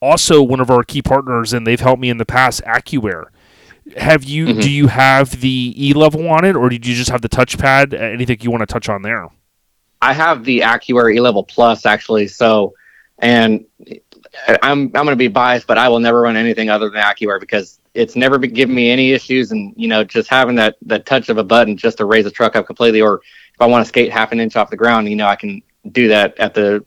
also one of our key partners, and they've helped me in the past, AccuAir. Have you? Mhm. Do you have the E level on it, or did you just have the touchpad? Anything you want to touch on there? I have the AccuAir E Level Plus actually, so and I'm I'm going to be biased, but I will never run anything other than AccuAir because it's never been given me any issues, and you know, just having that that touch of a button just to raise the truck up completely, or if I want to skate half an inch off the ground, you know, I can do that at the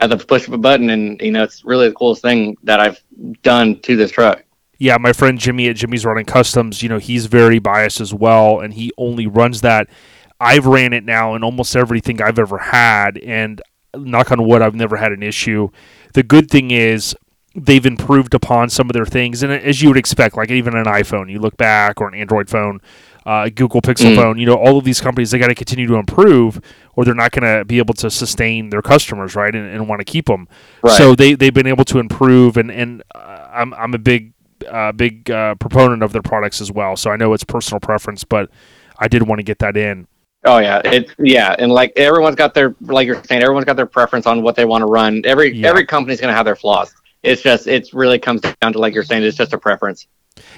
at the push of a button, and you know, it's really the coolest thing that I've done to this truck. Yeah, my friend Jimmy at Jimmy's Running Customs, you know, he's very biased as well, and he only runs that. I've ran it now in almost everything I've ever had, and knock on wood, I've never had an issue. The good thing is they've improved upon some of their things, and as you would expect, like even an iPhone, you look back, or an Android phone, uh, a Google Pixel Mm. phone, you know, all of these companies, they got to continue to improve, or they're not going to be able to sustain their customers, right, and, and want to keep them. Right. So they they've been able to improve, and and uh, I'm I'm a big uh, big uh, proponent of their products as well. So I know it's personal preference, but I did want to get that in. Oh yeah, it yeah, and like everyone's got their like you're saying, everyone's got their preference on what they want to run. Every Yeah. every company's gonna have their flaws. It's just it really comes down to like you're saying, it's just a preference.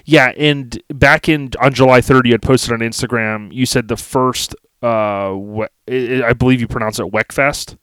Yeah, and back in on July 3rd, you had posted on Instagram. You said the first, uh, we- I I believe you pronounce it Wekfest,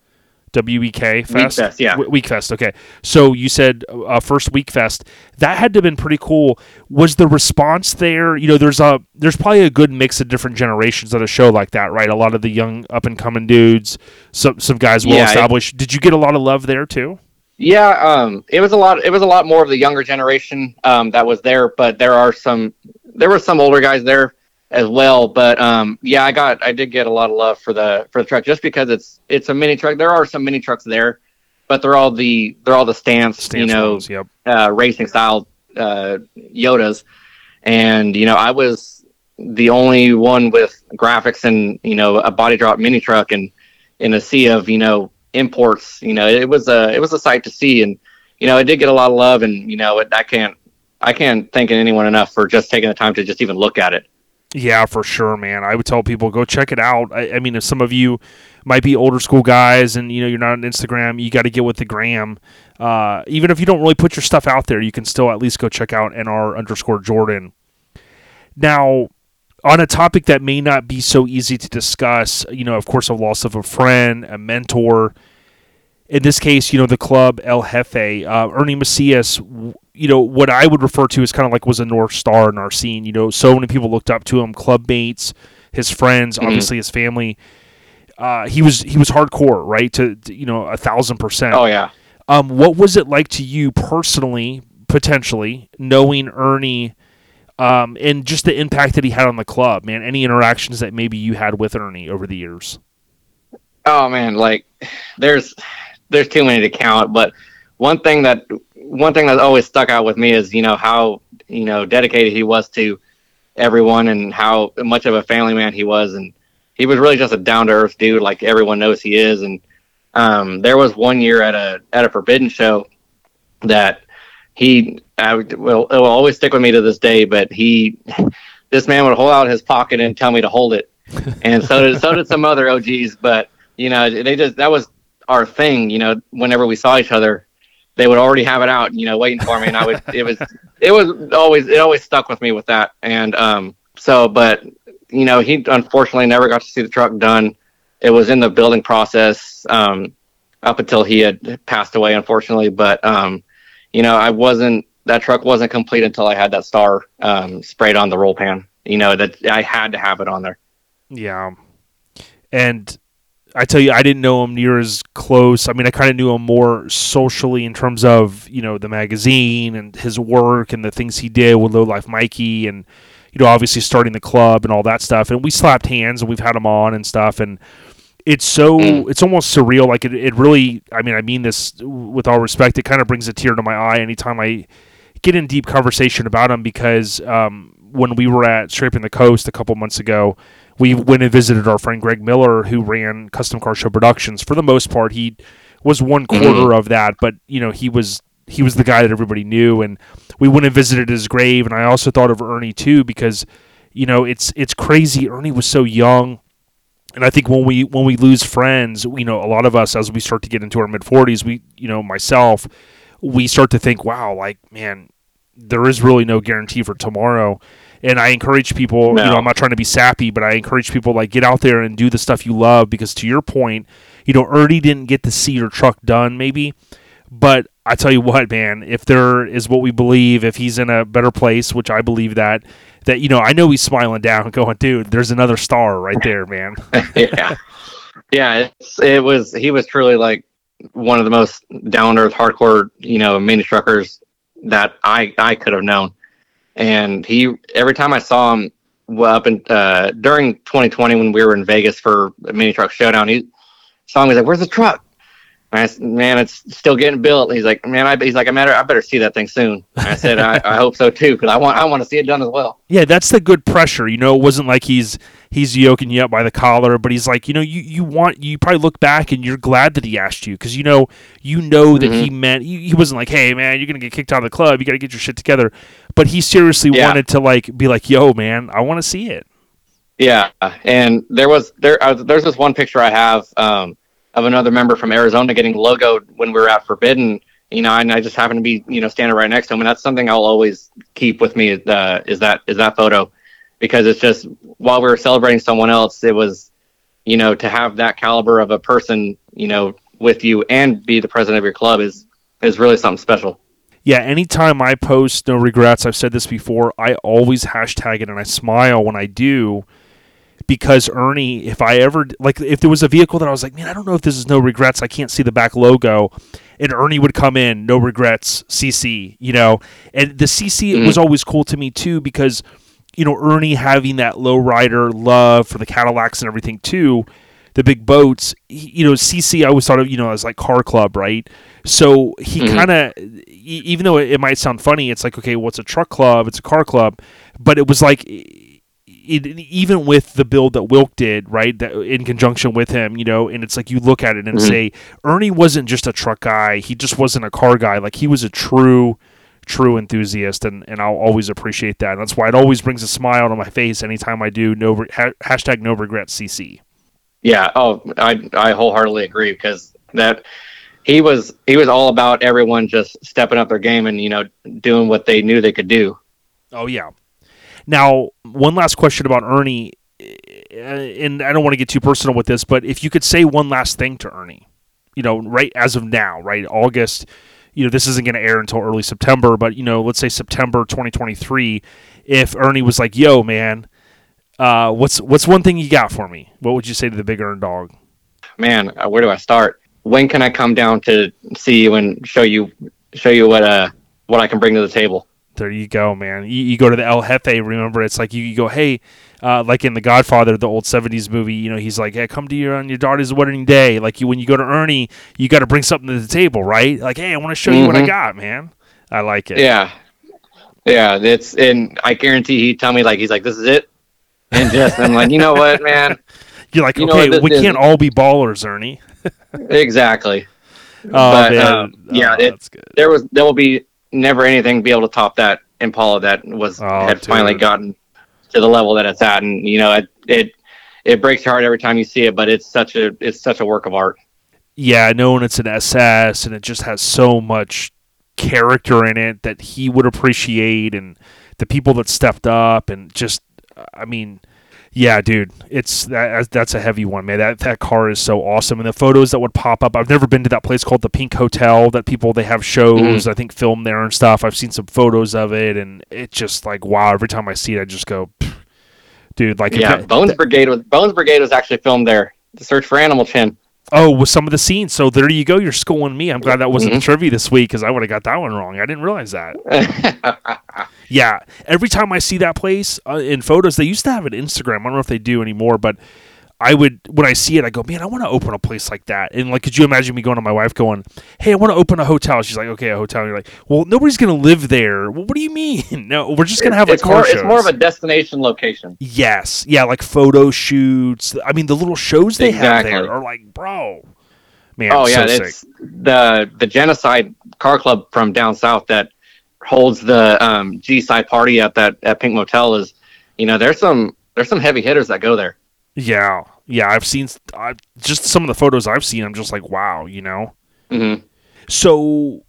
W E K Fest. Wekfest, yeah. W- Wekfest. Okay, so you said uh, first Wekfest. That had to have been pretty cool. Was the response there? You know, there's a there's probably a good mix of different generations at a show like that, right? A lot of the young up and coming dudes, some some guys well Yeah, it- established. Did you get a lot of love there too? Yeah, um, it was a lot. It was a lot more of the younger generation um, that was there, but there are some. There were some older guys there as well, but um, yeah, I got. I did get a lot of love for the for the truck just because it's it's a mini truck. There are some mini trucks there, but they're all the they're all the stance, you know, ones, yep. uh, racing style uh, Yotas, and you know I was the only one with graphics and you know a body drop mini truck and in a sea of you know imports. You know it was a it was a sight to see, and you know it did get a lot of love, and you know it, I can't I can't thank anyone enough for just taking the time to just even look at it. Yeah, for sure, man. I would tell people go check it out. I, I mean, if some of you might be older school guys and you know you're not on Instagram, you got to get with the gram. Uh, even if you don't really put your stuff out there, you can still at least go check out nr underscore Jordan. Now, on a topic that may not be so easy to discuss, you know, of course, a loss of a friend, a mentor. In this case, you know, the club El Jefe, uh, Ernie Macias, you know, what I would refer to as kind of like was a North Star in our scene. You know, so many people looked up to him, club mates, his friends, Mhm. obviously his family. Uh, he was he was hardcore, right? To, to you know, a thousand percent. Oh yeah. Um, what was it like to you personally, potentially, knowing Ernie, um, and just the impact that he had on the club, man? Any interactions that maybe you had with Ernie over the years? Oh man, like there's there's too many to count, but one thing that one thing that always stuck out with me is you know how you know dedicated he was to everyone and how much of a family man he was. And he was really just a down to earth dude like everyone knows he is. And um, there was one year at a at a forbidden show that he I would, will it will always stick with me to this day but he this man would hold out his pocket and tell me to hold it. And so did so did some other OGs but you know they just that was our thing you know whenever we saw each other they would already have it out you know waiting for me and I would it was it was always it always stuck with me with that and um so but you know he unfortunately never got to see the truck done it was in the building process um up until he had passed away unfortunately but um you know I wasn't that truck wasn't complete until I had that star um sprayed on the roll pan you know that I had to have it on there Yeah. And I tell you, I didn't know him near as close. I mean, I kind of knew him more socially in terms of, you know, the magazine and his work and the things he did with Low Life Mikey and, you know, obviously starting the club and all that stuff. And we slapped hands and we've had him on and stuff. And it's so it's almost surreal. Like it, it really. I mean, I mean this with all respect. It kind of brings a tear to my eye anytime I get in deep conversation about him because um, when we were at Scrapin the Coast a couple months ago, we went and visited our friend Greg Miller, who ran Custom Car Show Productions. For the most part, he was one mm-hmm. quarter of that, but you know he was he was the guy that everybody knew, and we went and visited his grave. And I also thought of Ernie too because you know it's it's crazy. Ernie was so young. And I think when we when we lose friends, you know, a lot of us as we start to get into our mid forties, we you know myself, we start to think, wow, like man, there is really no guarantee for tomorrow. And I encourage people, No. you know, I'm not trying to be sappy, but I encourage people like get out there and do the stuff you love because to your point, you know, Ernie didn't get to see your truck done maybe, but I tell you what, man, if there is what we believe, if he's in a better place, which I believe that, that you know, I know he's smiling down, going, dude, there's another star right there, man. yeah, yeah. It's, it was he was truly like one of the most down earth, hardcore, you know, mini truckers that I I could have known. And he every time I saw him well, up in uh, during 2020 when we were in Vegas for a mini truck showdown, he saw me. He's like, "Where's the truck?" I said, "Man, it's still getting built." He's like, "Man, I he's like, I matter. I better see that thing soon." And I said, I, "I hope so too, because I want I want to see it done as well." Yeah, that's the good pressure. You know, it wasn't like he's he's yoking you up by the collar, but he's like, you know, you, you want you probably look back and you're glad that he asked you because you know you know that he meant he, he wasn't like, hey man, you're gonna get kicked out of the club, you got to get your shit together, but he seriously Yeah. wanted to like be like, yo man, I want to see it. Yeah, and there was there uh, there's this one picture I have um, of another member from Arizona getting logoed when we were at Forbidden. You know, and I just happened to be you know standing right next to him, and that's something I'll always keep with me. Uh, is that is that photo because it's just while we were celebrating someone else, it was you know to have that caliber of a person you know with you and be the president of your club is is really something special. Yeah, anytime I post no regrets, I've said this before, I always hashtag it and I smile when I do because Ernie, if I ever like if there was a vehicle that I was like, man, I don't know if this is no regrets, I can't see the back logo, and Ernie would come in, no regrets, CC, you know, and the CC Mhm. was always cool to me too because you know Ernie having that lowrider love for the Cadillacs and everything too, the big boats, he- you know, CC I always thought of you know as like car club, right? So he Mhm. kind of, even though it, might sound funny, it's like okay, well, it's a truck club, it's a car club, but it was like it, even with the build that Wilk did, right, that, in conjunction with him, you know, and it's like you look at it and Mhm. say Ernie wasn't just a truck guy; he just wasn't a car guy. Like he was a true, true enthusiast, and and I'll always appreciate that. And that's why it always brings a smile to my face anytime I do no ha- hashtag no regrets CC. Yeah. Oh, I I wholeheartedly agree because that he was he was all about everyone just stepping up their game and you know doing what they knew they could do. Oh yeah. Now, one last question about Ernie, uh, and I don't want to get too personal with this, but if you could say one last thing to Ernie, you know, right as of now, right, August, you know, this isn't going to air until early September, but you know, let's say September 2023, if Ernie was like, "Yo, man, uh, what's what's one thing you got for me?" What would you say to the big earned dog? Man, uh, where do I start? When can I come down to see you and show you show you what uh what I can bring to the table? There you go, man. You, you go to the El Jefe. Remember, it's like you, you go, hey, uh, like in the Godfather, the old '70s movie. You know, he's like, hey, come to your on your daughter's wedding day. Like you, when you go to Ernie, you got to bring something to the table, right? Like, hey, I want to show you what I Mhm. got, man. I like it. Yeah, yeah. It's and I guarantee he'd tell me like he's like this is it, and just I'm like you know what man, You're like, You okay, what, we this- can't all be ballers, Ernie. exactly. Oh But, man, um, yeah, Oh, it- that's good. There was there will be never anything be able to top that Impala that was Oh, had finally gotten to the level that it's at, and you know it it it breaks your heart every time you see it, but it's such a it's such a work of art. yeah, I know, knowing it's an SS and it just has so much character in it that he would appreciate and the people that stepped up and just I mean yeah, dude, it's that that's a heavy one, man. That that car is so awesome, and the photos that would pop up. I've never been to that place called the Pink Hotel. That people they have shows, mm-hmm. I think, film there and stuff. I've seen some photos of it, and it's just like wow. Every time I see it, I just go, dude, like yeah, that- Bones Brigade was Bones Brigade was actually filmed there. The search for Animal Chin. Oh, with some of the scenes. So there you go. You're schooling me. I'm glad that wasn't Mm-hmm. the trivia this week because I would have got that one wrong. I didn't realize that. Yeah. Every time I see that place uh, in photos, they used to have an Instagram. I don't know if they do anymore, but I would when I see it, I go, man, I want to open a place like that. And like, could you imagine me going to my wife going, hey, I want to open a hotel? She's like, okay, a hotel. And you're like, well, nobody's gonna live there. Well, what do you mean? no, we're just gonna have like it's car more it's more of a destination location. yes, yeah, like photo shoots. I mean, the little shows they have there are like, bro, man, oh yeah, so sick. it's the the genocide car club from down south that holds the um, G side party at that at Pink Motel is, you know, there's some there's some heavy hitters that go there. Yeah, yeah, I've seen I, just some of the photos I've seen. I'm just like, wow, you know. Mm-hmm. So,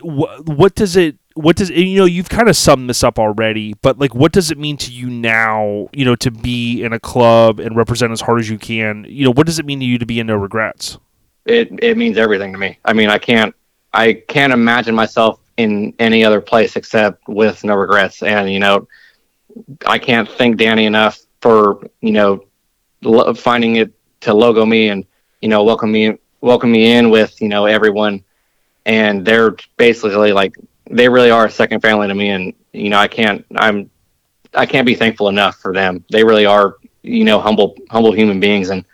what what does it? What does you know? You've kind of summed this up already, but like, what does it mean to you now? You know, to be in a club and represent as hard as you can. You know, what does it mean to you to be in no regrets? It it means everything to me. I mean, I can't I can't imagine myself in any other place except with no regrets. And you know, I can't thank Danny enough for you know lo- finding it to logo me and you know welcome me welcome me in with you know everyone. And they're basically like they really are a second family to me. And you know, I can't I'm I can't be thankful enough for them. They really are you know humble humble human beings and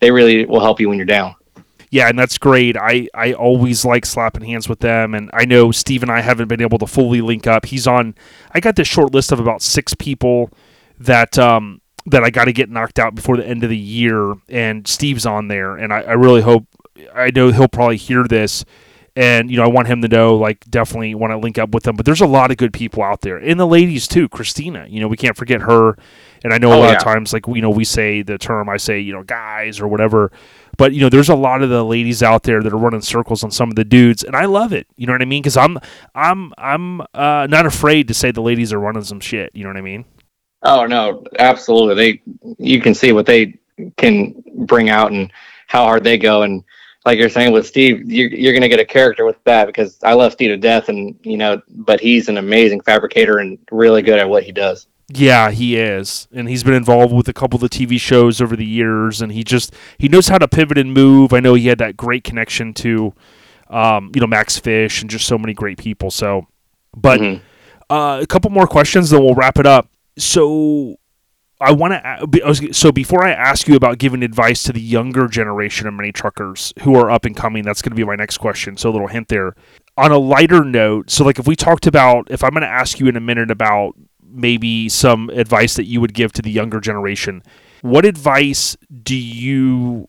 they really will help you when you're down. Yeah, and that's great. I, I always like slapping hands with them, and I know Steve and I haven't been able to fully link up. He's on. I got this short list of about six people that um that I got to get knocked out before the end of the year, and Steve's on there, and I, I really hope. I know he'll probably hear this, and you know I want him to know like definitely want to link up with them. But there's a lot of good people out there, and the ladies too. Christina, you know we can't forget her, and I know a Oh, lot yeah. of times like you know we say the term I say you know guys or whatever, but you know there's a lot of the ladies out there that are running circles on some of the dudes, and I love it. You know what I mean? Because I'm I'm I'm uh, not afraid to say the ladies are running some shit. You know what I mean? Oh no, absolutely. They you can see what they can bring out and how hard they go. And like you're saying with Steve, you're you're gonna get a character with that because I love Steve to death, and you know, but he's an amazing fabricator and really good at what he does. Yeah, he is, and he's been involved with a couple of the TV shows over the years, and he just he knows how to pivot and move. I know he had that great connection to, um, you know, Max Fish and just so many great people. So, but Mhm. uh, a couple more questions, then we'll wrap it up. So, I want to. So before I ask you about giving advice to the younger generation of mini truckers who are up and coming, that's going to be my next question. So a little hint there. On a lighter note, so like if we talked about, if I'm going to ask you in a minute about maybe some advice that you would give to the younger generation, what advice do you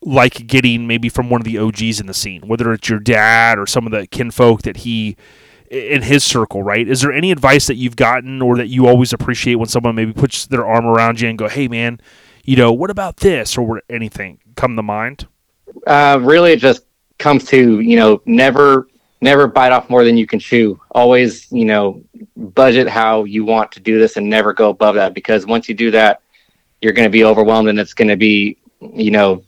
like getting maybe from one of the OGs in the scene, whether it's your dad or some of the kinfolk that he in his circle, right? Is there any advice that you've gotten or that you always appreciate when someone maybe puts their arm around you and go, "Hey, man, you know, what about this?" or anything come to mind? Uh, really, it just comes to you know never never bite off more than you can chew. Always you know budget how you want to do this and never go above that because once you do that, you're going to be overwhelmed and it's going to be you know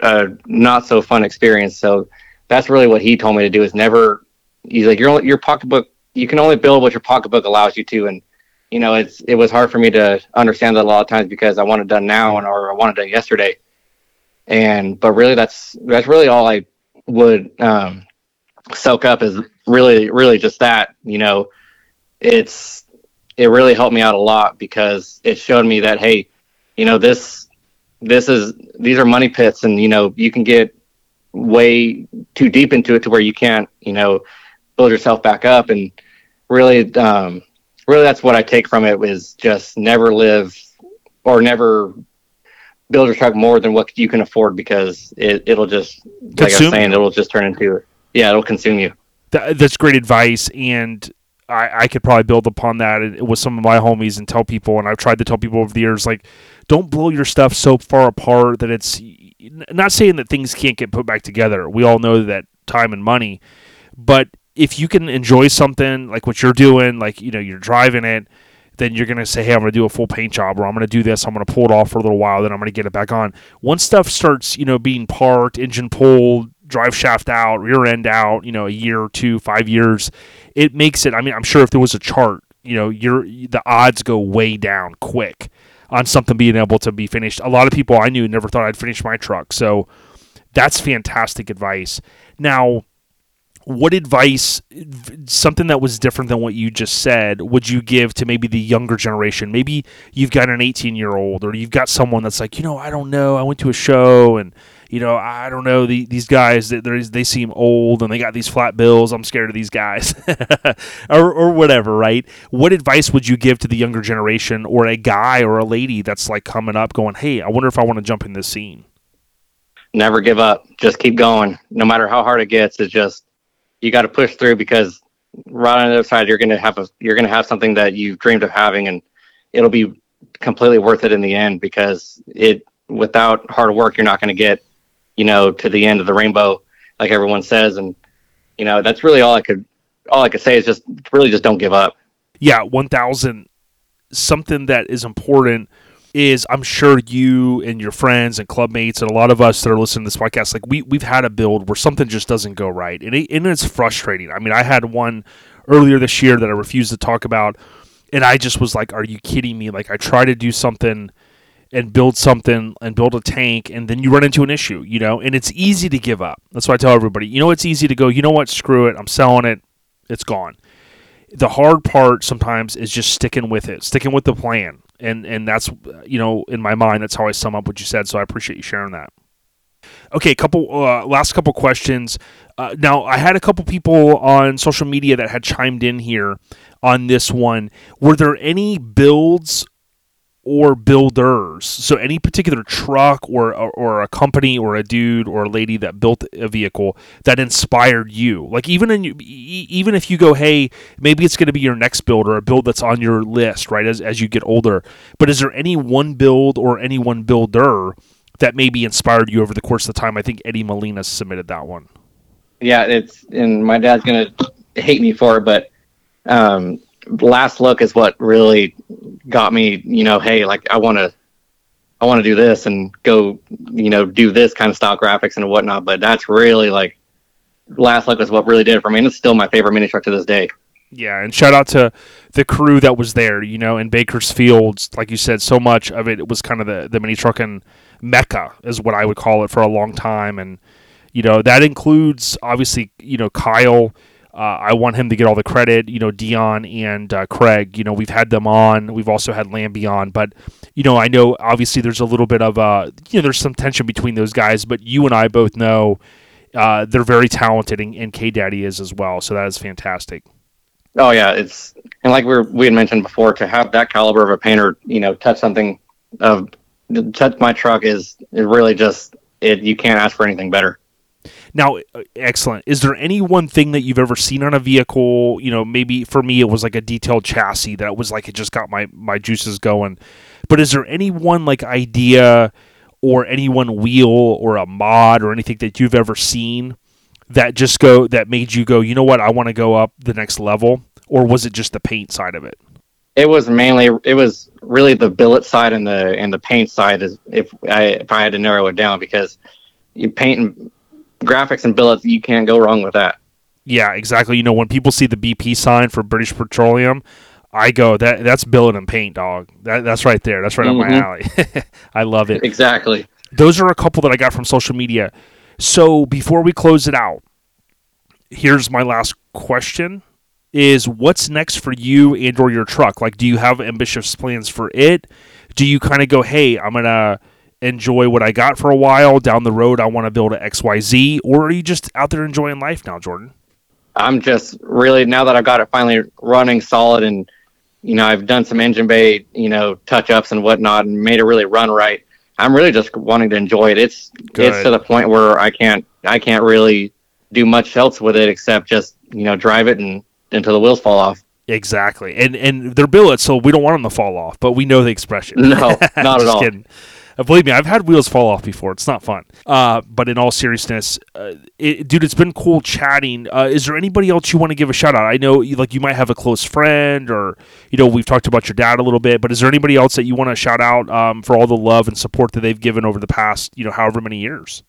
a not so fun experience. So that's really what he told me to do is never. He's like your your pocketbook. You can only build what your pocketbook allows you to, and you know it's it was hard for me to understand that a lot of times because I want it done now and or I want it done yesterday and but really that's that's really all i would um soak up is really really just that you know it's it really helped me out a lot because it showed me that hey you know this this is these are money pits and you know you can get way too deep into it to where you can't you know build yourself back up and really um really that's what i take from it is just never live or never build your truck more than what you can afford because it, it'll just like I Consume was saying, it'll just turn into yeah, it'll consume you. That, that's great advice, and I, I could probably build upon that with some of my homies and tell people. And I've tried to tell people over the years, like, don't blow your stuff so far apart that it's not saying that things can't get put back together. We all know that time and money, but if you can enjoy something like what you're doing, like you know you're driving it, then you're gonna say, "Hey, I'm gonna do a full paint job, or I'm gonna do this. I'm gonna pull it off for a little while, then I'm gonna get it back on." Once stuff starts, you know, being parked, engine pulled, drive shaft out, rear end out, you know, a year or two, five years, it makes it. I mean, I'm sure if there was a chart, you know, your the odds go way down quick on something being able to be finished. A lot of people I knew never thought I'd finish my truck, so that's fantastic advice. Now, what advice something that was different than what you just said would you give to maybe the younger generation? Maybe you've got an 18 year old or you've got someone that's like you know i don't know. I went to a show and you know i don't know the, these guys they, seem old and they got these flat bills. I'm scared of these guys. Or, or whatever right? What advice would you give to the younger generation or a guy or a lady that's like coming up going hey i wonder if i want to jump in this scene never give up. Just keep going. No matter how hard it gets, it's just you got to push through because right on the other side you're gonna have a you're gonna have something that you've dreamed of having, and it'll be completely worth it in the end because it without hard work you're not going to get you know to the end of the rainbow like everyone says. And you know that's really all i could all i could say is just really just don't give up. Yeah 1000 something that is important is I'm sure you and your friends and clubmates and a lot of us that are listening to this podcast, like we we've had a build where something just doesn't go right, and, it, and it's frustrating. I mean, I had one earlier this year that I refused to talk about, and I just was like, "Are you kidding me?" Like I try to do something and build something and build a tank, and then you run into an issue, you know, and it's easy to give up. That's why I tell everybody, you know, it's easy to go, you know what, screw it, I'm selling it, it's gone. The hard part sometimes is just sticking with it, sticking with the plan and and that's you know in my mind that's how I sum up what you said. So I appreciate you sharing that. Okay, couple uh, last couple questions. Uh, now I had a couple people on social media that had chimed in here on this one. Were there any builds or builders. So any particular truck or, or, or a company or a dude or a lady that built a vehicle that inspired you. Like even in even if you go, hey, maybe it's going to be your next build or a build that's on your list, right? As as you get older. But is there any one build or any one builder that maybe inspired you over the course of the time? I think Eddie Molina submitted that one. Yeah, it's and my dad's gonna hate me for it, but um, last look is what really got me, you know, hey, like I want to, I want to do this and go, you know, do this kind of style graphics and whatnot. But that's really like last look is what really did it for me. And it's still my favorite mini truck to this day. Yeah, and shout out to the crew that was there, you know, in Bakersfield. Like you said, so much of it was kind of the, the mini trucking mecca, is what I would call it for a long time. And, you know, that includes obviously, you know, Kyle uh, I want him to get all the credit. You know, Dion and uh, Craig. You know, we've had them on. We've also had Lambie on, but you know, I know obviously there's a little bit of uh, you know, there's some tension between those guys, but you and I both know uh, they're very talented, and, and K-Daddy is as well. So that is fantastic. Oh yeah, it's and like we we had mentioned before, to have that caliber of a painter, you know, touch something of touch my truck is it really just it. You can't ask for anything better. Now, uh, excellent. Is there any one thing that you've ever seen on a vehicle? You know, maybe for me it was like a detailed chassis that was like it just got my my juices going. But is there any one like idea or any one wheel or a mod or anything that you've ever seen that just go that made you go, you know what, I want to go up the next level? Or was it just the paint side of it? It was mainly it was really the billet side and the and the paint side is if I if I had to narrow it down because you paint graphics and billets, you can't go wrong with that. Yeah, exactly. You know, when people see the BP sign for British Petroleum, I go that that's billet and paint, dog. That that's right there. That's right mm-hmm. up my mm-hmm. alley. I love it. Exactly. Those are a couple that I got from social media. So before we close it out, here's my last question: Is what's next for you and or your truck? Like, do you have ambitious plans for it? Do you kind of go, hey, I'm gonna enjoy what I got for a while. Down the road, I want to build an XYZ, or are you just out there enjoying life now, Jordan? I'm just really now that I've got it finally running solid, and you know I've done some engine bay, you know, touch ups and whatnot, and made it really run right. I'm really just wanting to enjoy it. It's Good. it's to the point where I can't I can't really do much else with it except just you know drive it and until the wheels fall off. Exactly, and and they're billets, so we don't want them to fall off, but we know the expression. No, not at all. Kidding. Uh, believe me, I've had wheels fall off before. It's not fun. Uh, but in all seriousness, uh, it, dude, it's been cool chatting. Uh, is there anybody else you want to give a shout out? I know, like, you might have a close friend, or you know, we've talked about your dad a little bit. But is there anybody else that you want to shout out um, for all the love and support that they've given over the past, you know, however many years?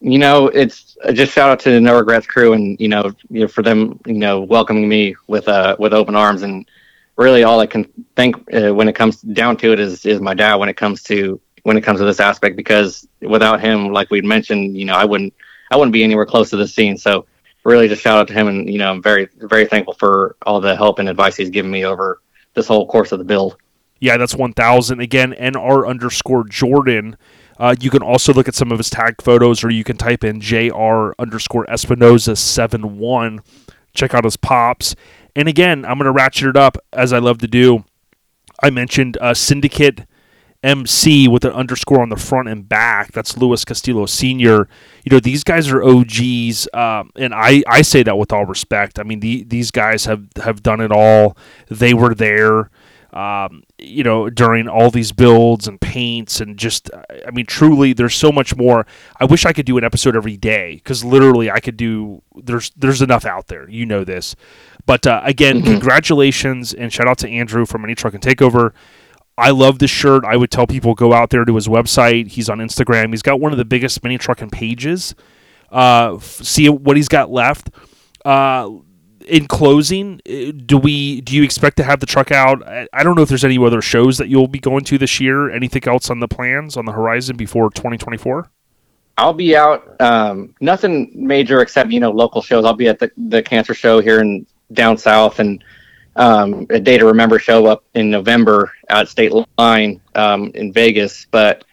You know, it's uh, just shout out to the No Regrets crew, and you know, you know, for them, you know, welcoming me with uh with open arms and really all I can think uh, when it comes down to it is is my dad when it comes to when it comes to this aspect because without him, like we'd mentioned, you know, I wouldn't I wouldn't be anywhere close to the scene. So really just shout out to him, and you know, I'm very very thankful for all the help and advice he's given me over this whole course of the build. Yeah, that's 1,000. Again, NR underscore Jordan. Uh, you can also look at some of his tag photos, or you can type in JR underscore Espinoza 71. Check out his pops. And again, I'm to ratchet it up as I love to do. I mentioned uh, Syndicate MC with an underscore on the front and back. That's Louis Castillo Sr. You know, these guys are OGs, um, and I, I say that with all respect. I mean, the, these guys have, have done it all. They were there um, you know, during all these builds and paints and just, I mean, truly, there's so much more. I wish I could do an episode every day because literally I could do. There's there's enough out there. You know this, but uh, again, Mm-hmm. congratulations and shout out to Andrew from Any Truck and Takeover. I love this shirt. I would tell people go out there to his website. He's on Instagram. He's got one of the biggest mini trucking pages. Uh, f- see what he's got left. Uh, in closing, uh, do we do you expect to have the truck out? I, I don't know if there's any other shows that you'll be going to this year. Anything else on the plans on the horizon before 2024? I'll be out. Um, nothing major except you know local shows. I'll be at the the cancer show here in down south and um, a day to remember show up in November at State Line um, in Vegas. But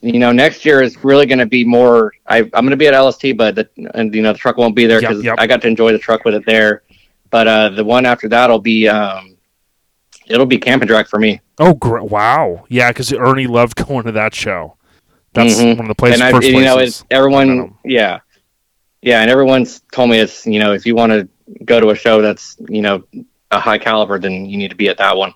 you know next year is really going to be more. I, I'm going to be at LST, but the, and you know the truck won't be there because yep. I got to enjoy the truck with it there. But uh, the one after that'll be um, it'll be camping track for me. Oh, gr- wow, yeah, because Ernie loved going to that show. That's Mhm. one of the places. and I, first you know, places it's everyone, yeah, yeah, and everyone's told me it's you know if you want to go to a show that's you know a high caliber, then you need to be at that one.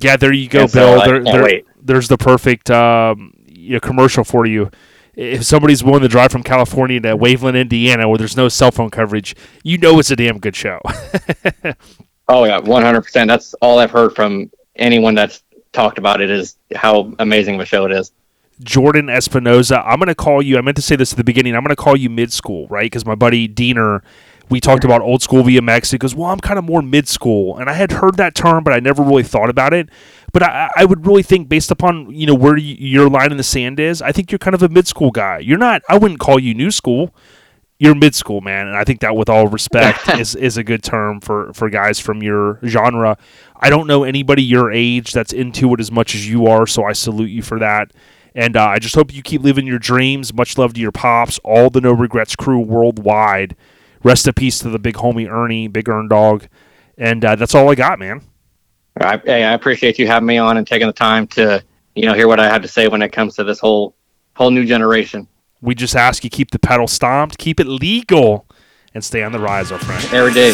Yeah, there you go, And Bill. I There, there- there's the perfect um, you know, commercial for you. If somebody's willing to drive from California to Waveland, Indiana, where there's no cell phone coverage, you know it's a damn good show. Oh yeah, one hundred percent. That's all I've heard from anyone that's talked about it is how amazing of a show it is. Jordan Espinoza. I'm going to call you. I meant to say this at the beginning. I'm going to call you mid school, right? Because my buddy Diener, we talked about old school BMX. He goes, "Well, I'm kind of more mid school," and I had heard that term, but I never really thought about it. But I, I would really think, based upon you know where y your line in the sand is, I think you're kind of a mid school guy. You're not. I wouldn't call you new school. You're mid school, man, and I think that, with all respect, is is a good term for for guys from your genre. I don't know anybody your age that's into it as much as you are, so I salute you for that. And uh, I just hope you keep living your dreams. Much love to your pops, all the No Regrets crew worldwide. Rest in peace to the big homie Ernie, Big Earn Dog. And uh, that's all I got, man. I, hey, I appreciate you having me on and taking the time to you know hear what I had to say when it comes to this whole whole new generation. We just ask you keep the pedal stomped, keep it legal, and stay on the rise, our friend. Every day.